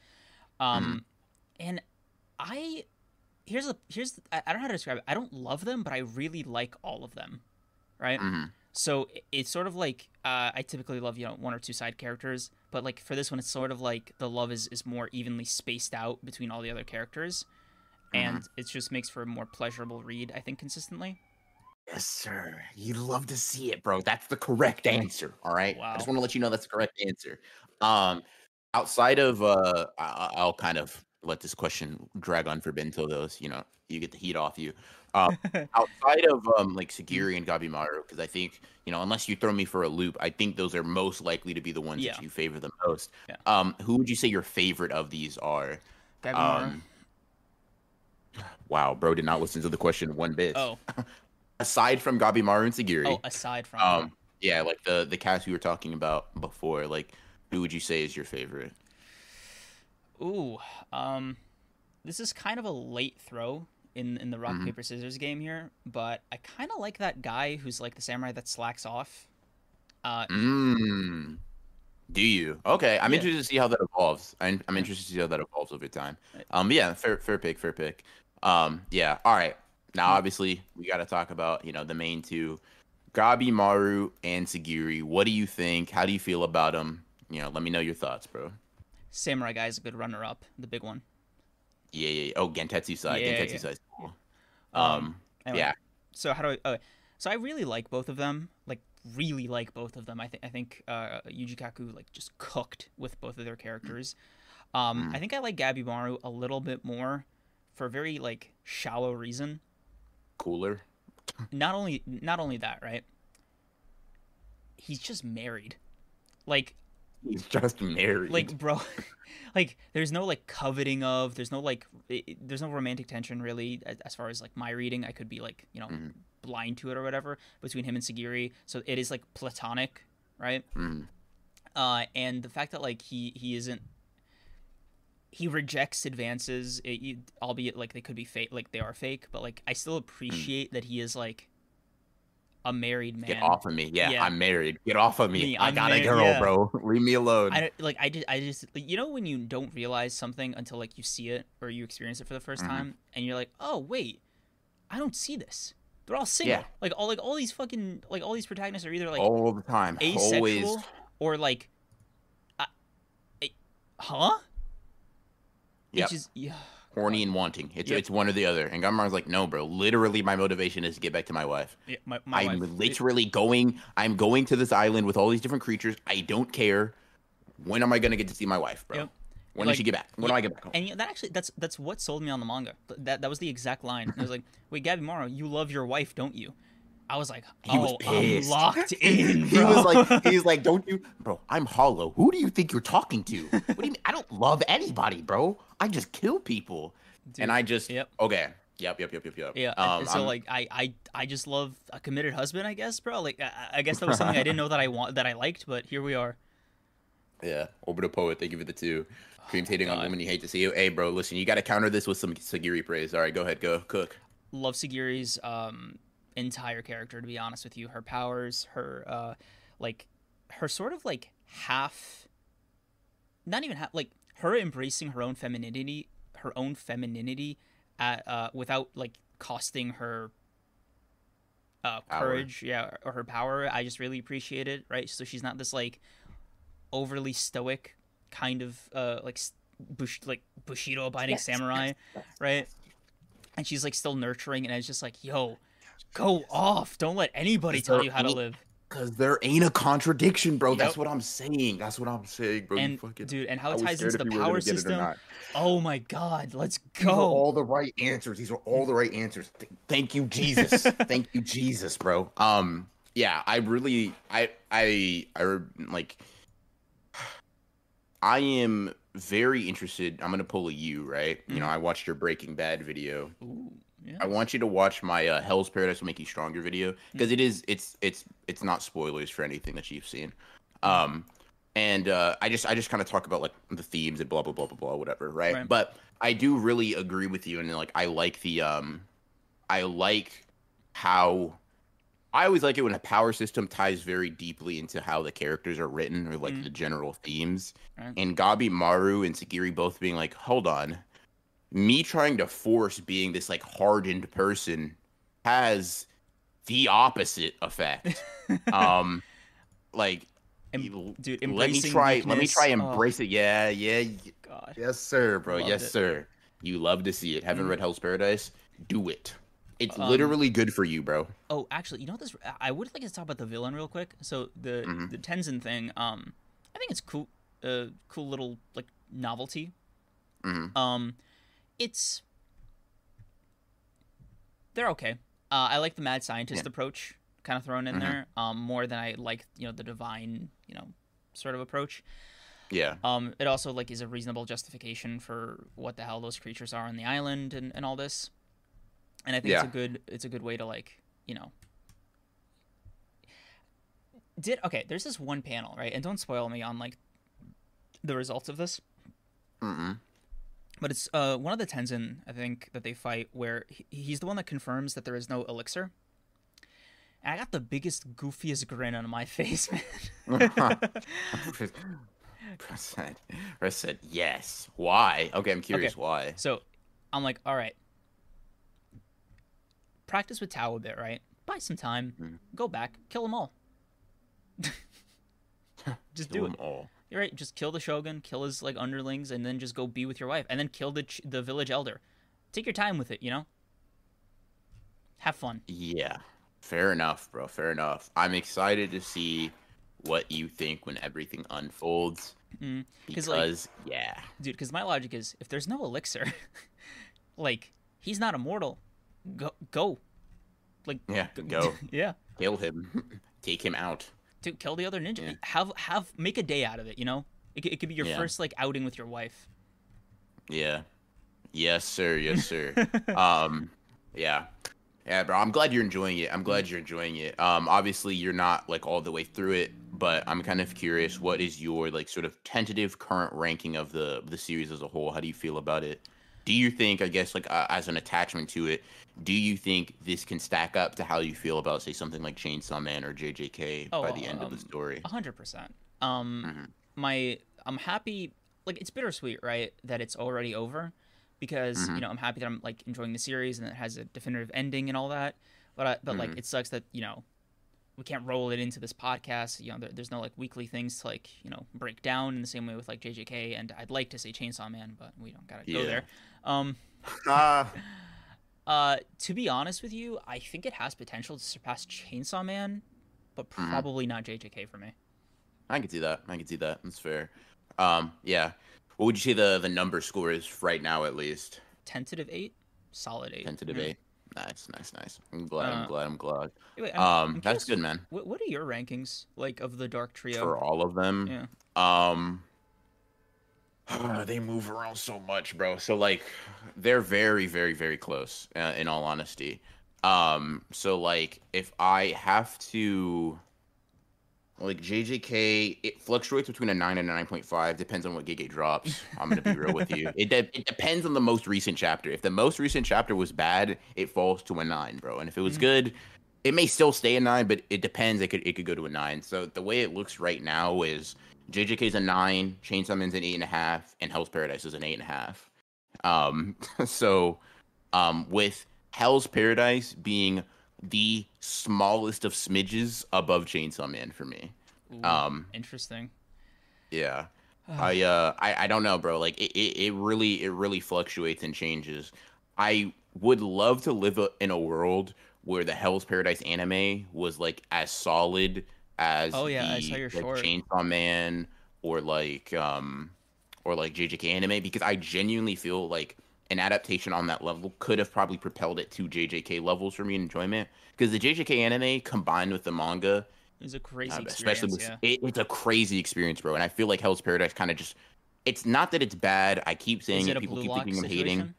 Um, and I here's a here's I, don't know how to describe it. I don't love them, but I really like all of them, right? hmm So it's sort of like uh, I typically love you know one or two side characters, but like for this one, it's sort of like the love is is more evenly spaced out between all the other characters, and it just makes for a more pleasurable read. I think consistently. Yes, sir. You love to see it, bro. That's the correct answer. All right. Wow. I just want to let you know that's the correct answer. Um, outside of uh, I- I'll kind of let this question drag on for Bento, though. so, You know, you get the heat off you. Um, *laughs* outside of um, like Sagiri and Gabimaru, because I think you know, unless you throw me for a loop, I think those are most likely to be the ones Yeah. that you favor the most. Yeah. Um, who would you say your favorite of these are? Gabimaru. Um, wow, bro, did not listen to the question one bit. oh, *laughs* Aside from Gabimaru and Sagiri, oh, aside from um, yeah, like the the cast we were talking about before, like who would you say is your favorite? Ooh, um, this is kind of a late throw in in the rock Mhm. paper scissors game here, but I kind of like that guy who's like the samurai that slacks off. Uh, Mm. Do you? Okay, I'm Yeah. interested to see how that evolves. I'm, I'm interested to see how that evolves over time. Um, yeah, fair fair pick, fair pick. Um, yeah. All right. Now, Mm. obviously, we got to talk about you know the main two, Gabimaru and Sagiri. What do you think? How do you feel about them? You know, let me know your thoughts, bro. Samurai guy is a good runner up, the big one. Yeah, yeah. yeah. Oh, Gentetsu side. Yeah, Gentetsu yeah. cool. Um, Um, Anyway, yeah. So how do I? Uh, so I really like both of them. Like really like both of them. I think I think uh, Yuji Kaku like just cooked with both of their characters. Um, Mm. I think I like Gabimaru a little bit more for a very like shallow reason. Cooler. Not only not only that, right? He's just married. Like He's just married. like bro *laughs* like there's no like coveting of there's no like i i- there's no romantic tension really as far as like my reading i could be like you know Mhm. blind to it or whatever between him and sagiri so it is like platonic right Mm. uh and the fact that like he he isn't he rejects advances it, albeit like they could be fake like they are fake but like i still appreciate that he is like a married man Get off of me. Yeah, Yeah. I'm married. Get off of me. Me, I got a girl, yeah. bro. *laughs* Leave me alone. I like I just I just like, you know when you don't realize something until like you see it or you experience it for the 1st Mhm. time and you're like oh wait I don't see this they're all single Yeah. like all like all these fucking like all these protagonists are either like all the time. asexual Always. or like I, I, huh Yep. it's just yeah Horny and wanting. It's Yep. it's one or the other. And Gamaru's like, no, bro. Literally, my motivation is to get back to my wife. yeah my, my I'm wife literally going. I'm going to this island with all these different creatures. I don't care. When am I gonna get to see my wife, bro? Yep. When Like, does she get back? When do I get back home? and yeah, that actually that's that's what sold me on the manga that that was the exact line I was like *laughs* wait Gabimaru you love your wife don't you I was like He was oh I'm locked *laughs* in he was like, he's like, don't you, *laughs* bro? I'm hollow. Who do you think you're talking to? What do you mean? I don't love anybody, bro. I just kill people. Dude, and I just, yep. okay, yep, yep, yep, yep, yep. Yeah. Um, so I'm- like I, I I just love a committed husband, I guess, bro. Like I, I guess that was something I didn't know that I want that I liked, but here we are. *laughs* Yeah, Orbital Poet. Thank you for the two. Kreams hating on God. women you hate to see you. Hey, bro, listen, you got to counter this with some Sagiri praise. All right, go ahead, go cook. Love Sagiri's um entire character to be honest with you. Her powers, her uh like her sort of like half not even half like her embracing her own femininity, her own femininity at uh without like costing her uh Power. courage, yeah, or her power. I just really appreciate it, right? So she's not this like overly stoic kind of uh like bush like bushido abiding samurai right and she's like still nurturing and it's just like yo go off don't let anybody tell you how to live Cause there ain't a contradiction, bro. That's what I'm saying. That's what I'm saying, bro. and fucking, dude and how it ties into the you were gonna power get it or system oh my god let's go. These all the right answers. These are all the right answers. Th- Thank you, Jesus. *laughs* Thank you, Jesus, bro. Um, yeah, I really, I, I, I like. I am very interested. I'm gonna pull a you, right? You know, I watched your Breaking Bad video. Ooh, I want you to watch my uh, Hell's Paradise will make you stronger video because Mm. it is it's it's it's not spoilers for anything that you've seen. Um and uh I just I just kind of talk about like the themes and blah blah blah blah blah whatever, right? Right. But I do really agree with you and like I like the um I like how I always like it when a power system ties very deeply into how the characters are written or like Mm. the general themes. Right. And Gabimaru and Sagiri both being like, hold on, me trying to force being this like hardened person has the opposite effect. *laughs* um, like, Em- dude let me try. Let me weakness, try oh, embrace it. Yeah, yeah, god yes, sir, bro. Loved yes, it. sir. You love to see it. Haven't Mhm. read Hell's Paradise? Do it. It's Um, literally good for you, bro. Oh, actually, you know what this? I would like to talk about the villain real quick. So the Mhm. the Tensen thing. Um, I think it's cool. Uh, cool little like novelty. Mhm. Um, it's they're okay. Uh, I like the mad scientist Yeah. approach kind of thrown in Mhm. there. Um, more than I like you know the divine you know sort of approach. Yeah. Um, it also like is a reasonable justification for what the hell those creatures are on the island and, and all this. And I think it's a good it's a good way to like you know. Did okay? There's this one panel right, and don't spoil me on like the results of this, Mm-mm. But it's uh one of the Tensen I think that they fight where he, he's the one that confirms that there is no elixir. And I got the biggest goofiest grin on my *laughs* face, man. Said, *laughs* Chris said, yes. Why? Okay, I'm curious why. So I'm like, all right. Practice with Tao a bit, right? Buy some time. Mhm. Go back. Kill them all. *laughs* just Kill do them it. all. You're right. Just kill the shogun, kill his like underlings, and then just go be with your wife, and then kill the ch- the village elder. Take your time with it, you know. Have fun. Yeah. Fair enough, bro. Fair enough. I'm excited to see what you think when everything unfolds. Mm, 'cause, Because, like- yeah. dude. Because my logic is, if there's no elixir, *laughs* like he's not immortal. Go go. Like Yeah, go. *laughs* yeah. Kill him. *laughs* Take him out. To kill the other ninja. Yeah. Have have make a day out of it. You know, it, it could be your Yeah. first like outing with your wife. Yeah. Yes, sir. Yes, sir. *laughs* um, yeah. Yeah, bro. I'm glad you're enjoying it. I'm glad you're enjoying it. Um, obviously you're not like all the way through it, but I'm kind of curious. What is your like sort of tentative current ranking of the the series as a whole? How do you feel about it? Do you think, I guess, like uh, as an attachment to it, do you think this can stack up to how you feel about, say, something like Chainsaw Man or JJK Oh, by the end of the um, story? A hundred percent. Um, Mhm. my I'm happy. Like it's bittersweet, right? That it's already over, because Mhm. you know I'm happy that I'm like enjoying the series and it has a definitive ending and all that. But I, but like Mhm. it sucks that you know we can't roll it into this podcast. You know, there, there's no like weekly things to like you know break down in the same way with like JJK. And I'd like to say Chainsaw Man, but we don't gotta go there. Um, Ah, Uh, to be honest with you, I think it has potential to surpass Chainsaw Man, but Mhm. probably not JJK for me. I can see that. I can see that. That's fair. Um, yeah. What would you say the the number score is right now, at least? Tentative eight, solid eight. Tentative Yeah. eight. Nice, nice, nice. I'm glad. I'm Uh, glad. I'm glad. Wait, I'm- Um, I'm that's good, man. What, what are your rankings like of the Dark Trio? For all of them. Yeah. Um, *sighs* they move around so much, bro. So like, they're very, very, very close. Uh, in all honesty. Um, so like, if I have to, like JJK, it fluctuates between a nine and a nine point five. Depends on what Gege drops. I'm gonna be real with you. *laughs* It de- it depends on the most recent chapter. If the most recent chapter was bad, it falls to a nine, bro. And if it was Mhm. good, it may still stay a nine, but it depends. It could it could go to a nine. So the way it looks right now is JJK's a nine, Chainsaw Man's an eight and a half, and Hell's Paradise is an eight and a half. Um, *laughs* so, um, with Hell's Paradise being the smallest of smidges above Chainsaw Man for me. Ooh, Um, interesting. yeah. *sighs* I uh I, I don't know, bro. Like it, it, it really it really fluctuates and changes. I would love to live in a world where the Hell's Paradise anime was like as solid as Oh, yeah, I the, saw your like, short. Chainsaw Man or like um or like JJK anime because I genuinely feel like an adaptation on that level could have probably propelled it to JJK levels for me in enjoyment because the JJK anime combined with the manga is a crazy uh, experience. especially with yeah. it, it's a crazy experience, bro. And I feel like Hell's Paradise kind of just it's not that it's bad. I keep saying Is it. it People keep thinking I'm hating.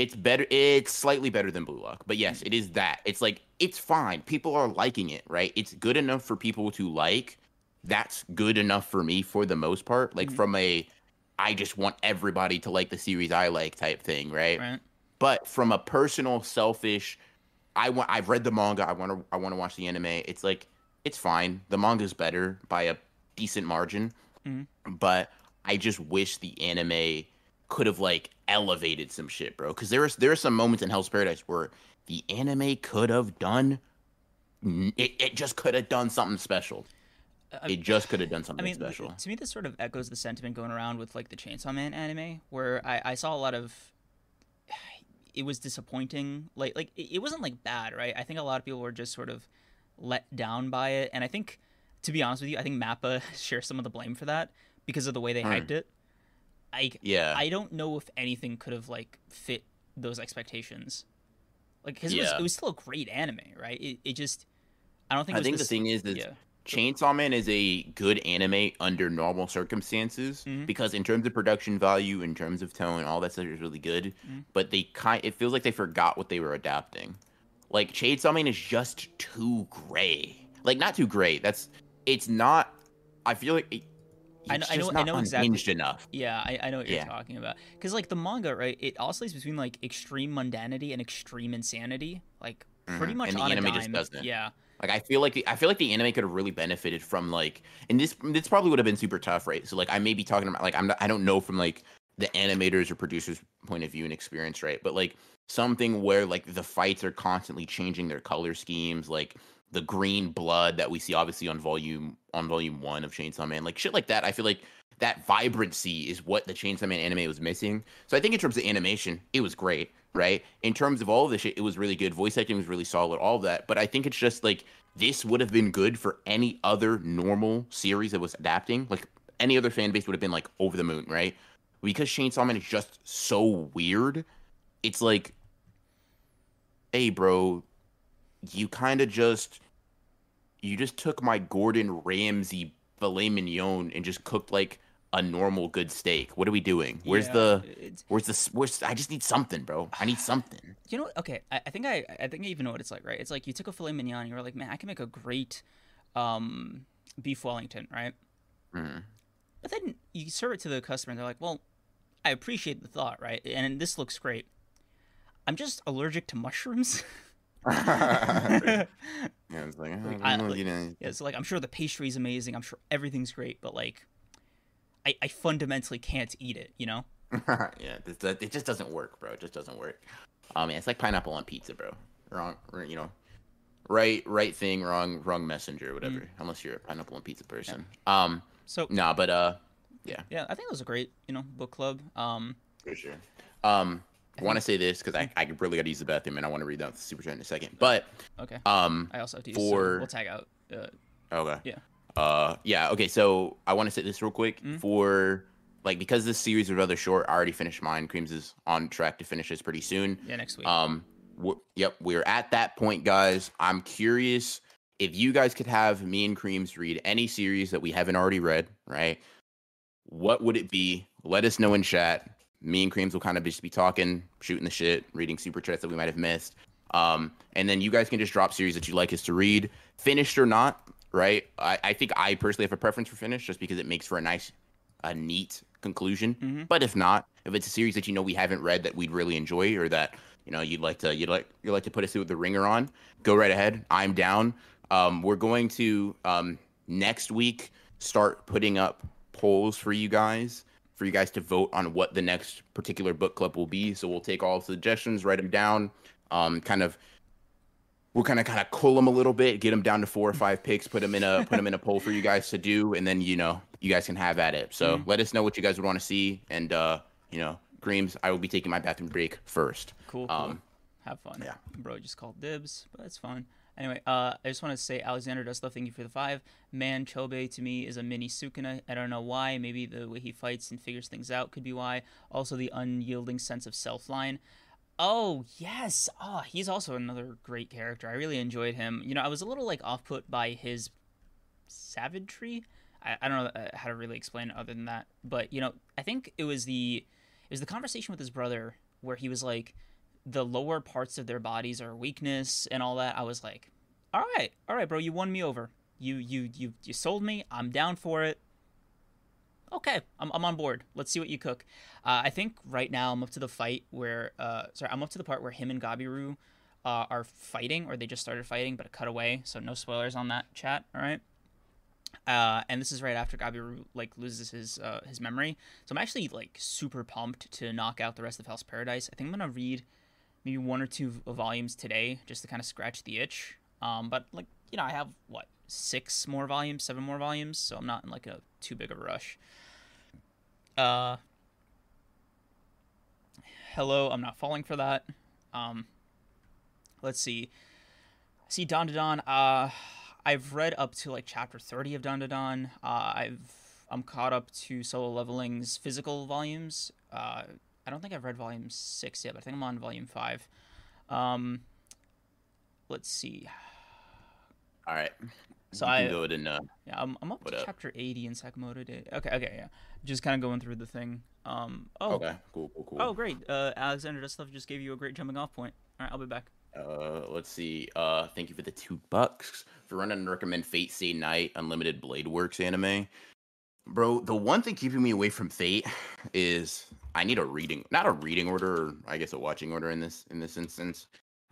It's better. It's slightly better than Blue Lock, but yes, it is that. It's like it's fine. People are liking it, right? It's good enough for people to like. That's good enough for me for the most part. Like Mhm. from a, I just want everybody to like the series I like type thing, right? Right. but from a personal selfish i want i've read the manga i want to i want to watch the anime it's like it's fine the manga's better by a decent margin Mhm. but i just wish the anime could have like elevated some shit bro because there is there are some moments in hell's paradise where the anime could have done it, it just could have done something special I- it just could have done I something mean, special to me, this sort of echoes the sentiment going around with like the Chainsaw Man anime, where I, I saw a lot of. *sighs* it was disappointing. Like like it, wasn't like bad, right? I think a lot of people were just sort of let down by it, and I think to be honest with you, I think Mappa *laughs* shares some of the blame for that because of the way they Hmm. hyped it. I Yeah. I don't know if anything could have like fit those expectations. Like, because it, was, it was still a great anime, right? It, it just, I don't think. It I was think the thing is that yeah, Chainsaw Man is a good anime under normal circumstances Mhm. because in terms of production value, in terms of tone, all that stuff is really good. Mhm. But they kind it feels like they forgot what they were adapting. Like Chainsaw Man is just too gray. Like not too gray. That's it's not. I feel like it, I know- I know- I know exactly- enough. yeah, I, I know what you're talking about. Because like the manga, right? It oscillates between like extreme mundanity and extreme insanity, like pretty Mhm. much And the anime just doesn't. Yeah, Like I feel like the I feel like the anime could have really benefited from like and this this probably would have been super tough, right? So like I may be talking about like I'm not I don't know from like the animators or producers point of view and experience, right? But like something where like the fights are constantly changing their color schemes, like the green blood that we see obviously on volume on volume one of Chainsaw Man, like shit like that. I feel like that vibrancy is what the Chainsaw Man anime was missing. So I think in terms of animation, it was great, right? In terms of all of this shit, it was really good. Voice acting was really solid, all of that. But I think it's just like this would have been good for any other normal series that was adapting. Like any other fan base would have been like over the moon, right? Because Chainsaw Man is just so weird, it's like, hey, bro, you kind of just you just took my Gordon Ramsay filet mignon and just cooked like a normal good steak. What are we doing? Where's Yeah, the where's the where's I just need something, bro. I need *sighs* something. you know what? Okay, I, I think I I think I even know what it's like, right? It's like you took a filet mignon, and you were like, man, I can make a great um beef Wellington, right? Mhm. But then you serve it to the customer, and they're like, well, I appreciate the thought, right? And this looks great. I'm just allergic to mushrooms. *laughs* *laughs* *laughs* yeah, it's like, Like, I I- don't know, like- Yeah, so like I'm sure the pastry is amazing. I'm sure everything's great, but like, I, I fundamentally can't eat it. You know? *laughs* yeah, this, it just doesn't work, bro. It just doesn't work. Um, yeah, it's like pineapple on pizza, bro. Wrong, you know, right, right thing, wrong, wrong messenger, whatever. Unless you're a pineapple on pizza person. Um, So nah, but uh, yeah, yeah, I think it was a great you know book club. Um, For sure. Um, I want to say this because I, *laughs* I really got to use the bathroom and I want to read out the super chat in a second. But okay, um, I also have to use. so for- we'll tag out. Uh, okay. Yeah. Uh, yeah. Okay. So I want to say this real quick Mhm. for like because this series was rather short. I already finished mine. Kreams is on track to finish this pretty soon. yeah, next week. Um, we yep, we're at that point, guys. I'm curious if you guys could have me and Kreams read any series that we haven't already read, right? What would it be? Let us know in chat. Me and Kreams will kind of just be talking, shooting the shit, reading super chats that we might have missed. Um, and then you guys can just drop series that you like us to read, finished or not, right? I, I think I personally have a preference for finished just because it makes for a nice, a neat conclusion. Mhm. But if not, if it's a series that you know we haven't read that we'd really enjoy or that you know you'd like to you'd like you'd like to put us through the ringer on, go right ahead. I'm down. Um, we're going to um, next week start putting up polls for you guys for you guys to vote on what the next particular book club will be. So we'll take all suggestions, write them down, um, kind of we'll kind of kind of cool them a little bit, get them down to four or five picks, put them in a put them in a poll for you guys to do, and then you know you guys can have at it. So let us know what you guys would want to see, and uh, you know, Kreams, I will be taking my bathroom break first. cool. cool. um, Have fun. yeah. Bro just called dibs, but it's fine. Anyway, uh, I just want to say Alexander does love thank you for the five. Man, Chobe to me is a mini Sukuna. I don't know why. Maybe the way he fights and figures things out could be why. Also, the unyielding sense of self line. Oh yes, ah, he's also another great character. I really enjoyed him. You know, I was a little like off put by his savagery. I, I don't know uh, how to really explain it other than that. But you know, I think it was the it was the conversation with his brother where he was like, the lower parts of their bodies are weakness and all that. I was like, all right, all right, bro, you won me over. You you you you sold me. I'm down for it. Okay, I'm I'm on board. Let's see what you cook. Uh, I think right now I'm up to the fight where uh sorry I'm up to the part where him and Gabiru uh, are fighting or they just started fighting, but it cut away. So no spoilers on that chat. All right. Uh, and this is right after Gabiru like loses his uh, his memory. So I'm actually like super pumped to knock out the rest of Hell's Paradise. I think I'm gonna read maybe one or two volumes today just to kind of scratch the itch. Um, but like you know, I have what six more volumes, seven more volumes, so I'm not in like a too big of a rush. Uh, hello, I'm not falling for that. Um, let's see. See don Dandadan. Uh, I've read up to like chapter thirty of don Dandadan. Uh, I've I'm caught up to Solo Leveling's physical volumes. Uh, I don't think I've read volume six yet, but I think I'm on volume five. Um, let's see. All right. So I go ahead and uh, yeah I'm, I'm up to up? chapter eighty in Sakamoto Day. Okay, okay, yeah. Just kind of going through the thing. Um. Oh. okay, cool, cool, cool. Oh, great. Uh, Alexander Duslov just gave you a great jumping off point. All right, I'll be back. Uh, let's see. Uh, thank you for the two bucks for running and recommend Fate Stay Night Unlimited Blade Works anime. Bro, the one thing keeping me away from Fate is I need a reading, not a reading order, or I guess a watching order in this in this instance.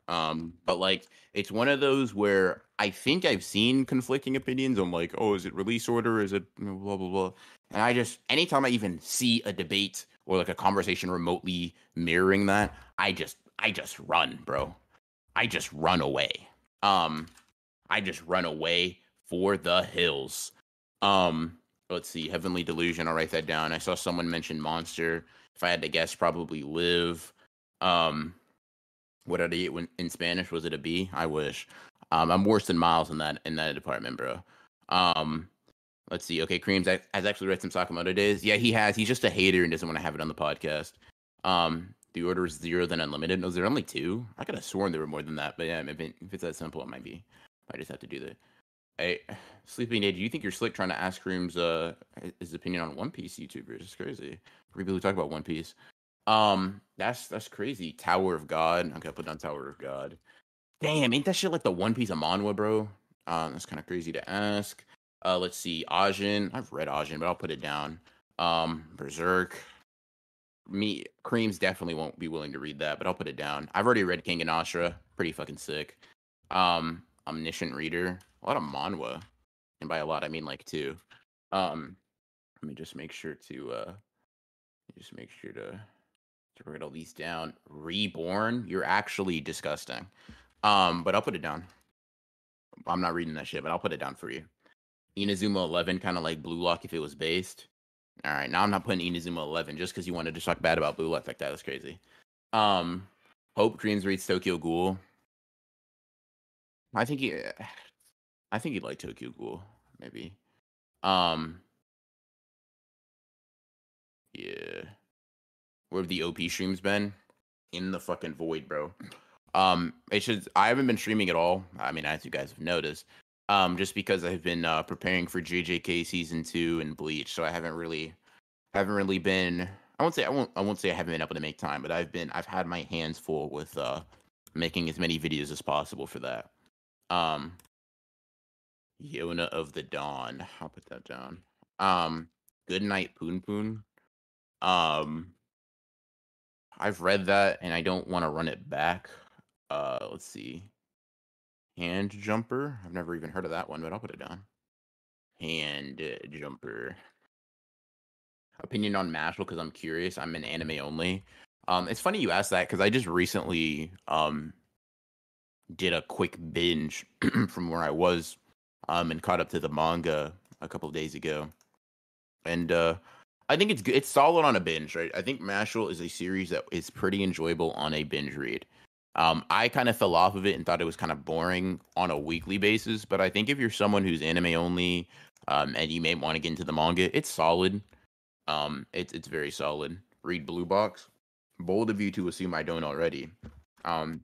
Um, but like it's one of those where I think I've seen conflicting opinions on like, oh, is it release order? Is it blah blah blah? And I just anytime I even see a debate or like a conversation remotely mirroring that, I just I just run, bro. I just run away. Um, I just run away for the hills. Um, let's see, Heavenly Delusion. I'll write that down. I saw someone mention Monster. If I had to guess, probably Live. Um, what did I get when in Spanish? Was it a B? I wish. Um, I'm worse than Miles in that in that department, bro. Um, let's see. Okay, Kreams has actually read some Sakamoto days. Yeah, he has. He's just a hater and doesn't want to have it on the podcast. Um, the order is zero, then unlimited. Was there only two? I could have sworn there were more than that, but yeah, if, it, if it's that simple, it might be. I just have to do that. Hey, Sleeping Day, do you think you're slick trying to ask Kreams uh his opinion on One Piece YouTubers? It's crazy. We really talk about One Piece. Um, that's that's crazy. Tower of God. I'm gonna put down Tower of God. Damn, ain't that shit like the One Piece of Manhwa, bro? Um, that's kind of crazy to ask. Uh, let's see, Ajin. I've read Ajin, but I'll put it down. Um, Berserk. Me, Kreams definitely won't be willing to read that, but I'll put it down. I've already read Kengan Ashura. Pretty fucking sick. Um, Omniscient Reader. A lot of Manhwa, and by a lot I mean like two. Um, let me just make sure to uh, just make sure to to write all these down. Reborn. You're actually disgusting. Um, but I'll put it down. I'm not reading that shit, but I'll put it down for you. Inazuma 11, kind of like Blue Lock if it was based. All right, now I'm not putting Inazuma 11 just because you wanted to talk bad about Blue Lock like that. That's crazy. Um, Hope Kreams reads Tokyo Ghoul. I think he, I think he'd like Tokyo Ghoul, maybe. Um, yeah. Where have the OP streams been? In the fucking void, bro. Um, it should. I haven't been streaming at all. I mean, as you guys have noticed, um, just because I've been uh, preparing for JJK season two and Bleach, so I haven't really, haven't really been. I won't say I won't. I won't say I haven't been able to make time, but I've been. I've had my hands full with uh, making as many videos as possible for that. Um, Yona of the Dawn. I'll put that down. Um, Good Night Punpun. Um, I've read that and I don't want to run it back. Uh, let's see. Hand Jumper. I've never even heard of that one, but I'll put it down. Hand uh, Jumper. Opinion on Mashle because I'm curious. I'm an anime only. Um, it's funny you asked that because I just recently um did a quick binge *clears throat* from where I was um and caught up to the manga a couple of days ago. And uh I think it's good. It's solid on a binge, right? I think Mashle is a series that is pretty enjoyable on a binge read. Um, I kind of fell off of it and thought it was kind of boring on a weekly basis. But I think if you're someone who's anime only, um, and you may want to get into the manga, it's solid. Um, it's it's very solid. Read Blue Box. Bold of you to assume I don't already. Um,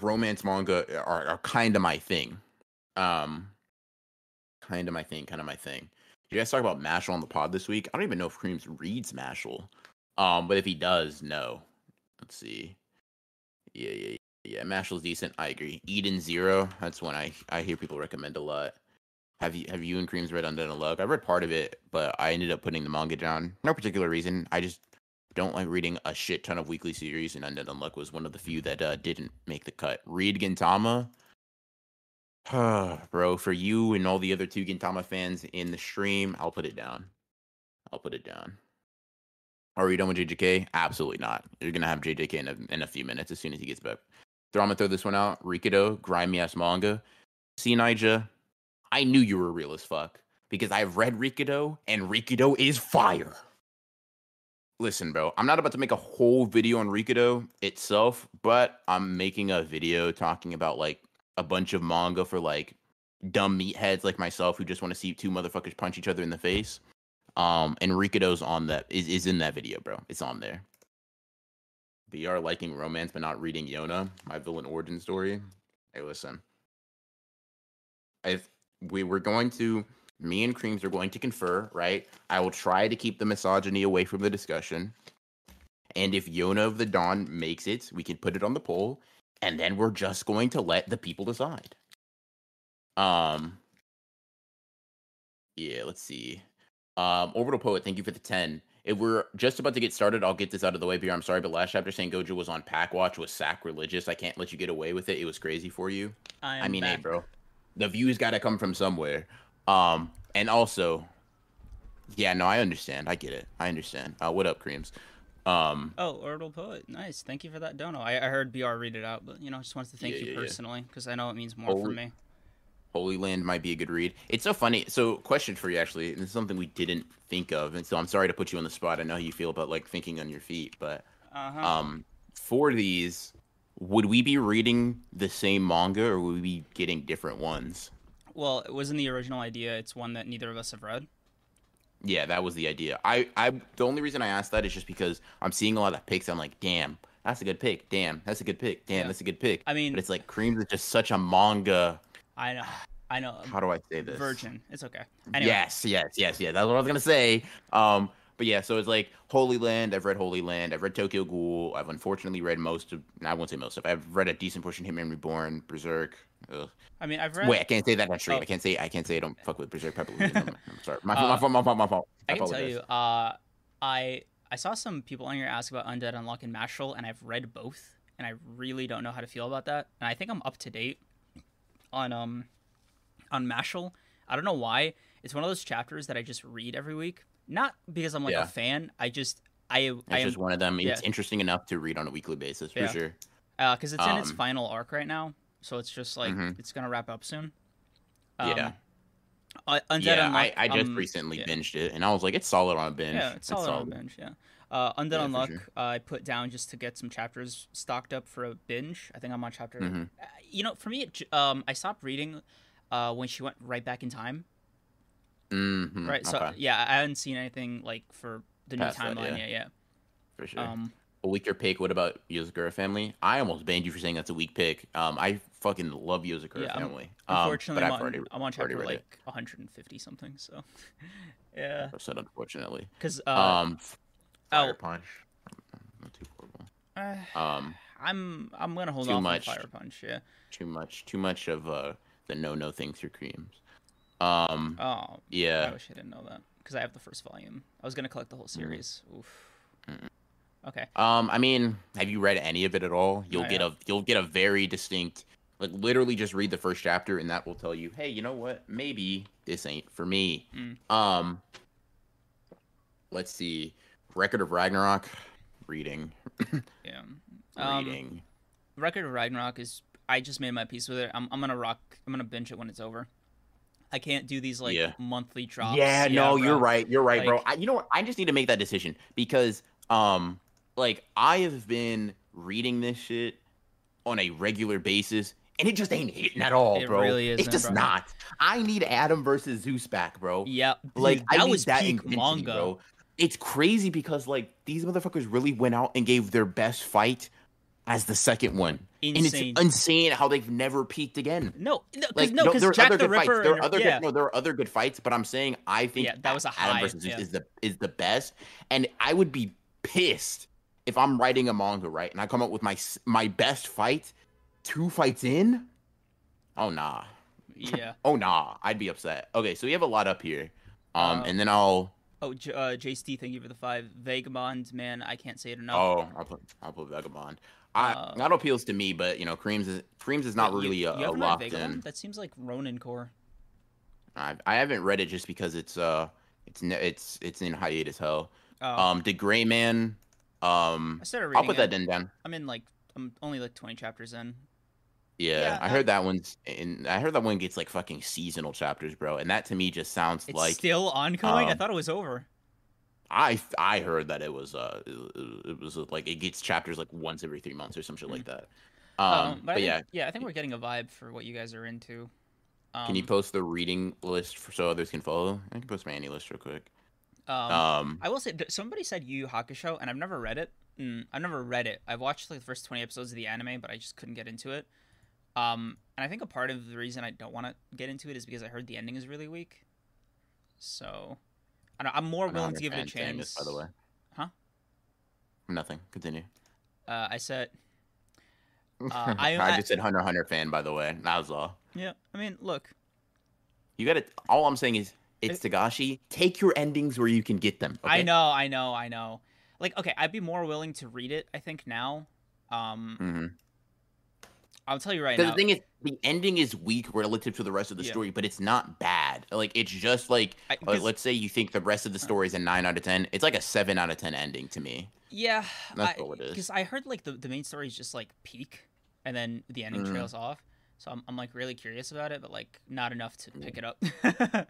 romance manga are, are kind of my thing. Um, kind of my thing. Kind of my thing. Did you guys talk about Mashle on the pod this week? I don't even know if Kreams reads Mashle. Um, but if he does, no. Let's see. Yeah, yeah, yeah. Mashle's decent. I agree. Eden Zero. That's one I I hear people recommend a lot. Have you have you and Kreams read Undead Unluck? I read part of it, but I ended up putting the manga down. No particular reason. I just don't like reading a shit ton of weekly series, and Undead and Unluck was one of the few that uh, didn't make the cut. Read Gintama. Bro, for you and all the other two Gintama fans in the stream, I'll put it down. I'll put it down. Are we done with JJK? Absolutely not. You're gonna have JJK in a, in a few minutes as soon as he gets back. Throw I'm gonna throw this one out. Rikudo, grimy ass manga. See, Nija, I knew you were real as fuck because I've read Rikudo and Rikudo is fire. listen, bro. I'm not about to make a whole video on Rikudo itself, but I'm making a video talking about like a bunch of manga for like dumb meatheads like myself who just want to see two motherfuckers punch each other in the face. Um, and Rikudo's on that is is in that video, bro. It's on there. BR liking romance but not reading Yona, my villain origin story. Hey, listen. If we were going to me and Kreams are going to confer, right? I will try to keep the misogyny away from the discussion. And if Yona of the Dawn makes it, we can put it on the poll, and then we're just going to let the people decide. Um Yeah, let's see. Um Orbital Poet, thank you for the 10. If we're just about to get started, I'll get this out of the way here. I'm sorry, but last chapter saying Gojo was on Pack Watch was sacrilegious. I can't let you get away with it. It was crazy for you. I, I mean, back. hey, bro, the views got to come from somewhere. Um, and also, yeah, no, I understand. I get it. I understand. Uh, what up, Kreams? Um, Oh, Orbital Poet. Nice. Thank you for that dono. I, I heard BR read it out, but you know, I just wanted to thank Yeah, you yeah, personally because I know it means more Oh, for me. Holy Land might be a good read. It's so funny. So, question for you, actually, and this is something we didn't think of, and so I'm sorry to put you on the spot. I know how you feel about like thinking on your feet, but Uh huh. um, for these, would we be reading the same manga or would we be getting different ones? well, it wasn't the original idea. It's one that neither of us have read. Yeah, that was the idea. I, I, the only reason I asked that is just because I'm seeing a lot of picks. I'm like, damn, that's a good pick. Damn, that's a good pick. Damn, Yeah. that's a good pick. I mean, But it's like Kreams is just such a manga. I know, I know. How do I say this? Virgin. It's okay. Anyway, Yes, yes, yes, yes. That's what I was gonna say. Um, but yeah, so it's like Holy Land. I've read Holy Land. I've read Tokyo Ghoul. I've unfortunately read most of. I won't say most of. I've read a decent portion of Hitman Reborn, Berserk. Ugh. I mean, I've read. Wait, I can't say that on stream. Oh. I can't say. I can't say I don't fuck with Berserk Pepper. I'm, *laughs* I'm sorry. My, Uh, my fault. My fault. My fault. I can tell you, uh, I I saw some people on here ask about Undead Unluck and Mashle, and I've read both, and I really don't know how to feel about that. And I think I'm up to date on um on Mashle. I don't know why. It's one of those chapters that I just read every week. Not because I'm like Yeah. a fan. I just I It's I am just one of them. It's yeah. interesting enough to read on a weekly basis for Yeah. sure. because it's in its um, final arc right now, so it's just like Mhm. it's gonna wrap up soon. Yeah. uh, Undead yeah. I, I just um, recently yeah. binged it, and I was like, it's solid on a binge. Yeah, it's solid on a binge. Yeah. Uh, Undead Yeah, Unluck, sure. uh, I put down just to get some chapters stocked up for a binge. I think I'm on chapter. Mhm. Uh, you know, for me, it, um, I stopped reading uh, when she went right back in time. Mm-hmm. Right. So okay, yeah, I hadn't seen anything like for the new Past that, timeline yeah. yet. Yeah. For sure. Um, a weaker pick. What about Yozakura family? I almost banned you for saying that's a weak pick. Um, I fucking love Yozakura Yeah, I'm- family. Um, unfortunately, but I'm, I've on, already, I'm on already chapter like it. 150 something. So *laughs* yeah, I said unfortunately. because uh, um, Fire oh. Punch. Not too horrible. uh, Um, I'm I'm gonna hold too much. on Fire Punch. Yeah. too much, too much of uh the no no things for Kreams. Um, Oh, Yeah. I wish I didn't know that because I have the first volume. I was gonna collect the whole series. Oof. Mm. Okay. Um, I mean, have you read any of it at all? You'll Not get a you'll get a very distinct like literally just read the first chapter and that will tell you, hey, you know what? Maybe this ain't for me. Mm. Um let's see. Record of Ragnarok. Reading. Yeah. *laughs* Um, Reading. Record of Ragnarok is. I just made my peace with it. I'm, I'm gonna rock. I'm gonna binge it when it's over. I can't do these like Yeah. monthly drops. yeah, no, you're right. You're right, bro. I, you know what? I just need to make that decision because um like I have been reading this shit on a regular basis and it just ain't hitting at all, bro. It bro. really it's just bro. not. I need Adam versus Zeus back, bro. Yeah. Like dude, I that need was that peak manga. bro. It's crazy because like these motherfuckers really went out and gave their best fight as the second one. Insane. And it's insane how they've never peaked again. No, no, because Like no, no, because there are Jack other the good Ripper. fights. There are other yeah. good, no, there are other good fights, but I'm saying I think Yeah, that was a Adam versus Zeus yeah. is the is the best, and I would be pissed if I'm writing a manga right and I come up with my my best fight two fights in. Oh nah, *laughs* yeah. oh nah, I'd be upset. Okay, so we have a lot up here, um, Uh, and then I'll Oh, J- uh, JST, thank you for the five. Vagabond, man, I can't say it enough. oh I'll put I'll put Vagabond. I, Uh, that appeals to me, but you know, Kreams is Kreams is not you- really you uh, locked Vagabond? in. That seems like Ronin Core. I, I haven't read it just because it's uh it's it's it's in hiatus hell. Oh, Um, did Gray Man. Um, I started reading I'll put it. that in down. I'm in like I'm only like 20 chapters in. Yeah, Yeah, I heard that one's. In, I heard that one gets like fucking seasonal chapters, bro, and that to me just sounds It's like still ongoing. I um, thought it was over. I I heard that it was uh it, it was uh, like it gets chapters like once every three months or some shit like that. Um, Um, but, I think- yeah, yeah, I think we're getting a vibe for what you guys are into. Um, can you post the reading list for, so others can follow? I can post my AniList real quick. Um, Um, I will say, somebody said Yu Yu Hakusho, and I've never read it. Mm, I've never read it. I've watched like the first twenty episodes of the anime, but I just couldn't get into it. Um, and I think a part of the reason I don't want to get into it is because I heard the ending is really weak. So, I don't, I'm more willing to give it a chance. this, by the way. Huh? Nothing. Continue. Uh, I said, *laughs* Uh, I, I- just said Hunter Hunter fan, by the way. That was all. yeah. I mean, look, You got to All I'm saying is, it's Togashi. Take your endings where you can get them. I know, I know, I know. Like, okay, I'd be more willing to read it. I think now. Um, Mhm. I'll tell you right now. the thing is, the ending is weak relative to the rest of the Yeah. story, but it's not bad. Like it's just like, I- 'cause- let's say you think the rest of the story is a nine out of ten. It's like a seven out of ten ending to me. Yeah, That's all it is. Because I heard like the, the main story is just like peak, and then the ending Mhm. trails off. So I'm, I'm like really curious about it, but like not enough to pick it up. *laughs*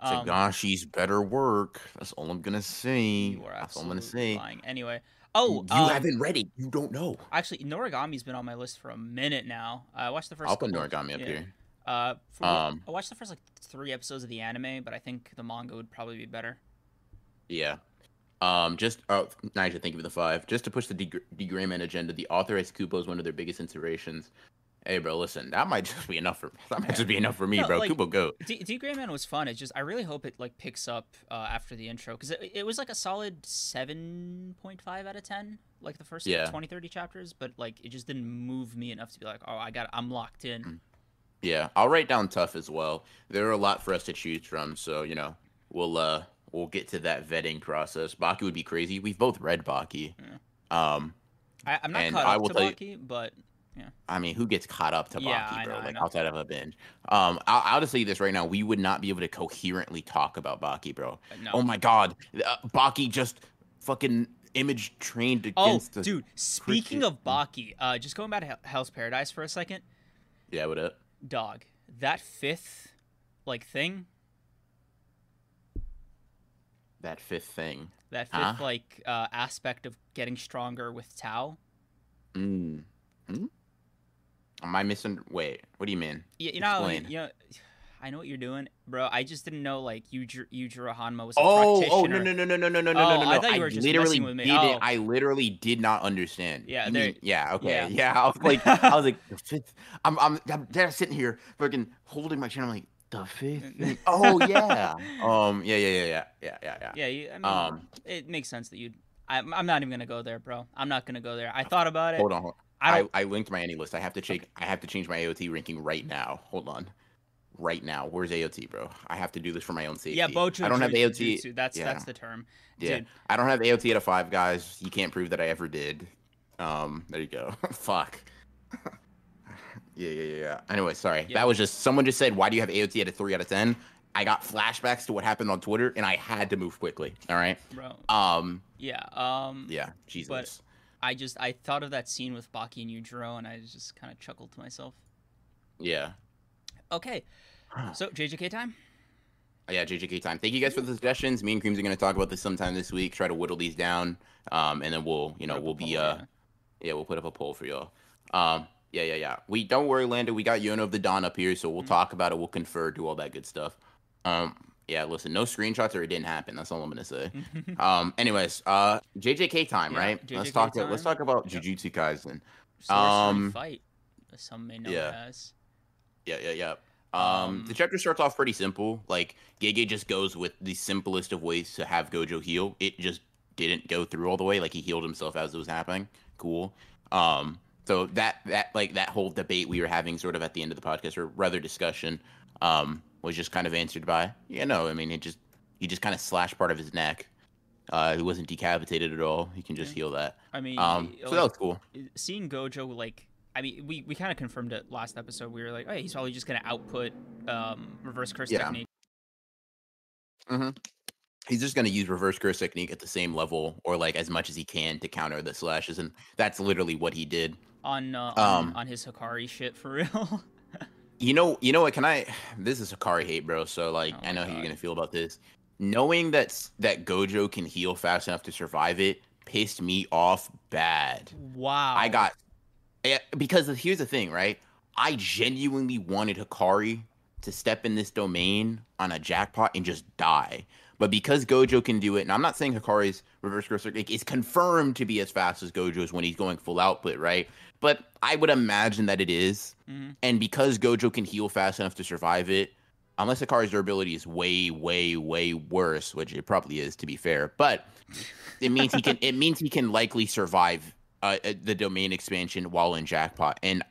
um, Togashi's better work. That's all I'm gonna say. That's all I'm gonna say. lying. Anyway, oh, you um, haven't read it. You don't know. actually Noragami's been on my list for a minute now. I watched the 1st I'll put Noragami up yeah. here. Uh, for, Um, I watched the first like three episodes of the anime, but I think the manga would probably be better. Yeah. Um, just oh, Nigel, thank you for the five. Just to push the degr- degradement agenda, the author has Kubo as one of their biggest inspirations. Hey, bro, listen, that might just be enough for *laughs* that might just be enough for me, No, bro. like- Kubo, go. D, D Gray Man was fun. It's just I really hope it like picks up uh, after the intro because it, it was like a solid seven point five out of ten, like the first Yeah. 20, 30 chapters. But like it just didn't move me enough to be like, oh, I got, I'm locked in. Mm. Yeah, I'll write down tough as well. There are a lot for us to choose from, so you know, we'll uh we'll get to that vetting process. Baki would be crazy. We've both read Baki. Um, I, I'm not caught I up will to tell you- Baki, but I mean, who gets caught up to Yeah, Baki, bro? know, like outside of a binge. Um, I'll, I'll just say this right now: we would not be able to coherently talk about Baki, bro. no. Oh my god, uh, Baki just fucking image trained oh, against the. dude. Speaking cricket- of Baki, uh, just going back to Hell's Paradise for a second, Yeah, what up? dog. That fifth, like thing, That fifth thing. that fifth Huh? like uh, aspect of getting stronger with Tao. Mm. Hmm? Am I missing? Wait, what do you mean? Yeah, you know, Explain. you know, *sighs* I know what you're doing, bro. I just didn't know like Yujiro, Yujiro Hanma was a Oh, oh practitioner. no no no no no no no Oh, no no! I thought you were just literally messing with me. didn't. Oh. I literally did not understand. Yeah, there- mean- yeah, okay, yeah. yeah. I was like, I was *laughs* like, the fifth. I'm, I'm, I'm sitting here, fucking holding my chin. I'm like, the fifth. *laughs* oh yeah. Um. Yeah. Yeah. Yeah. Yeah. Yeah. Yeah. Yeah. Yeah, you, I mean, Um. it makes sense that you'd. I'm, I'm not even gonna go there, bro. I'm not gonna go there. I thought about it. Hold on. Hold on. I I. I, linked my AniList. I have to change. I have to change my AOT ranking right now. Hold on. Right now. Where's AOT, bro? I have to do this for my own safety. yeah, Bojo. I don't have AOT. Jutsu, That's yeah. that's the term. Yeah, I don't have AOT at a five, guys. You can't prove that I ever did. Um, there you go. *laughs* Fuck. *laughs* yeah, yeah, yeah, yeah. Anyway, sorry. Yeah. That was just someone just said, "Why do you have AOT at a three out of 10? I got flashbacks to what happened on Twitter, and I had to move quickly. All right. bro. Um. Yeah. Um. Yeah. Jesus. I just I thought of that scene with Baki and Yujiro, and I just kind of chuckled to myself. Yeah. Okay. So *sighs* JJK time. Yeah, JJK time. Thank you guys for the suggestions. Me and Kreams are going to talk about this sometime this week. Try to whittle these down, um, and then we'll, you know, Put up a we'll be, poll, uh, yeah. yeah, we'll put up a poll for y'all. Um, yeah, yeah, yeah. We don't worry, Lando. We got Yona of the Dawn up here, so we'll Mhm. talk about it. We'll confer, do all that good stuff. Um, yeah, listen, no screenshots or it didn't happen. That's all I'm gonna say. *laughs* um, anyways, uh, JJK time, Yeah, right? let's JJK talk. let's talk about Yep. Jujutsu Kaisen. Sorcery um, fight, some may know yeah. as. Yeah, yeah, yeah. Um, Um, the chapter starts off pretty simple. Like Gege just goes with the simplest of ways to have Gojo heal. It just didn't go through all the way. Like he healed himself as it was happening. Cool. Um, so that that like that whole debate we were having sort of at the end of the podcast or rather discussion um was just kind of answered by yeah no I mean it just he just kind of slashed part of his neck. Uh, he wasn't decapitated at all. He can just heal that. I mean, Um, so that was cool. seeing Gojo like. I mean, we, we kind of confirmed it last episode. We were like, oh, he's probably just gonna output um, reverse curse technique. Yeah. technique. he's just going to use reverse curse technique at the same level or like as much as he can to counter the slashes and that's literally what he did on uh, on, Um, on his Hakari shit for *laughs* real. You know you know what can i this is Hakari hate bro so like Oh i know how you're going to feel about this knowing that that Gojo can heal fast enough to survive it pissed me off bad. Wow. I got eh, because here's the thing, right? I genuinely wanted Hakari to step in this domain on a jackpot and just die. But because Gojo can do it, and I'm not saying Hakari's reverse growth circuit is confirmed to be as fast as Gojo's when he's going full output, right? But I would imagine that it is. Mhm. And because Gojo can heal fast enough to survive it, unless Hakari's durability is way, way, way worse, which it probably is to be fair, but it means he can *laughs* it means he can likely survive uh, uh, the domain expansion while in jackpot. And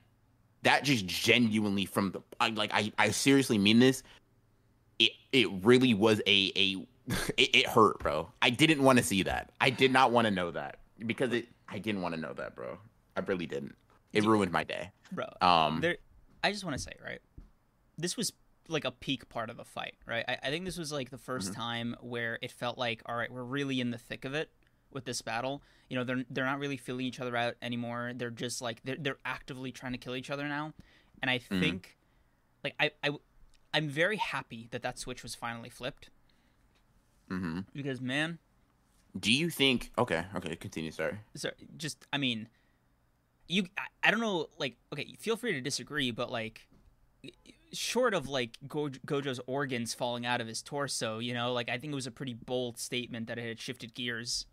that just genuinely from the I, like I, I seriously mean this. It it really was a a *laughs* it, it hurt, bro. I didn't want to see that. I did not want to know that because it I didn't want to know that, bro. I really didn't. It Yeah. ruined my day. bro. Um there i just want to say right this was like a peak part of the fight right i, I think this was like the 1st Mhm. time where it felt like all right we're really in the thick of it with this battle you know they're they're not really feeling each other out anymore they're just like they're, they're actively trying to kill each other now and i Mhm. think like I, I i'm very happy that that switch was finally flipped Mm-hmm. because man do you think okay, okay, continue, sorry. so just i mean you I, I don't know like okay feel free to disagree but like short of like Go- gojo's organs falling out of his torso you know like i think it was a pretty bold statement that it had shifted gears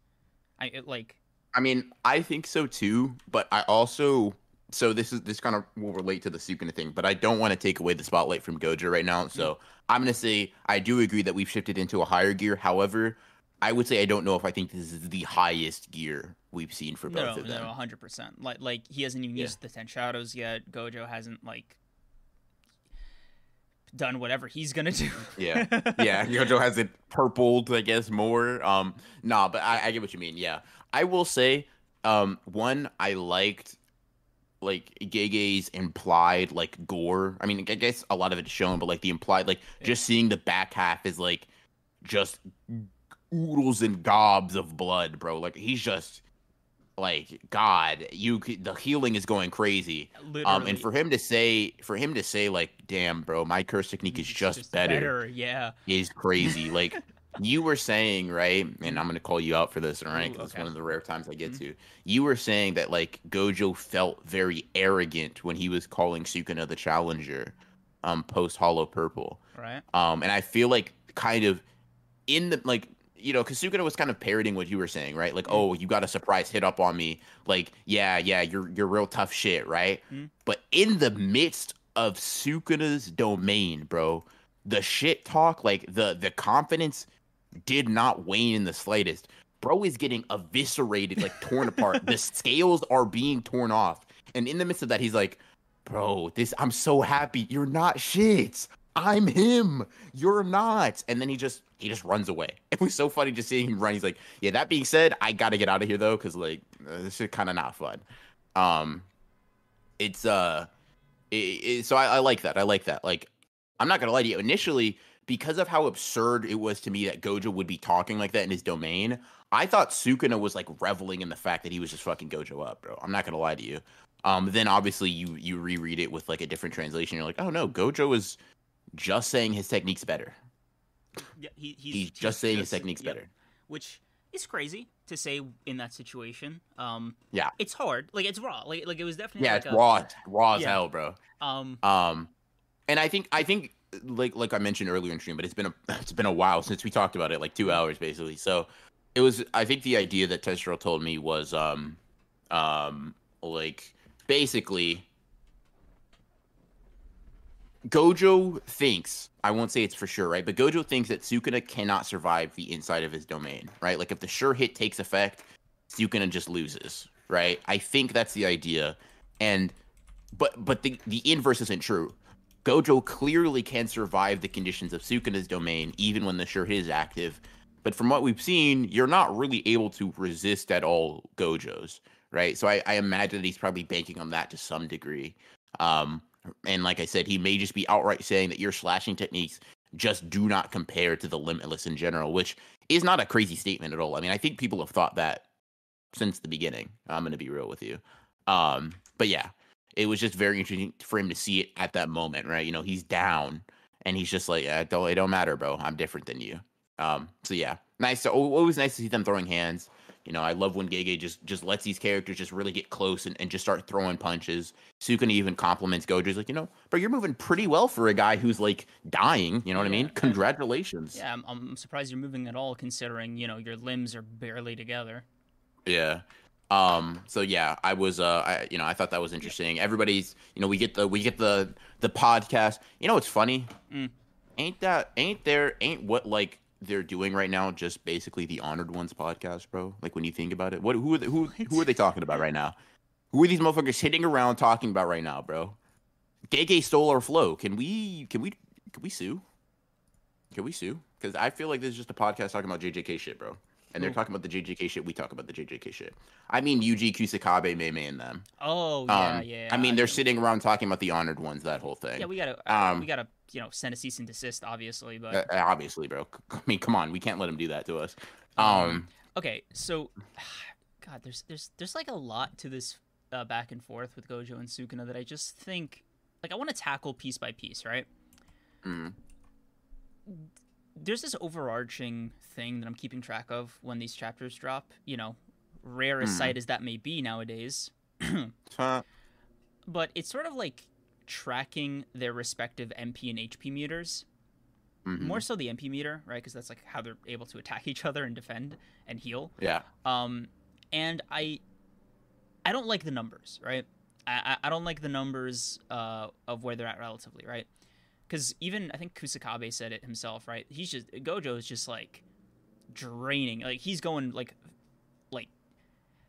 i it, like I mean, I think so too, but I also so this is this kind of will relate to the Sukuna thing, but I don't want to take away the spotlight from Gojo right now. So I'm gonna say I do agree that we've shifted into a higher gear. However, I would say I don't know if I think this is the highest gear we've seen for both no of them. no 100% like like he hasn't even Yeah. used the ten shadows yet gojo hasn't like done whatever he's gonna do Yeah. *laughs* yeah, Gojo has it purpled, I guess, more. Um, nah, but I, I get what you mean. Yeah, I will say, um, one I liked, like Gege's implied like gore. I mean, I guess a lot of it's shown, but like the implied, like Yeah. just seeing the back half is like just oodles and gobs of blood, bro. Like he's just like God. You the healing is going crazy. Literally. Um, and for him to say, for him to say, like, damn, bro, my curse technique is It's just, better yeah is crazy. like *laughs* you were saying, right? And I'm gonna call you out for this, all right? Ooh, 'cause it's okay. one of the rare times I get Mhm. to. You were saying that like Gojo felt very arrogant when he was calling Sukuna the challenger, um, post Hollow Purple. right Um, and I feel like kind of in the like you know, because was kind of parroting what you were saying, right? Like, Mm. oh, you got a surprise hit up on me. Like, yeah, yeah, you're you're real tough shit, right? Mm. But in the midst of Sukuna's domain, bro, the shit talk, like the the confidence did not wane in the slightest. Bro is getting eviscerated, like torn apart. The *laughs* scales are being torn off. And in the midst of that, he's like, Bro, this I'm so happy. You're not shit. I'm him. You're not. And then he just he just runs away. *laughs* It was so funny just seeing him run. He's like, yeah. That being said, I gotta get out of here though, because like uh, this is kind of not fun. Um, it's uh, it, it, so I, I like that. I like that. Like, I'm not gonna lie to you. Initially, because of how absurd it was to me that Gojo would be talking like that in his domain, I thought Sukuna was like reveling in the fact that he was just fucking Gojo up, bro. I'm not gonna lie to you. Um, then obviously you you reread it with like a different translation. You're like, oh no, Gojo is just saying his technique's better. Yeah, he, he's, He's, just saying his technique's yep. better. which is crazy to say in that situation. Um, Yeah. it's hard. Like it's raw. Like like it was definitely Yeah, like it's a, raw, raw as yeah. hell, bro. Um, Um, and I think I think like like I mentioned earlier in stream, but it's been a *laughs* it's been a while since we talked about it, like two hours basically. So it was. I think the idea that Testro told me was um um like basically Gojo thinks I won't say it's for sure, right? But Gojo thinks that Sukuna cannot survive the inside of his domain, right? Like if the sure hit takes effect, Sukuna just loses, right? I think that's the idea, and but but the the inverse isn't true. Gojo clearly can survive the conditions of Sukuna's domain even when the sure hit is active. But from what we've seen, you're not really able to resist at all Gojo's, right? So I, I imagine that he's probably banking on that to some degree. Um, and like I said, he may just be outright saying that your slashing techniques just do not compare to the limitless in general, which is not a crazy statement at all. I mean, I think people have thought that since the beginning. I'm going to be real with you. Um, but yeah, it was just very interesting for him to see it at that moment, right? You know, he's down and he's just like, "Yeah, it don't, it don't matter, bro. I'm different than you. Um, so yeah, nice. To, always nice to see them throwing hands. You know, I love when Gege just just lets these characters just really get close and, and just start throwing punches. Sukuna even compliments Gojo. He's like, you know, bro, you're moving pretty well for a guy who's like dying. You know what I mean? Congratulations. Yeah, I'm, I'm surprised you're moving at all, considering you know your limbs are barely together. Yeah. Um. So yeah, I was. Uh. I. You know, I thought that was interesting. Everybody's. You know, we get the we get the the podcast. You know, what's funny. Mm. Ain't that? Ain't there? Ain't what like they're doing right now just basically the Honored Ones podcast, bro? Like when you think about it, what who are they, who who are they talking about right now? Who are these motherfuckers sitting around talking about right now, bro? Gege stole our flow. Can we can we can we sue? Can we sue? Because I feel like this is just a podcast talking about JJK shit, bro. And they're talking about the JJK shit. We talk about the JJK shit. I mean, Yuji Kusakabe, Mei Mei, and them. Oh yeah, Um, yeah. I mean, they're sitting around talking about the honored ones. That whole thing. Yeah, we gotta Um, we gotta you know send a cease and desist, obviously, but Uh, obviously, bro. I mean, come on, we can't let them do that to us. Um, Okay, so *sighs* God, there's there's there's like a lot to this uh, back and forth with Gojo and Sukuna that I just think like I want to tackle piece by piece, right? mm, There's this overarching thing that I'm keeping track of when these chapters drop. You know, rare as Mhm. sight as that may be nowadays, *clears throat* huh, but it's sort of like tracking their respective MP and HP meters. mhm. More so the MP meter, right? Because that's like how they're able to attack *laughs* each other and defend and heal. yeah, Um, and I, I don't like the numbers, right? I, I I don't like the numbers uh, of where they're at relatively, right? Because even I think Kusakabe said it himself, right? He's just Gojo is just like draining, like he's going like, like,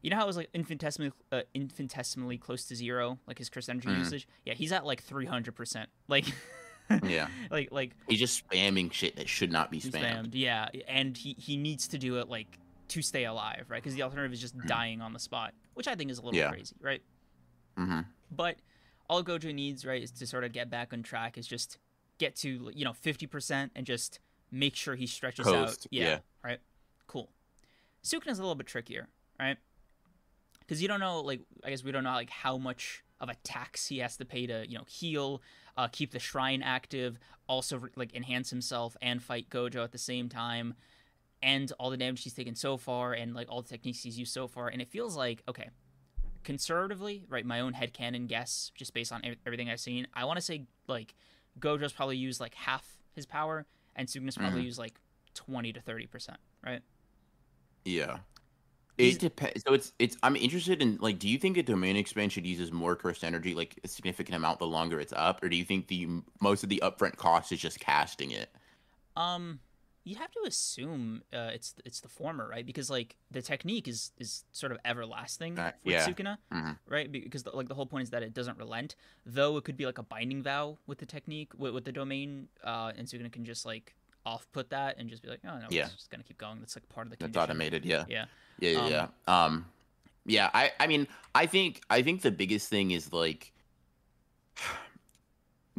you know how it was like infinitesimally uh, infinitesimally close to zero, like his curse energy Mhm. usage. Yeah, he's at like three hundred percent, like, *laughs* yeah. like like He's just spamming shit that should not be spammed. spammed, yeah, and he he needs to do it like to stay alive, right? Because the alternative is just dying on the spot, which I think is a little Yeah. crazy, right? hmm But all Gojo needs, right, is to sort of get back on track, is just get to you know fifty percent and just make sure he stretches out. Yeah, yeah. right. Cool. Sukuna's a little bit trickier, right? Because you don't know, like, I guess we don't know like how much of a tax he has to pay to you know heal, uh, keep the shrine active, also like enhance himself and fight Gojo at the same time and all the damage he's taken so far and like all the techniques he's used so far and it feels like okay conservatively right my own headcanon guess just based on everything i've seen i want to say like gojo's probably used like half his power and sukuna's probably Mhm. used like 20 to 30 percent right Yeah. It depends. So it's it's. I'm interested in like. Do you think a domain expansion uses more cursed energy, like a significant amount, the longer it's up, or do you think the most of the upfront cost is just casting it? um you have to assume uh, it's it's the former right because like the technique is is sort of everlasting Uh, with yeah. sukuna Mhm. right because the, like the whole point is that it doesn't relent though it could be like a binding vow with the technique with, with the domain uh and sukuna can just like off put that and just be like oh no Yeah. it's just gonna keep going that's like part of the That's automated. Yeah. yeah Yeah, yeah, Um, yeah. Um, yeah. I, I mean, I think, I think the biggest thing is like,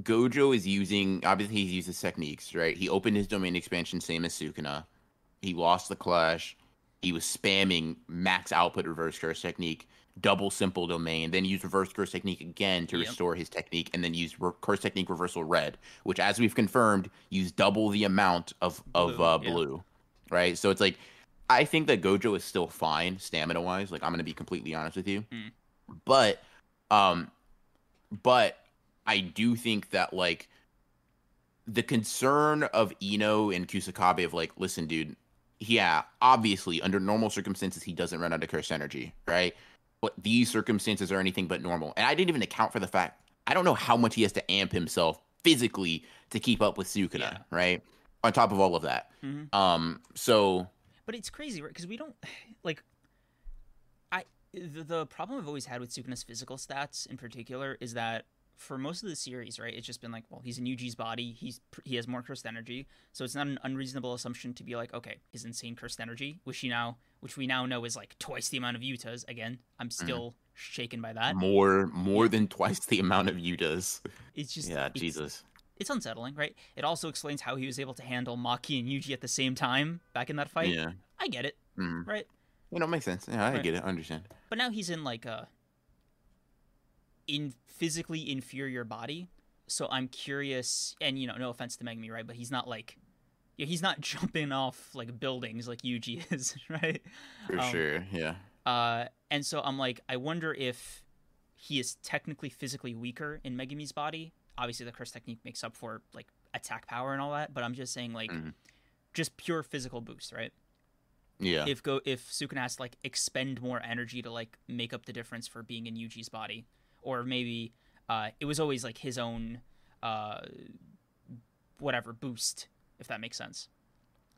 Gojo is using. Obviously, he's used his techniques, right? He opened his domain expansion, same as Sukuna. He lost the clash. He was spamming max output reverse curse technique, double simple domain, then used reverse curse technique again to Yep. restore his technique, and then used re- curse technique reversal red, which, as we've confirmed, used double the amount of of Blue, uh, yeah. blue, right? So it's like I think that Gojo is still fine stamina wise. Like I'm gonna be completely honest with you, Mm. but um, but I do think that like the concern of Ino and Kusakabe of like, listen, dude, yeah, obviously under normal circumstances he doesn't run out of curse energy, right? But these circumstances are anything but normal, and I didn't even account for the fact I don't know how much he has to amp himself physically to keep up with Sukuna, Yeah. right? On top of all of that, Mhm. um, so but it's crazy right because we don't like i the, the problem i've always had with sukuna's physical stats in particular is that for most of the series right it's just been like well he's in Yuji's body he's he has more cursed energy so it's not an unreasonable assumption to be like okay his insane cursed energy which he now which we now know is like twice the amount of Yuta's again i'm still shaken by that more more than twice the amount of Yutas. it's just Yeah, it's- Jesus. it's unsettling right it also explains how he was able to handle maki and yuji at the same time back in that fight Yeah, i get it mm. right you know, makes sense. Yeah, I Right. get it. I understand. But now he's in like a in physically inferior body. So I'm curious and you know, no offense to Megumi, right? But he's not like yeah, he's not *laughs* jumping off like buildings like Yuji *laughs* is, right? For Um, sure. Yeah. Uh, and so I'm like, I wonder if he is technically physically weaker in Megumi's body. Obviously, the curse technique makes up for like attack power and all that, but I'm just saying like Mhm. just pure physical boost, right? Yeah. If go if Sukuna has to like expend more energy to like make up the difference for being in Yuji's body, or maybe uh, it was always like his own uh, whatever boost, if that makes sense.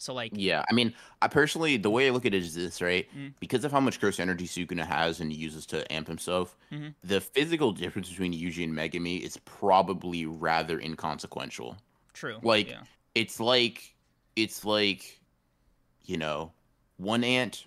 So like Yeah, I mean, I personally, the way I look at it is this, right? Mm. Because of how much curse energy Sukuna has and he uses to amp himself, Mhm. the physical difference between Yuji and Megumi is probably rather inconsequential. true, Like, yeah. It's like, it's like, you know, one ant,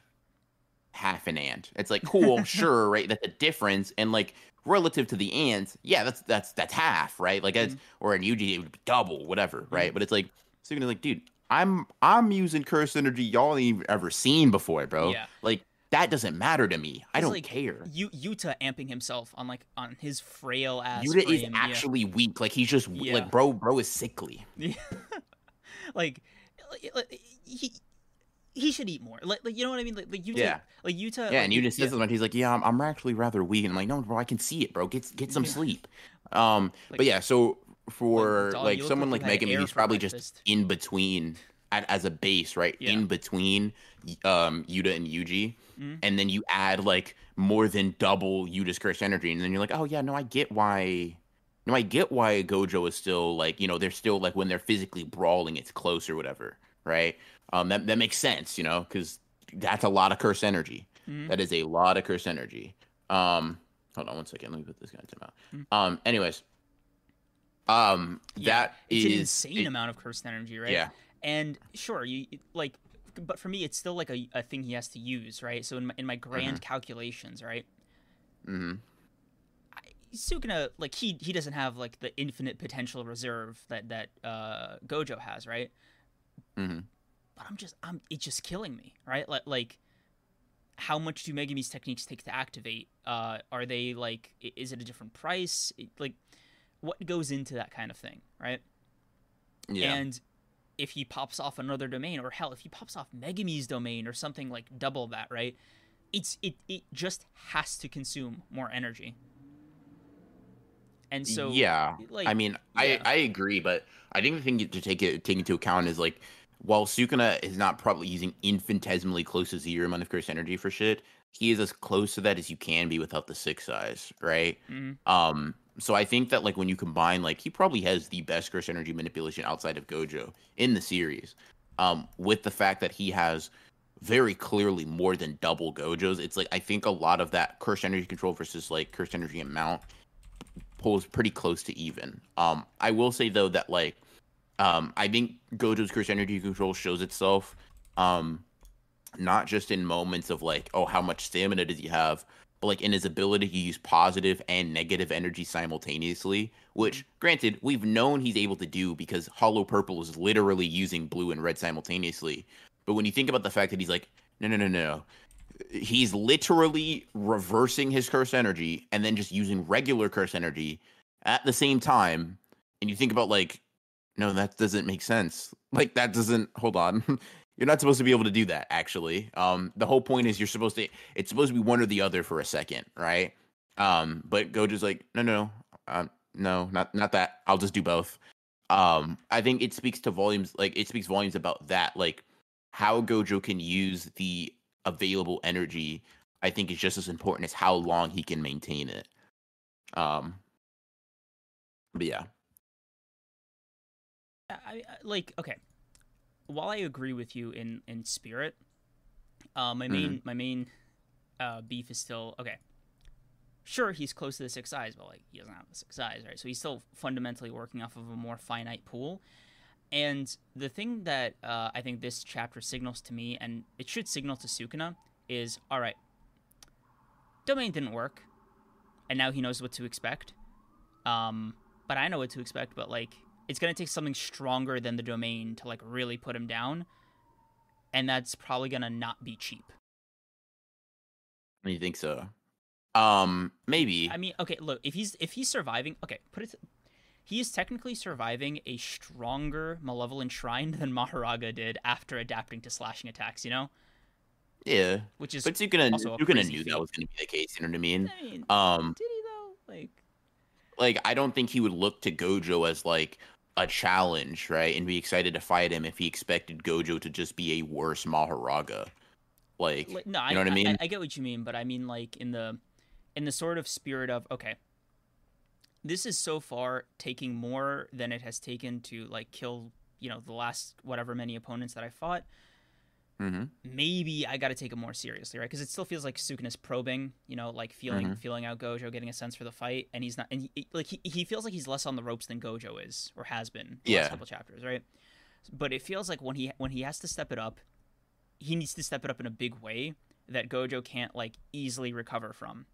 half an ant. It's like *laughs* cool, sure, right? That's a difference, and like relative to the ants, yeah, that's that's that's half, right? Like that's mm-hmm. or in Yuji it would be double, whatever, right? Mm-hmm. But it's like Sukuna's like, dude, I'm I'm using curse energy y'all ain't ever seen before, bro. Yeah. Like that doesn't matter to me. I It's don't like care. Yu- Yuta amping himself on like on his frail ass. Yuta is frame, yeah. actually weak. Like he's just Yeah. like bro, bro is sickly. Yeah. *laughs* like, like, he he should eat more. Like, like you know what I mean? Like, like Yuta, Yeah. like Yuta. Yeah, like, and you- Yuta says yeah. he's like, yeah, I'm, I'm actually rather weak. And I'm like, no, bro, I can see it, bro. Get get some Yeah. sleep. *laughs* Um, Like- but yeah, so for dog, like someone like Megan, he's probably just in between at, as a base, right? Yeah. In between um Yuta and Yuji, Mhm. and then you add like more than double Yuta's curse energy, and then you're like, oh yeah, no, I get why. No, I get why Gojo is still like, you know, they're still like when they're physically brawling, it's close or whatever, right? Um, that that makes sense, you know, because that's a lot of curse energy. Mhm. That is a lot of curse energy. Um, hold on one second. Let me put this guy in timeout. Mm. Um, anyways, um, Yeah, that it's is an insane it- amount of cursed energy, right? Yeah, And sure, you like, but for me, it's still like a, a thing he has to use, right? So in my, in my grand calculations, right? Mm-hmm. calculations, right? hmm Sukuna, like he he doesn't have like the infinite potential reserve that that uh, Gojo has, right? Mm hmm But I'm just I'm it's just killing me, right? Like like how much do Megumi's techniques take to activate? Uh, are they like is it a different price? It- like what goes into that kind of thing, right? yeah, And if he pops off another domain, or hell, if he pops off Megumi's domain or something like double that, right? It's it it just has to consume more energy. And so yeah. like I mean, yeah. I I agree, but I think the thing to take it take into account is like, while Sukuna is not probably using infinitesimally close to zero amount of curse energy for shit, he is as close to that as you can be without the six eyes, right? Mhm. Um, so I think that like when you combine, like he probably has the best curse energy manipulation outside of Gojo in the series. Um, with the fact that he has very clearly more than double Gojo's, it's like I think a lot of that curse energy control versus like curse energy amount pulls pretty close to even. Um, I will say though that like um, I think Gojo's curse energy control shows itself um, not just in moments of like, oh, how much stamina does he have, but like in his ability to use positive and negative energy simultaneously. Which, granted, we've known he's able to do because Hollow Purple is literally using blue and red simultaneously. But when you think about the fact that he's like, no, no, no, no, he's literally reversing his curse energy and then just using regular curse energy at the same time, and you think about like, no, that doesn't make sense. Like that doesn't. Hold on. *laughs* You're not supposed to be able to do that, actually. Um, the whole point is you're supposed to. It's supposed to be one or the other for a second, right? Um, but Gojo's like, no, no, um, no, not not that. I'll just do both. Um, I think it speaks to volumes. Like it speaks volumes about that. Like how Gojo can use the available energy. I think is just as important as how long he can maintain it. Um, but yeah, I, like okay. While I agree with you in in spirit, uh, my main my main uh, beef is still okay. Sure, he's close to the six eyes, but like he doesn't have the six eyes, right? So he's still fundamentally working off of a more finite pool. And the thing that uh, I think this chapter signals to me, and it should signal to Sukuna, is all right. Domain didn't work, and now he knows what to expect. Um, but I know what to expect. But like, it's gonna take something stronger than the domain to like really put him down, and that's probably gonna not be cheap. you think so? Um, maybe. I mean, okay, look, if he's if he's surviving, okay, put it. he is technically surviving a stronger malevolent shrine *laughs* than Mahoraga did after adapting to slashing attacks. You know, Yeah, which is but also a Sukuna crazy knew that was going to be the case. You know what I mean? I mean, Um, did he though? Like, like I don't think he would look to Gojo as like a challenge, right? And be excited to fight him if he expected Gojo to just be a worse Mahoraga. Like, no, you know what I mean? I, I get what you mean, but I mean like in the in the sort of spirit of okay, this is so far taking more than it has taken to like kill you know the last whatever many opponents that I fought. Hmm maybe I got to take it more seriously, right? Because it still feels like Sukuna's probing, you know, like feeling Mhm. feeling out Gojo, getting a sense for the fight, and he's not, and he, like he, he feels like he's less on the ropes than Gojo is or has been the Yeah. last couple chapters, right? But it feels like when he when he has to step it up, he needs to step it up in a big way that Gojo can't like easily recover from.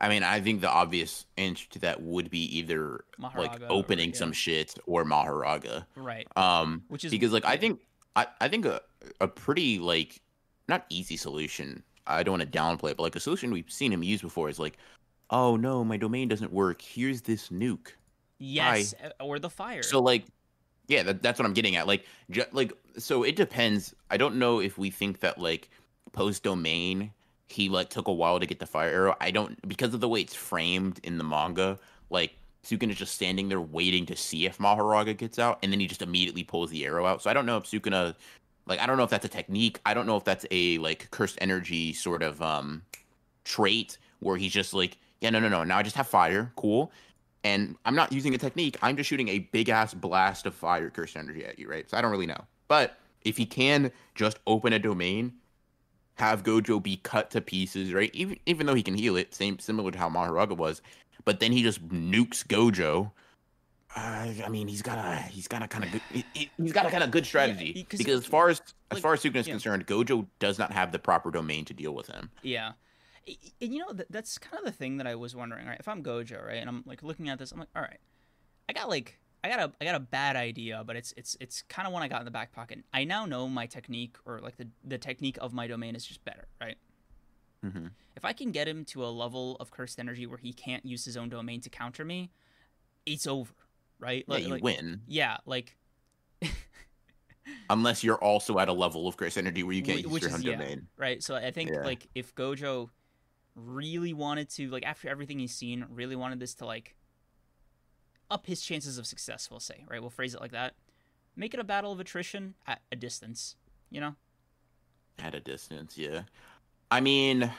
I mean, I think the obvious answer to that would be either like Mahoraga or- opening yeah. some shit or Mahoraga. Right. Um, Which is- because like I think I, I think a a pretty like not easy solution. I don't want to downplay it, but like a solution we've seen him use before is like, oh no, my domain doesn't work. Here's this nuke. Yes, uh, or the fire. So like, yeah, that, that's what I'm getting at. Like, ju- like so it depends. I don't know if we think that like post domain he like took a while to get the fire arrow. I don't because of the way it's framed in the manga. Like Sukuna is just standing there waiting to see if Mahoraga gets out, and then he just immediately pulls the arrow out. So I don't know if Sukuna, like, I don't know if that's a technique. I don't know if that's a like cursed energy sort of um trait where he's just like, yeah, no, no, no. Now I just have fire, cool. And I'm not using a technique. I'm just shooting a big ass blast of fire cursed energy at you, right? So I don't really know. But if he can just open a domain, have Gojo be cut to pieces, right? Even even though he can heal it, same similar to how Mahoraga was, but then he just nukes Gojo. Uh, I mean, he's got a he's got a kind of good he- he- he's got a kind of good strategy he- 'cause- as far as as far as Sukuna is yeah. concerned, Gojo does not have the proper domain to deal with him. Yeah. I- I- And you know, that, that's kind of the thing that I was wondering, right? If I'm Gojo, right, and I'm like looking at this, I'm like, all right, I got like, I got a, I got a bad idea, but it's, it's, it's kind of one I got in the back pocket. I now know my technique, or like the, the technique of my domain is just better, right? Hmm If I can get him to a level of cursed energy where he can't use his own domain to counter me, it's over, right? Yeah, you like, win Yeah, like, *laughs* unless you're also at a level of cursed energy where you can't Wh- use your is- own yeah. domain. right? So I think Yeah. like if Gojo really wanted to, like after everything he's seen, really wanted this to like up his chances of success, we'll say, right? We'll phrase it like that. Make it a battle of attrition at a distance, you know? At a distance, yeah. I mean,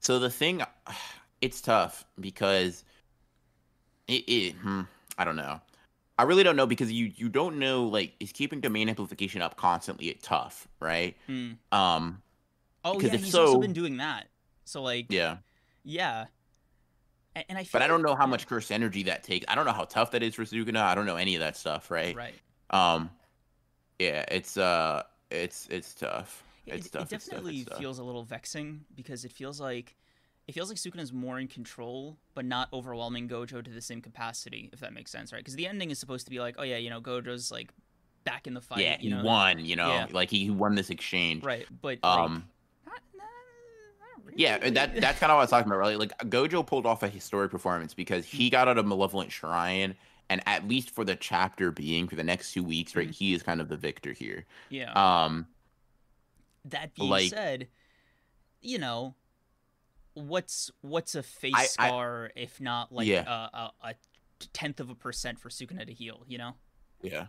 so the thing, *sighs* it's tough because it, it hmm, I don't know. I really don't know because you you don't know like is keeping domain amplification up constantly tough, right? Hmm. Um, Oh yeah, he's also been doing that. So like, yeah, yeah. And, and I. Feel But I don't know how much curse energy that takes. I don't know how tough that is for Sukuna. I don't know any of that stuff, right? Right. Um, yeah, it's uh, it's it's tough. It, tough, it definitely tough. feels a little vexing because it feels like it feels like Sukuna's more in control, but not overwhelming Gojo to the same capacity, if that makes sense, right? Because the ending is supposed to be like, oh yeah, you know, Gojo's like back in the fight. yeah, you he know? won. You know, Yeah. like he won this exchange. Right, but Um. like, not, not, not Yeah, really. that that's kind of what I was talking about, right? Like Gojo pulled off a historic performance because he got out of Malevolent Shrine, and at least for the chapter being for the next two weeks, right, Mhm. he is kind of the victor here. yeah. Um, that being like- said, you know, what's what's a face I- I- scar if not like Yeah. a, a, a tenth of a percent for Sukuna to heal? You know? yeah.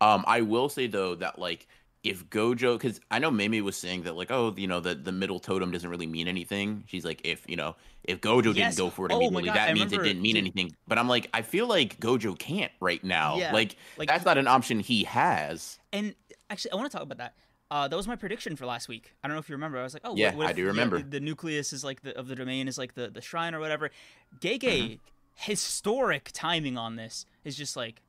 Um, I will say though that like if Gojo, because I know Mimi was saying that like, oh, you know, the the middle totem doesn't really mean anything. She's like, if you know, if Gojo Yes. didn't go for it Oh immediately, that I means it didn't mean dude. anything. But I'm like, I feel like Gojo can't right now. Yeah, Like, like that's not an option he has. And actually, I want to talk about that. Uh, that was my prediction for last week. I don't know if you remember. I was like, "Oh, Yeah, what I if, do you know, remember. the nucleus is like the of the domain is like the the shrine or whatever." Gege, Mm-hmm. historic timing on this is just like,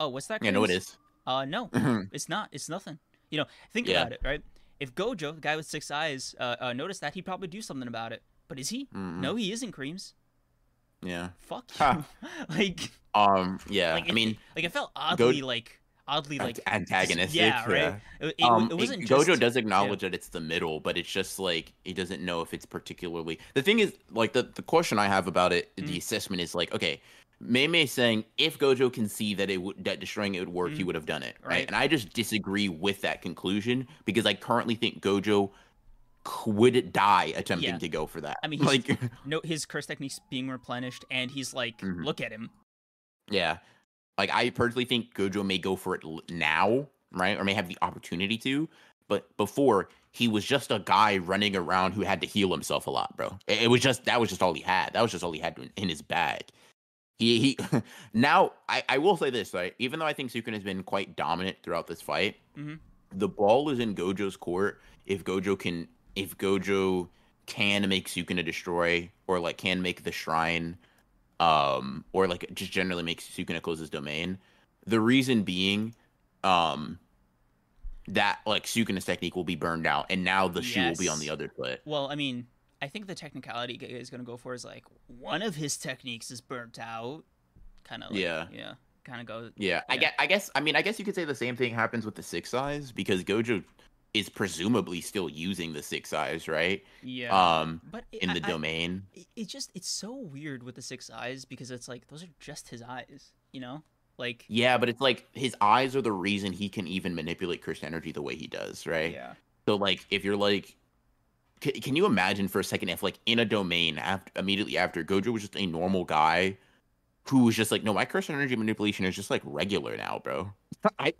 "Oh, what's that?" Yeah, no, it is. Chris?" is. Uh, no, *laughs* it's not. It's nothing. You know, think Yeah. about it, right? If Gojo, the guy with six eyes, uh, uh, noticed that, he'd probably do something about it. But is he? Mm-mm. No, he isn't. Kreams. Yeah. Fuck you. *laughs* Like, Um. Yeah. like I it- mean, like it felt oddly like oddly like Ant- antagonistic. Yeah, right. yeah. It, it, um, it wasn't it- just Gojo does acknowledge that it's the middle, but it's just like he doesn't know if it's particularly. The thing is, like the the question I have about it, Mm. the assessment is like, okay, Mei Mei saying if Gojo can see that it would that destroying it would work, he Mhm. would have done it, right? Right. And I just disagree with that conclusion because I currently think Gojo would die attempting Yeah. to go for that. I mean, *laughs* like, No, his curse technique's being replenished, and he's like, Mhm. look at him. yeah, like I personally think Gojo may go for it now, right, or may have the opportunity to, but before he was just a guy running around who had to heal himself a lot, bro. It, it was just that was just all he had. That was just all he had in, in his bag. He he. *laughs* now I I will say this right, even though I think Sukuna has been quite dominant throughout this fight, Mhm. the ball is in Gojo's court. If Gojo can, if Gojo can make Sukuna destroy, or like can make the shrine, um, or like just generally makes Sukuna close his domain. The reason being, um, that like Sukuna's technique will be burned out, and now the shoe will be on the other foot. Well, I mean, I think the technicality is gonna go for is like one of his techniques is burnt out. Kind of. Like, Yeah. Yeah. Kind of go. Yeah, I Yeah. guess. I guess. I mean, I guess you could say the same thing happens with the six eyes because Gojo is presumably still using the six eyes, right? Yeah. Um, but it- in the I- domain. it, it just it's so weird with the six eyes because it's like those are just his eyes, you know? Like Yeah, but it's like his eyes are the reason he can even manipulate cursed energy the way he does, right? yeah. So like, if you're like, c- can you imagine for a second if like in a domain after immediately after Gojo was just a normal guy who was just like, no, my cursed energy manipulation is just like regular now, bro. *laughs* I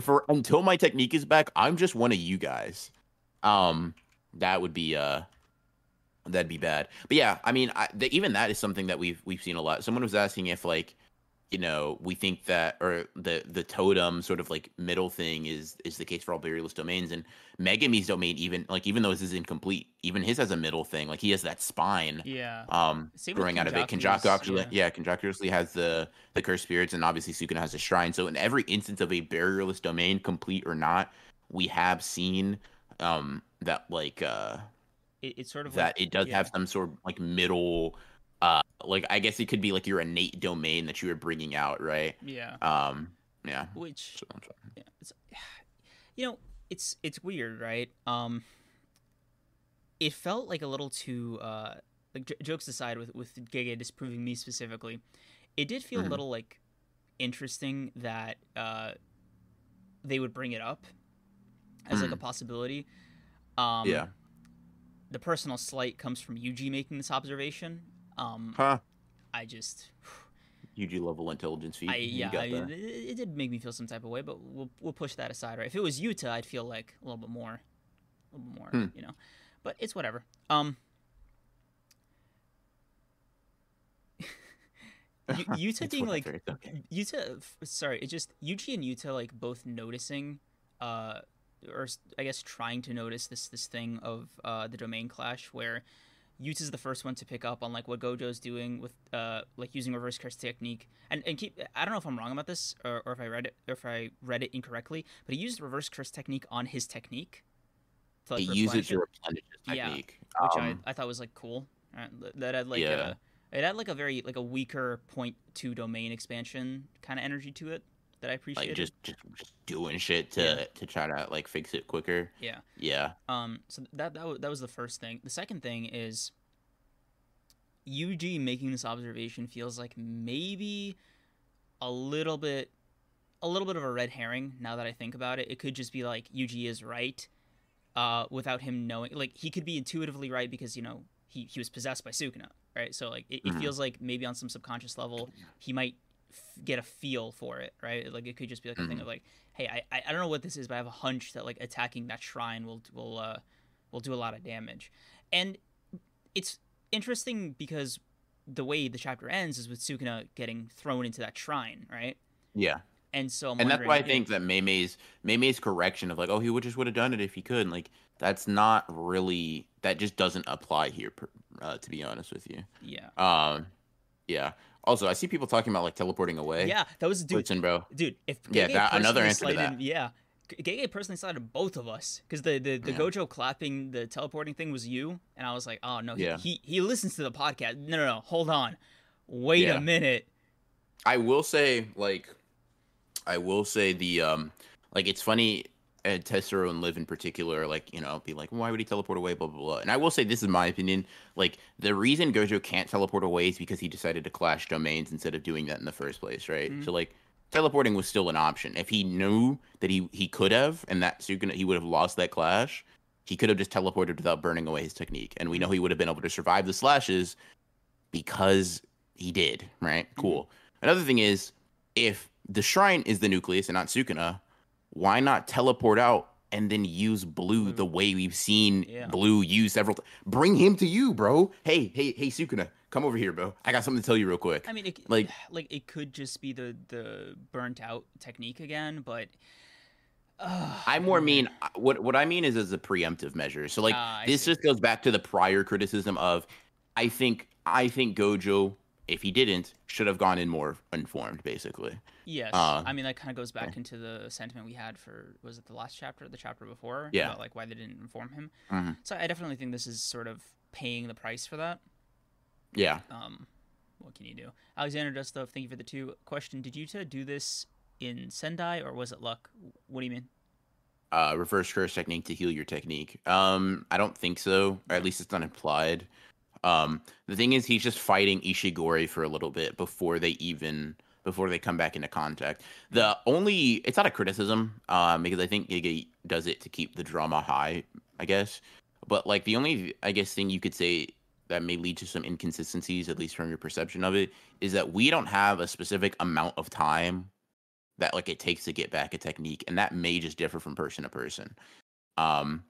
for until my technique is back, I'm just one of you guys. Um, that would be uh. That'd be bad, but yeah, I mean, I, the, even that is something that we've we've seen a lot. Someone was asking if like, you know, we think that or the the totem sort of like middle thing is is the case for all barrierless domains, and Megumi's domain even like even though this is incomplete, even his has a middle thing. Like he has that spine Yeah. um Same growing out of it. Kenjaku actually yeah. yeah, Kenjaku actually has the the cursed spirits and obviously Sukuna has a shrine. So in every instance of a barrierless domain, complete or not, we have seen um that like uh It, it's sort of that like, it does yeah. have some sort of like middle uh like I guess it could be like your innate domain that you were bringing out, right? Yeah. Um yeah. Which yeah, it's *sighs* you know, it's it's weird, right? Um it felt like a little too uh like j- jokes aside with with Gege disproving me specifically. It did feel Mhm. a little like interesting that uh they would bring it up as like a possibility. Um yeah. the personal slight comes from Yuji making this observation. Um Huh. I just Yuji level intelligence feat. I you yeah, got I, that. it, it did make me feel some type of way, but we'll we'll push that aside, right? If it was Yuta, I'd feel like a little bit more, a little bit more, Hmm. you know. But it's whatever. Um, *laughs* U- Yuta being like whatever, okay. Yuta. Sorry, it just Yuji and Yuta like both noticing, uh, or I guess trying to notice this this thing of uh the domain clash where. Yuta's the first one to pick up on like what Gojo's doing with uh like using reverse curse technique and and keep I don't know if I'm wrong about this or, or if I read it or if I read it incorrectly but he used reverse curse technique on his technique to, like, it uses to replenish his Yeah, technique. which Um, I, I thought was like cool right? that had like Yeah. a it had like a very like a weaker point two domain expansion kind of energy to it that I appreciate. like just, just doing shit to Yeah. to try to like fix it quicker. yeah Yeah. Um, so that that was, that was the first thing. The second thing is Yuji making this observation feels like maybe a little bit a little bit of a red herring now that I think about it. It could just be like Yuji is right uh without him knowing like he could be intuitively right because you know he he was possessed by Sukuna, right? So like it, it Mhm. feels like maybe on some subconscious level he might get a feel for it, right? Like it could just be like a thing Mhm. of like, hey, I, I don't know what this is, but I have a hunch that like attacking that shrine will will uh will do a lot of damage, and it's interesting because the way the chapter ends is with Sukuna getting thrown into that shrine, right? Yeah. And so I'm and that's why I think that Mei Mei's Maymay's correction of like, oh, he would just would have done it if he could. Like, that's not really that just doesn't apply here. Uh, to be honest with you. yeah, Um, yeah. Also, I see people talking about like teleporting away. yeah, that was dude, Listen, bro. dude. If Yeah, that- another answer to slighted- Yeah, G- Gege personally slighted both of us because the the, the Yeah. Gojo clapping the teleporting thing was you, and I was like, oh no, he Yeah. he, he listens to the podcast. No, no, no, hold on, wait Yeah. a minute. I will say, like, I will say the um, like it's funny. And Tessero and Liv in particular, like, you know, be like, why would he teleport away? Blah, blah, blah. And I will say, this is my opinion. Like, the reason Gojo can't teleport away is because he decided to clash domains instead of doing that in the first place, right? Mhm. So, like, teleporting was still an option. If he knew that he, he could have, and that Sukuna, he would have lost that clash, he could have just teleported without burning away his technique. And we know he would have been able to survive the slashes because he did, right? Cool. Another thing is, if the shrine is the nucleus and not Sukuna, why not teleport out and then use blue the way we've seen Yeah. blue use several times? Bring him to you, bro. Hey, hey, hey, Sukuna, come over here, bro. I got something to tell you real quick. I mean, it, Like- *sighs* like it could just be the the burnt out technique again, but. Uh, I more mean what what I mean is as a preemptive measure. So like I this see. just goes back to the prior criticism of I think I think Gojo if he didn't should have gone in more informed basically. Yes, Uh, I mean that kind of goes back into the sentiment we had for was it the last chapter, or the chapter before? Yeah. about, like why they didn't inform him. Mhm. So I definitely think this is sort of paying the price for that. Yeah. Um, what can you do? Alexander does stuff. Thank you for the two question. Did Yuta do this in Sendai or was it luck? What do you mean? uh, reverse curse technique to heal your technique. Um, I don't think so, or at least it's not implied. Um, the thing is, he's just fighting Ishigori for a little bit before they even before they come back into contact. The only it's not a criticism, um, because I think Gege does it to keep the drama high, I guess. But like the only I guess thing you could say that may lead to some inconsistencies, at least from your perception of it, is that we don't have a specific amount of time that like it takes to get back a technique and that may just differ from person to person um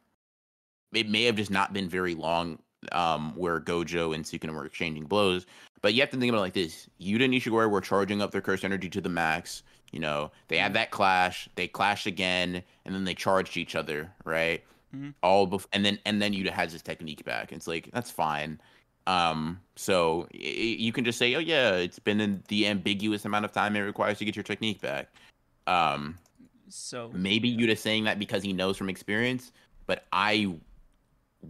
it may have just not been very long um where gojo and sukuna were exchanging blows. But you have to think about it like this. Yuta and ishigori were charging up their cursed energy to the max you know. They had that clash. They clashed again and then they charged each other right? Mhm. all bef- and then and then yuta has his technique back. It's like that's fine. Um, so y- you can just say, "Oh yeah, it's been in the ambiguous amount of time it requires to get your technique back." Um, So maybe Yuta saying that because he knows from experience, but I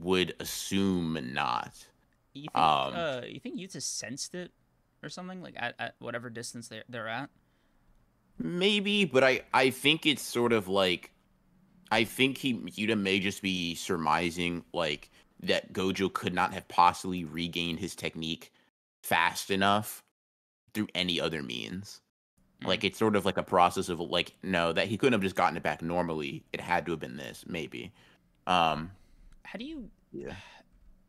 would assume not. you think um, uh, you think Yuta sensed it or something like at, at whatever distance they're they're at? Maybe, but I I think it's sort of like I think he Yuta may just be surmising like that Gojo could not have possibly regained his technique fast enough through any other means. Mm. Like it's sort of like a process of like no that he couldn't have just gotten it back normally. It had to have been this maybe. Um How do you? yeah.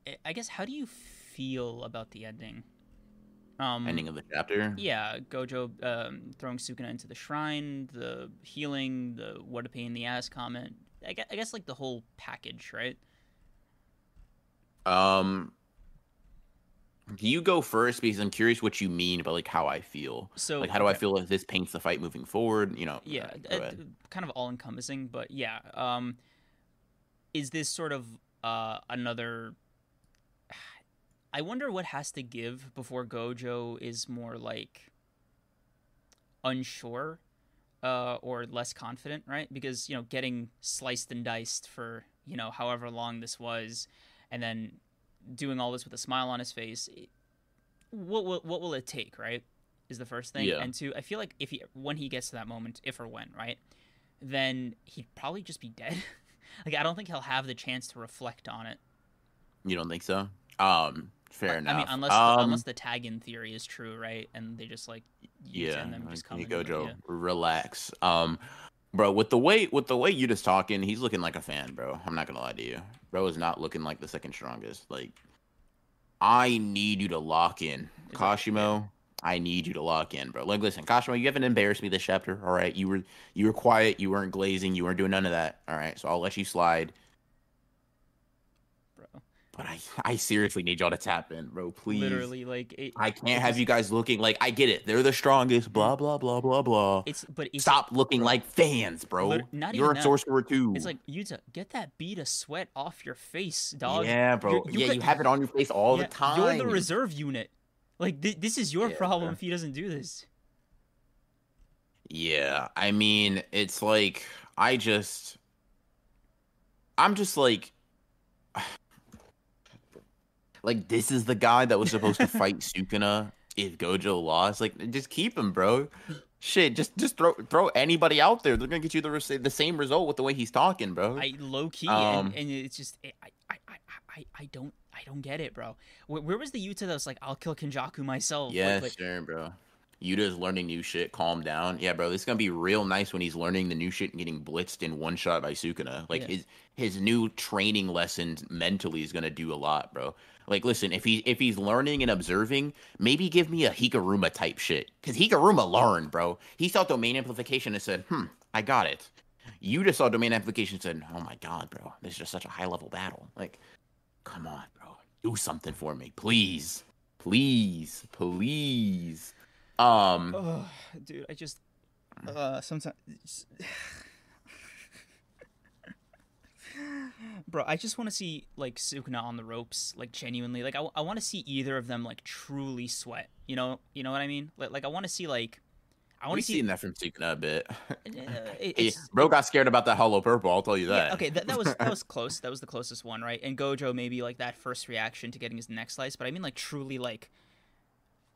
I- I guess how do you feel about the ending? Um, Ending of the chapter. Yeah, Gojo um, throwing Sukuna into the shrine, the healing, the what a pain in the ass comment. I guess, I guess like the whole package, right? Um you go first because I'm curious what you mean by like how I feel. So Like how do I feel if this paints the fight moving forward? You know. Yeah, uh, kind of all encompassing, but yeah. Um, is this sort of uh, another? I wonder what has to give before Gojo is more like unsure uh, or less confident, right? Because you know, getting sliced and diced for you know however long this was, and then doing all this with a smile on his face. What will what will it take, right? Is the first thing, Yeah. and two, I feel like if he when he gets to that moment, if or when, right, then he'd probably just be dead. *laughs* like I don't think he'll have the chance to reflect on it. You don't think so? Um, fair I- enough. I mean, unless um, unless the tag in theory is true, right? And they just like yeah, and then just come you in with Gojo, relax. Um, bro, with the way with the way you just talking, he's looking like a fan, bro. I'm not gonna lie to you, bro. Is not looking like the second strongest. Like, I need you to lock in, Is it- Kashimo. I need you to lock in, bro. Like, listen, Kashimo, you haven't embarrassed me this chapter. All right, you were you were quiet, you weren't glazing, you weren't doing none of that. All right, so I'll let you slide. bro. But I I seriously need y'all to tap in, bro. Please. Literally, like it, I can't have you guys looking like I get it. They're the strongest. Blah blah blah blah blah. It's but it's Stop looking like fans, bro. Not You're even a that. sorcerer too. It's like Yuta, get that bead of sweat off your face, dog. yeah, bro. You yeah, you have it on your face all Yeah, the time. You're the reserve unit. Like thi- this is your Yeah, problem if he doesn't do this. Yeah, I mean, it's like I just, I'm just like, *sighs* like this is the guy that was supposed to *laughs* fight Sukuna if Gojo lost. Like, just keep him, bro. Shit, just just throw throw anybody out there. They're gonna get you the res- the same result with the way he's talking, bro. I low key Um, and, and it's just I, I I I I don't I don't get it, bro. Where, where was the Yuta that was like, I'll kill Kenjaku myself? Yeah, like, sure, bro. Yuta's learning new shit. Calm down. Yeah, bro. This is gonna be real nice when he's learning the new shit and getting blitzed in one shot by Sukuna. Like Yeah. his his new training lessons mentally is gonna do a lot, bro. Like, listen, if he if he's learning and observing, maybe give me a Higuruma type shit. Cause Higuruma learned, bro. He saw domain amplification and said, "Hmm, I got it." Yuta saw domain amplification and said, "Oh my god, bro, this is just such a high level battle." Like, come on, do something for me, please, please, please. Um, Ugh, dude, I just uh sometimes *sighs* Bro, I just want to see like Sukuna on the ropes, like genuinely. Like I, I want to see either of them like truly sweat. You know, you know what I mean? Like, like I want to see like I want We've to see. seen that from Sukuna a bit. uh, *laughs* bro got scared about that hollow purple. I'll tell you that. Yeah, okay, that, that was that was *laughs* close. That was the closest one, right? And Gojo maybe like that first reaction to getting his neck slice, but I mean like truly like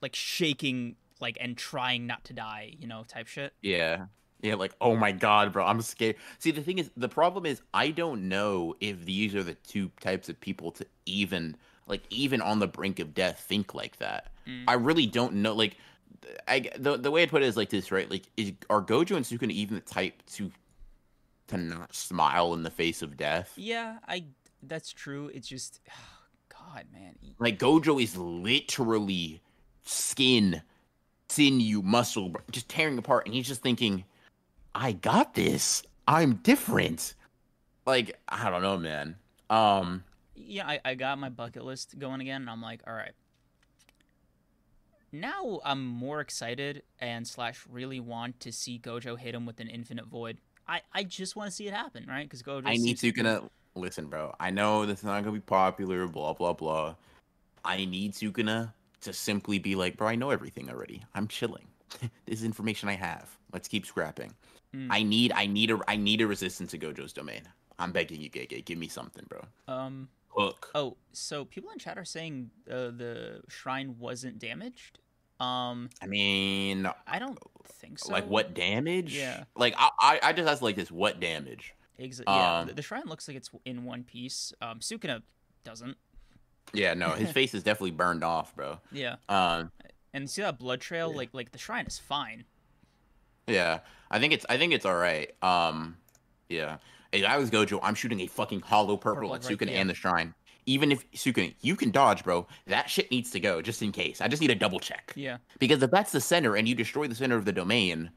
like shaking like and trying not to die, you know, type shit. Yeah. Yeah, like, oh my god, bro, I'm scared. See, the thing is, the problem is, I don't know if these are the two types of people to even, like, even on the brink of death, think like that. Mm. I really don't know. Like, I the the way I put it is like this, right? Like, is are Gojo and Sukuna even the type to to not smile in the face of death? Yeah, I that's true. It's just *sighs* God, man. Like Gojo is literally skin, sinew, muscle, just tearing apart, and he's just thinking, "I got this. I'm different." Like I don't know, man. Um, Yeah, I, I got my bucket list going again, and I'm like, all right. Now I'm more excited and slash really want to see Gojo hit him with an infinite void. I, I just want to see it happen, right? Because Gojo. I need to Sukuna. Listen, bro. I know this is not gonna be popular. Blah blah blah. I need Sukuna to simply be like, bro. I know everything already. I'm chilling. *laughs* this is information I have. Let's keep scrapping. Mm. I need. I need a. I need a resistance to Gojo's domain. I'm begging you, Gege. Give me something, bro. Um. Hook. Oh, so people in chat are saying uh, the shrine wasn't damaged. Um, I mean, I don't think so. like what damage? Yeah. Like I, I, I just asked like this. What damage? Exa- yeah, um, the, the shrine looks like it's in one piece. Um, Sukuna doesn't. Yeah, no, his *laughs* face is definitely burned off, bro. Yeah, Um, and see that blood trail? Yeah. Like, like the shrine is fine. yeah, I think it's, I think it's all right. Um, yeah. If I was Gojo, I'm shooting a fucking hollow purple, Purple, at right, yeah. and the shrine. Even if Sukuna, you can dodge, bro. That shit needs to go just in case. I just need a double check Yeah. because if that's the center and you destroy the center of the domain,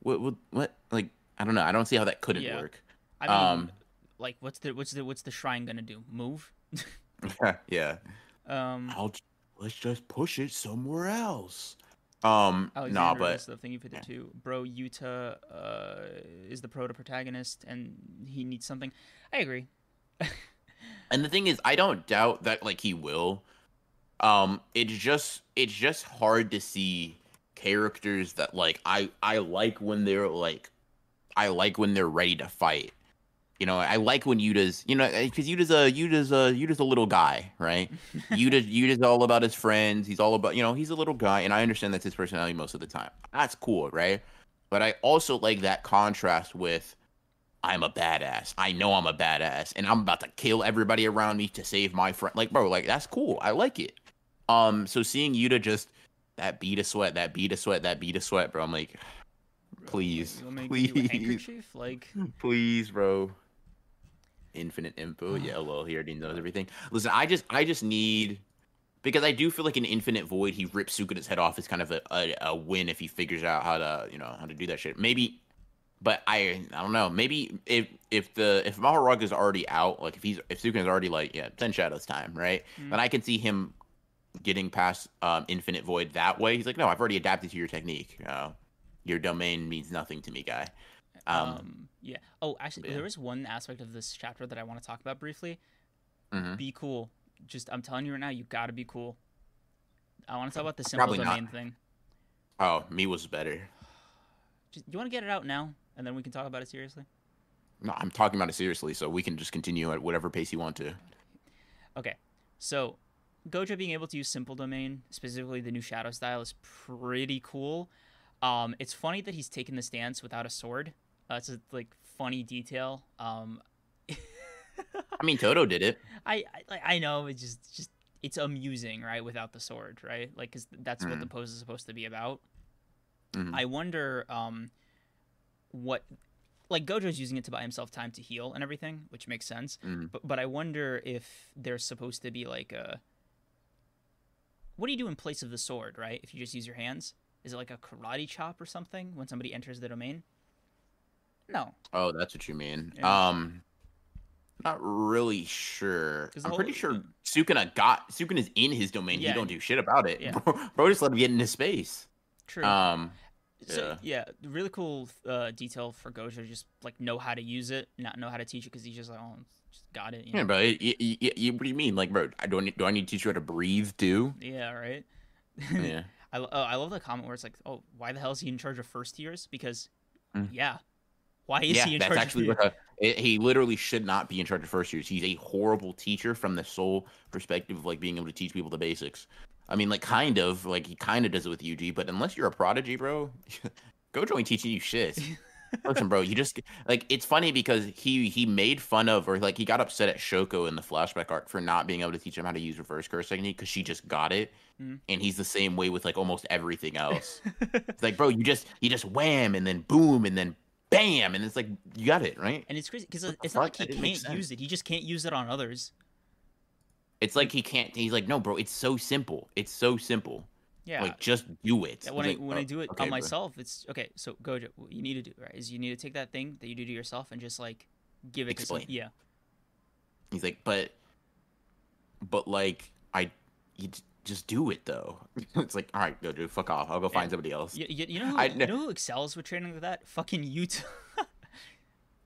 what, what, what? Like, I don't know. I don't see how that couldn't Yeah. work. I mean, Um, like, what's the what's the what's the shrine gonna do? Move? *laughs* yeah. Um, I'll let's just push it somewhere else. Um, Alexander nah, but is the thing you fifty two. Bro, Yuta uh, is the proto protagonist, and he needs something. I agree. *laughs* and the thing is, I don't doubt that like he will. Um, it's just it's just hard to see characters that like I I like when they're like I like when they're ready to fight. You know, I like when Yuta's, you know, because Yuta's a Yuta's a Yuta's a little guy, right? *laughs* Yuta Yuta's all about his friends. He's all about, you know, he's a little guy, and I understand that's his personality most of the time. That's cool, right? But I also like that contrast with I'm a badass. I know I'm a badass, and I'm about to kill everybody around me to save my friend. Like, bro, like that's cool. I like it. Um, so seeing Yuta just that beat of sweat, that beat of sweat, that beat of sweat, bro. I'm like, please, You want me to give you a please. Like, *laughs* please, bro. Infinite info. Yeah, well, he already knows everything. Listen, I just, I just need because I do feel like an infinite void. He rips Sukuna's head off is kind of a, a, a win if he figures out how to, you know, how to do that shit. Maybe, but I, I don't know. Maybe if if the if Mahoraga's already out, like if he's if Sukuna's already like, yeah, ten shadows time, right? Mm. Then I can see him getting past um, infinite void that way. He's like, no, I've already adapted to your technique. Uh, your domain means nothing to me, guy. Um, um, yeah. Oh, actually, yeah. there is one aspect of this chapter that I want to talk about briefly. mhm. Be cool. Just, I'm telling you right now, you gotta be cool. I want to talk about the simple Probably not. domain thing. Oh, me was better. Just, you want to get it out now, and then we can talk about it seriously. No, I'm talking about it seriously, so we can just continue at whatever pace you want to. Okay, so Gojo being able to use simple domain, specifically the new shadow style, is pretty cool. Um, it's funny that he's taken the stance without a sword. Uh, it's a like funny detail. Um, I mean, Toto did it. *laughs* I I, I know it's just just it's amusing, right? Without the sword, right? Like, cause that's what the pose is supposed to be about. Mhm. I wonder um, what like Gojo's using it to buy himself time to heal and everything, which makes sense. Mhm. But but I wonder if there's supposed to be like a what do you do in place of the sword, right? If you just use your hands, is it like a karate chop or something when somebody enters the domain? No, Oh, that's what you mean. Yeah. Um, not really sure. I'm pretty sure Sukuna got Sukuna's in his domain. Yeah. He don't do shit about it. Yeah. Bro, *laughs* bro just let him get into space. true. Um, So yeah, really cool uh, detail for Gojo just like know how to use it, not know how to teach it because he's just like, oh, just got it. You yeah, know? bro. y- y- y- y- what do you mean, like, bro? I don't. Do I need to teach you how to breathe too? Yeah, right. Yeah. *laughs* I, oh, I love the comment where it's like, oh, why the hell is he in charge of first years? Because Mm. yeah, why is yeah, he in that's charge? actually of a, it, he literally should not be in charge of first years. He's a horrible teacher from the sole perspective of like being able to teach people the basics. I mean, like kind of like he kind of does it with Yuji, but unless you're a prodigy, bro, *laughs* Gojo ain't teaching you shit. *laughs* Listen, bro, you just like it's funny because he he made fun of or like he got upset at Shoko in the flashback arc for not being able to teach him how to use reverse curse technique because she just got it, Mhm. and he's the same way with like almost everything else. *laughs* it's like, bro, you just you just wham and then boom and then bam and it's like you got it right. and it's crazy because it's not like he That didn't make can't use it; he just can't use it on others. It's like he can't. He's like, no, bro, it's so simple. It's so simple. Yeah. Like just do it. Yeah, when I like, when I "Oh, do it okay, on bro." myself, it's okay. So Gojo, what you need to do right is you need to take that thing that you do to yourself and just like give it to some, Explain. yeah. He's like, but, but like I, you just do it though. *laughs* it's like, all right, go do. Fuck off. I'll go find somebody else. You, you, you know who, I you know who excels with training like that? Fucking Yuta. *laughs*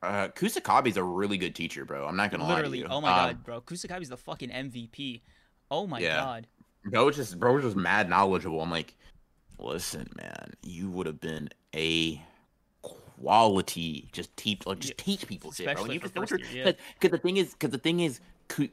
Uh, Kusakabe's a really good teacher, bro. I'm not gonna Literally. lie to you. Oh my Um, god, bro. Kusakabe's the fucking MVP. Oh my Yeah. god. Bro was just bro was just mad knowledgeable. I'm like, listen, man, you would have been a quality just teach like just Yeah, teach people shit, bro. especially You just don't first yeah. Because the thing is, because the thing is,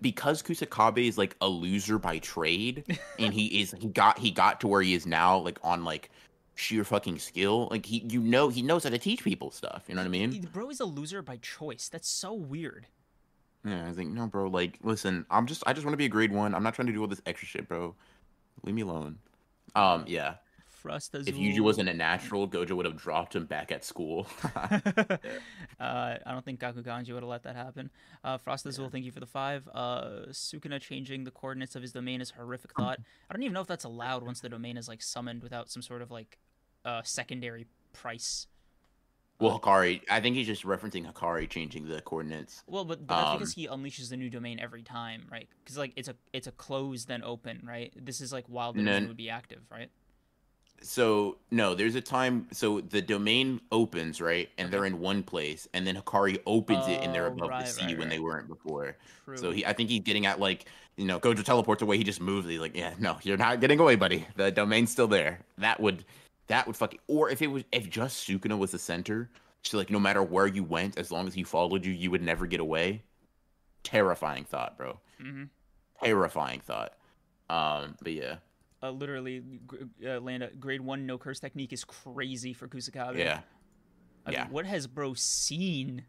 because Kusakabe is like a loser by trade, and he is he got he got to where he is now, like on like sheer fucking skill. Like he, you know, he knows how to teach people stuff. You know what I mean? Bro is a loser by choice. That's so weird. Yeah, I was like, no, bro. Like, listen, I'm just, I just want to be a grade one. I'm not trying to do all this extra shit, bro. Leave me alone. Um, yeah. Frost If Yuji wasn't a natural, Gojo would have dropped him back at school. *laughs* uh, I don't think Gakuganji would have let that happen. Uh, Frost Azul, thank you for the five. Uh, Sukuna changing the coordinates of his domain is a horrific thought. I don't even know if that's allowed once the domain is like summoned without some sort of like uh, secondary price. well, Hakari, I think he's just referencing Hakari changing the coordinates. Well, but, but that's Um, because he unleashes a new domain every time, right? Because like it's a it's a close then open, right? This is like while the No, domain would be active, right? So no, there's a time. So the domain opens right, and they're in one place, and then Hakari opens it, and they're Oh, above right, the sea right, when they weren't before. True. So he, I think he's getting at like, you know, Gojo teleports away. He just moves. He's like, yeah, no, you're not getting away, buddy. The domain's still there. That would, that would fucking. Or if it was, if just Sukuna was the center, so like no matter where you went, as long as he followed you, you would never get away. Terrifying thought, bro. hmm Terrifying thought. Um, but yeah, Uh, literally, uh, Landa, grade one no curse technique is crazy for Kusakabe. yeah, I mean, yeah. what has bro seen?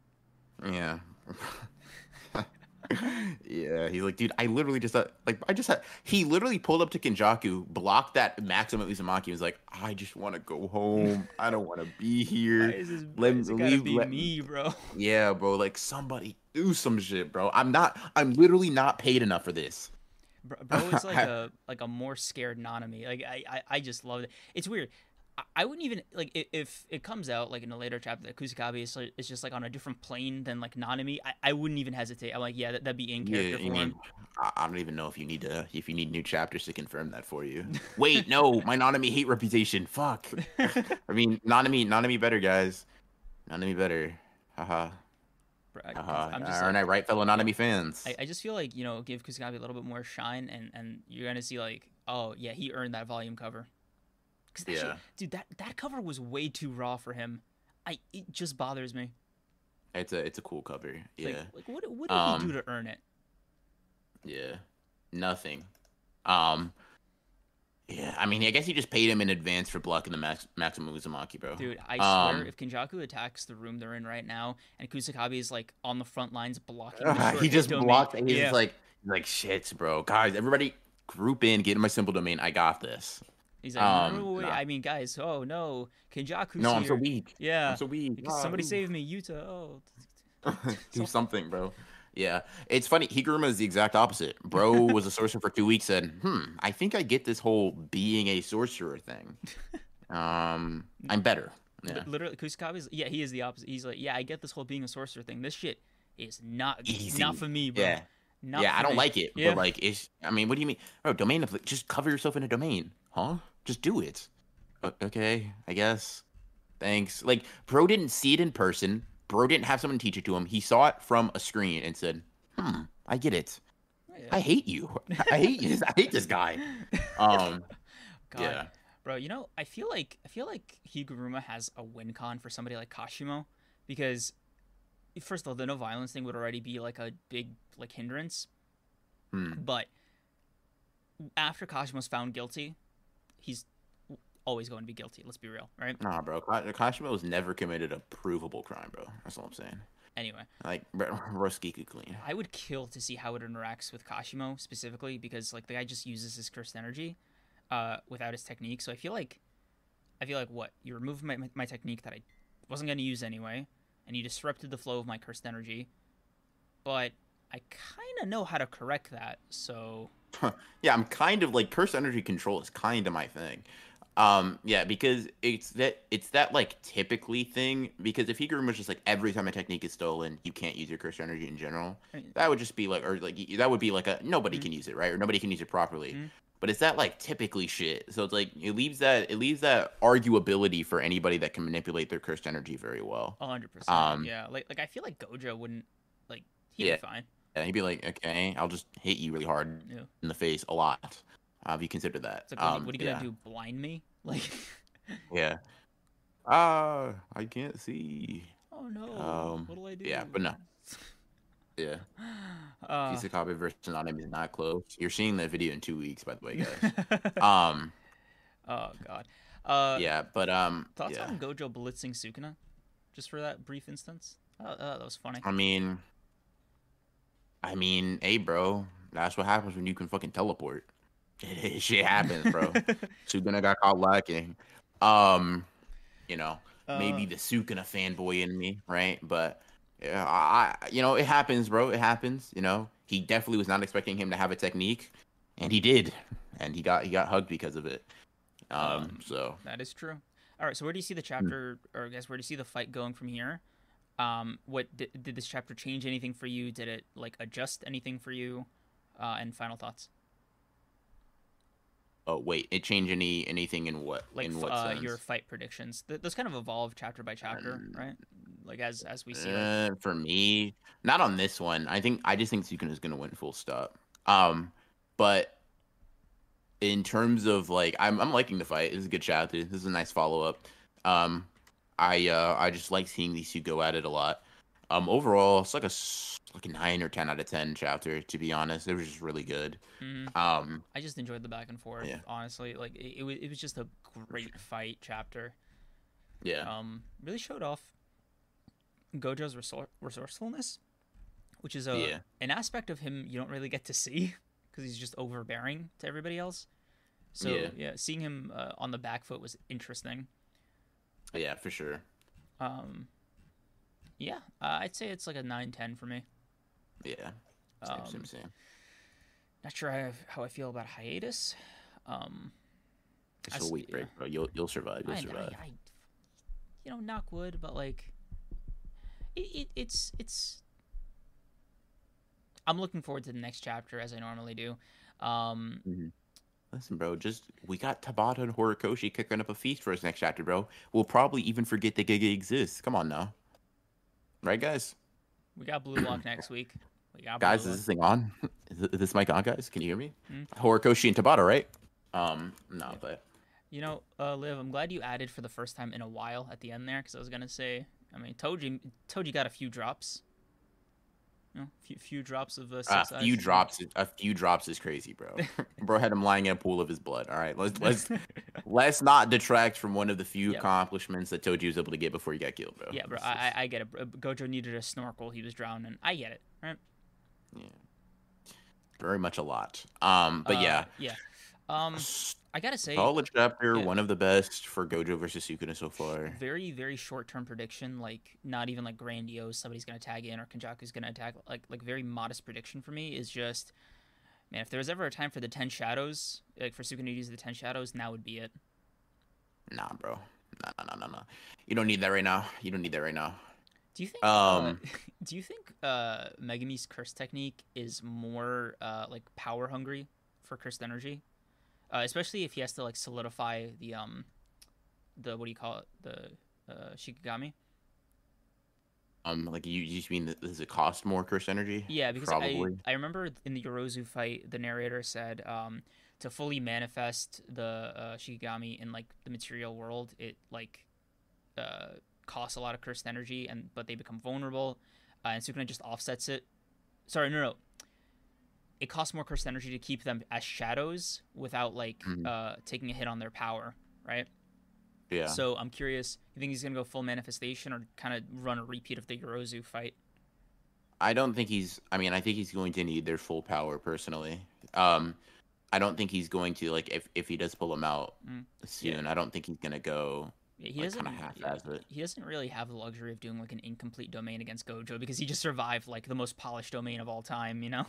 yeah. *laughs* yeah, he's like, dude, I literally just uh, like I just had he literally pulled up to Kenjaku, blocked that Maximum Uzumaki, and was like, I just want to go home. I don't want to be here. is this, let- why is it gotta leave- be let- me, bro? Yeah, bro, like somebody do some shit, bro. I'm not I'm literally not paid enough for this. Bro, bro is like *laughs* a like a more scared Nanami. Like I, I, I just love it. It's weird. I, I wouldn't even like if it comes out like in a later chapter that Kusakabe is, like, is just like on a different plane than like Nanami. I, I wouldn't even hesitate. I'm like, yeah, that, that'd be in character I for mean, him. I, I don't even know if you need to if you need new chapters to confirm that for you. Wait, no, my Nanami hate reputation. Fuck. *laughs* I mean, Nanami, Nanami better, guys. Nanami better. Haha. Haha. I'm just Aren't like, I right, fellow Nanami fans? I, I just feel like you know give Kusakabe a little bit more shine and and you're gonna see like oh yeah he earned that volume cover. Cause that shit- Yeah. dude, that that cover was way too raw for him. I it just bothers me. It's a it's a cool cover. Yeah. Like, like what what did he Um, do to earn it? Yeah. Nothing. Um Yeah, I mean, I guess he just paid him in advance for blocking the Max- Maximum Uzumaki, bro. Dude, I Um, swear, if Kenjaku attacks the room they're in right now, and Kusakabe is like on the front lines blocking, the Ah, *laughs* he hit just domain- blocked. And he's yeah. like, like, shit, bro. Guys, everybody, group in, get in my simple domain. I got this. he's like, um, no, wait, nah. I mean, guys, oh no, Kenjaku's no, I'm so weak. Yeah, I'm so weak. Because somebody Ah, save me, Yuta. Oh, *laughs* do something, bro. Yeah, it's funny. Higuruma is the exact opposite. Bro *laughs* was a sorcerer for two weeks. Said, "Hmm, I think I get this whole being a sorcerer thing. *laughs* Um, I'm better." Yeah, literally, Kusakabe's yeah, he is the opposite. He's like, yeah, I get this whole being a sorcerer thing. This shit is not Easy. not for me, bro. yeah, Not yeah. I don't me. like it, Yeah. but like, it's. I mean, what do you mean, bro? Domain of just cover yourself in a domain, huh? Just do it. Okay, I guess. Thanks. Like, bro didn't see it in person. Bro didn't have someone teach it to him. He saw it from a screen and said, "Hmm, I get it. Yeah. I hate you. *laughs* I hate you. I hate this guy." *laughs* Um. God. Yeah. Bro, you know, I feel like I feel like Higuruma has a win con for somebody like Kashimo because first of all, the no violence thing would already be like a big like hindrance. Hmm. But after Kashimo's found guilty, he's always going to be guilty. Let's be real, right? Nah, bro. Ka- Kashimo has never committed a provable crime, bro. That's all I'm saying. Anyway, Like, bro, *laughs* Roskiku clean. I would kill to see how it interacts with Kashimo specifically because like the guy just uses his cursed energy uh, without his technique. So I feel like I feel like what you removed my, my, my technique that I wasn't going to use anyway, and you disrupted the flow of my cursed energy. But I kind of know how to correct that. So *laughs* Yeah, I'm kind of like cursed energy control is kind of my thing. Um, yeah, because it's that it's that like typically thing. Because if Higuruma's just like every time a technique is stolen, you can't use your cursed energy in general. That would just be like, or like that would be like a nobody Mhm. can use it, right? Or nobody can use it properly. Mhm. But it's that like typically shit. So it's like it leaves that it leaves that arguability for anybody that can manipulate their cursed energy very well. hundred percent, Um, yeah. Like like I feel like Gojo wouldn't like he'd Yeah. be fine. And he'd be like, okay, I'll just hit you really hard Yeah. in the face a lot. Uh, if you considered that. Like, what, are you- Um, what are you gonna do? Blind me? *laughs* Like, *laughs* Yeah. Ah, I can't see. oh no, Um, what'll I do? yeah, but no. *laughs* Yeah. Uh, Kusakabe versus Anime is not close. You're seeing that video in two weeks, by the way, guys. um, oh god. Uh, yeah, but um, Thoughts yeah. on Gojo blitzing Sukuna, just for that brief instance? Oh, oh, that was funny. I mean, I mean, hey, bro, that's what happens when you can fucking teleport. *laughs* Shit happens, bro. Sukuna got caught lacking. Um, you know, maybe Uh, the Sukuna fanboy in me, right? But yeah, I, I- you know, it happens, bro. It happens. You know, he definitely was not expecting him to have a technique, and he did, and he got he got hugged because of it. Um, Um, so that is true. All right, so where do you see the chapter, or I guess where do you see the fight going from here? Um, what did, did this chapter change anything for you? Did it like adjust anything for you? Uh, and final thoughts, oh wait, it changed any anything in what like in what uh, your fight predictions. Th- those kind of evolve chapter by chapter, Um, right? Like as as we see. Uh, for me, not on this one. I think I just think Sukuna is gonna win full stop. Um, but in terms of like, I'm I'm liking the fight. This is a good chapter. This is a nice follow up. Um, I uh I just like seeing these two go at it a lot. Um, overall, it's like a like a nine or ten out of ten chapter. To be honest, it was just really good. Mhm. Um, I just enjoyed the back and forth. Yeah. Honestly, like it, it was it was just a great fight chapter. yeah, um, really showed off Gojo's resor- resourcefulness, which is a Yeah. an aspect of him you don't really get to see *laughs* because he's just overbearing to everybody else. So Yeah. yeah, seeing him uh, on the back foot was interesting. yeah, for sure. Um, yeah, uh, I'd say it's like a 9-10 for me. Yeah, same, Um, same, same. Not sure how, how I feel about hiatus. Um, It's I a week yeah. break, bro. You'll you'll survive. You'll I, survive. I, I, you know, knock wood, but like, it, it, it's it's. I'm looking forward to the next chapter as I normally do. Um, Listen, bro, just we got Tabata and Horikoshi cooking up a feast for us next chapter, bro. We'll probably even forget that Gege exists. Come on now. Right, guys? we got Blue Lock next week. We got Guys, Blue is this thing on? *laughs* Is this mic on, guys? Can you hear me? Hmm? Horikoshi and Tabata, right? Um, no, but You know, uh, Liv, I'm glad you added for the first time in a while at the end there because I was gonna say, I mean, Toji Toji got a few drops. You know, few few drops of uh, A few drops, a few drops is crazy, bro. *laughs* bro had him lying in a pool of his blood. All right, let's let's *laughs* let's not detract from one of the few Yep. accomplishments that Toji was able to get before he got killed, bro. yeah, bro. I, I I get it. Gojo needed a snorkel. He was drowning. I get it. Right. yeah. very much a lot. Um, but Uh, yeah, Yeah. Um, I gotta say, solid chapter, yeah. one of the best for Gojo versus Sukuna so far. very very short term prediction. Like not even like grandiose. Somebody's gonna tag in or Kenjaku's gonna attack. Like like very modest prediction for me is just. Man, if there was ever a time for the Ten Shadows, like for Sukuna to use the Ten Shadows, now would be it. Nah, bro. Nah, nah, nah, nah, nah. You don't need that right now. You don't need that right now. Do you think? uh, Um, *laughs* do you think uh, Megumi's curse technique is more uh, like power hungry for cursed energy, uh, especially if he has to like solidify the um, the what do you call it the uh, Shikigami? Um, like you, you just mean that does it cost more curse energy? Yeah, because Probably. I I remember in the Yorozu fight, the narrator said um, to fully manifest the uh, Shikigami in like the material world, it like uh, costs a lot of cursed energy, and but they become vulnerable, uh, and Sukuna just offsets it. Sorry, no, no. It costs more cursed energy to keep them as shadows without like Mhm. uh, taking a hit on their power, right? Yeah. So I'm curious. You think he's gonna go full manifestation or kind of run a repeat of the Yorozu fight? I don't think he's. I mean, I think he's going to need their full power personally. Um, I don't think he's going to like if if he does pull him out Mm. soon. I don't think he's gonna go. Yeah, he like, doesn't kinda half-ass it. He doesn't really have the luxury of doing like an incomplete domain against Gojo because he just survived like the most polished domain of all time. You know?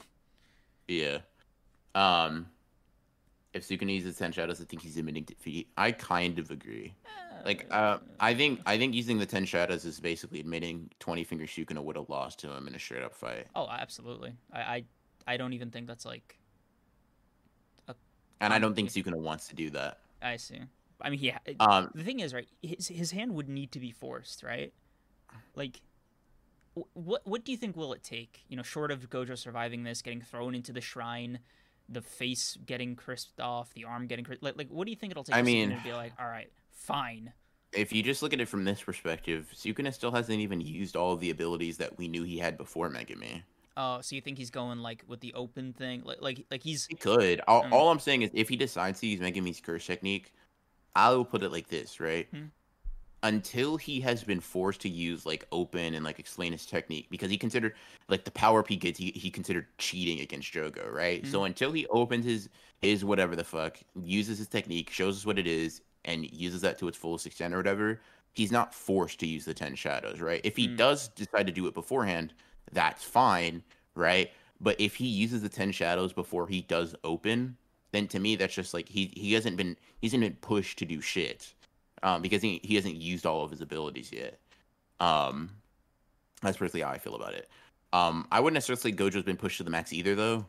Yeah. Um, if Sukuna uses ten shadows, I think he's admitting defeat. I kind of agree. Like, uh, I think I think using the ten shadows is basically admitting Twenty Finger Sukuna would have lost to him in a straight up fight. Oh, absolutely. I, I, I don't even think that's like. And I don't think Sukuna wants to do that. I see. I mean, he. ha- Um, the thing is, right? His his hand would need to be forced, right? Like, what what do you think will it take? You know, short of Gojo surviving this, getting thrown into the shrine, the face getting crisped off, the arm getting crisp, like, like what do you think it'll take? I mean- to be like, all right, fine. if you just look at it from this perspective, Sukuna still hasn't even used all the abilities that we knew he had before Megumi. Oh, so you think he's going like with the open thing, like like like he's He could. All, Mm. all I'm saying is, if he decides to use Megumi's curse technique, I will put it like this, right? Hmm. Until he has been forced to use like open and like explain his technique, because he considered like the power up he gets, he, he considered cheating against Jogo, right? Hmm. So until he opens his his whatever the fuck, uses his technique, shows us what it is, and uses that to its fullest extent or whatever, he's not forced to use the ten shadows, right? If he Hmm. does decide to do it beforehand, that's fine, right? But if he uses the ten shadows before he does open, then to me that's just like he he hasn't been he hasn't been pushed to do shit, um, because he he hasn't used all of his abilities yet. Um, that's personally how I feel about it. Um, I wouldn't necessarily say Gojo's been pushed to the max either, though.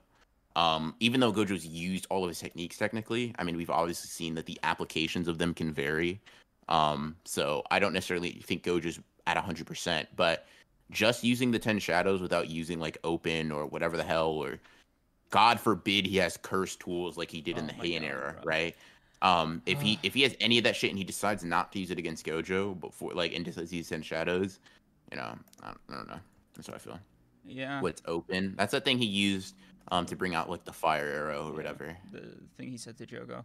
Um, even though Gojo's used all of his techniques technically, I mean we've obviously seen that the applications of them can vary. Um, so I don't necessarily think Gojo's at hundred percent, but just using the ten shadows without using like open or whatever the hell or God forbid he has curse tools like he did in Oh the my Heian era, bro. right? Um, if he if he has any of that shit and he decides not to use it against Gojo before like and decides to ten shadows, you know, I don't, I don't know. That's how I feel. yeah. What's open? That's the thing he used um to bring out like the fire arrow or Yeah. whatever. the thing he said to Jogo.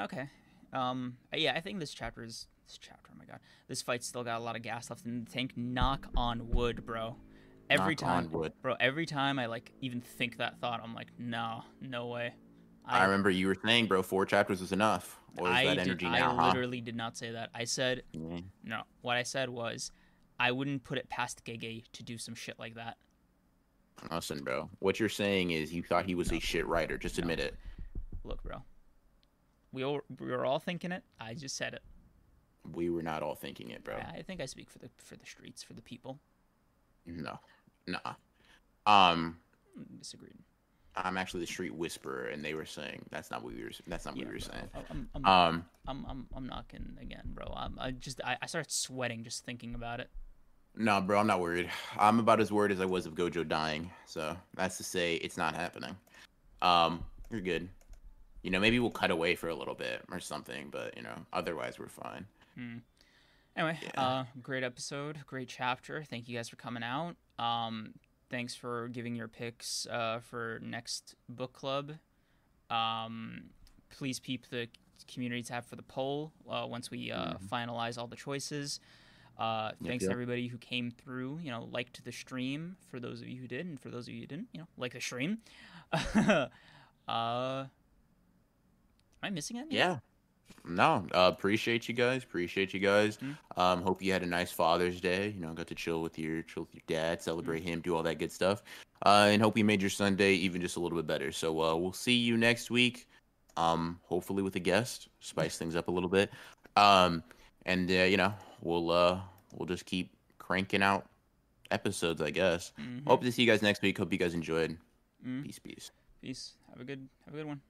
Okay. Um. Yeah, I think this chapter is this chapter. Oh my god, this fight's still got a lot of gas left in the tank. Knock on wood, bro. Every Knock time, on wood. bro. Every time I like even think that thought, I'm like, no, no way. I, remember you were saying, bro, four chapters was enough. What is I that did- energy I now, huh? I literally did not say that. I said Yeah. no. What I said was, I wouldn't put it past Gege to do some shit like that. Listen, bro. What you're saying is you thought he was No. a shit writer. Just No. admit it. Look, bro. We all we were all thinking it. I just said it. We were not all thinking it, bro. I I think I speak for the for the streets, for the people. No. Nah. Um, Mm, Disagreed. I'm actually the street whisperer, and they were saying that's not what we were. That's not what Yeah, we were bro. saying. I'm, I'm, Um, I'm, I'm, I'm knocking again, bro. I'm, I just, I, I started sweating just thinking about it. no, bro, I'm not worried. I'm about as worried as I was of Gojo dying. So that's to say, it's not happening. Um, you're good. You know, maybe we'll cut away for a little bit or something, but you know, otherwise we're fine. Hmm. Anyway, Yeah. uh, great episode, great chapter. Thank you guys for coming out. Um, thanks for giving your picks uh, for next book club. Um, please peep the community tab for the poll uh, once we uh, Mhm. finalize all the choices. Uh, Yep, thanks yep. to everybody who came through. You know, liked the stream. For those of you who did, and for those of you who didn't, you know, like the stream. *laughs* uh, am I missing anything? Yeah. No, uh, appreciate you guys. Appreciate you guys. Mhm. Um, hope you had a nice Father's Day. You know, got to chill with your chill with your dad, celebrate him, do all that good stuff. Uh, and hope you made your Sunday even just a little bit better. So uh, we'll see you next week. Um, hopefully with a guest, spice things up a little bit. Um, and uh, you know, we'll uh, we'll just keep cranking out episodes, I guess. Mhm. Hope to see you guys next week. Hope you guys enjoyed. Mhm. Peace, peace. Peace. Have a good. Have a good one.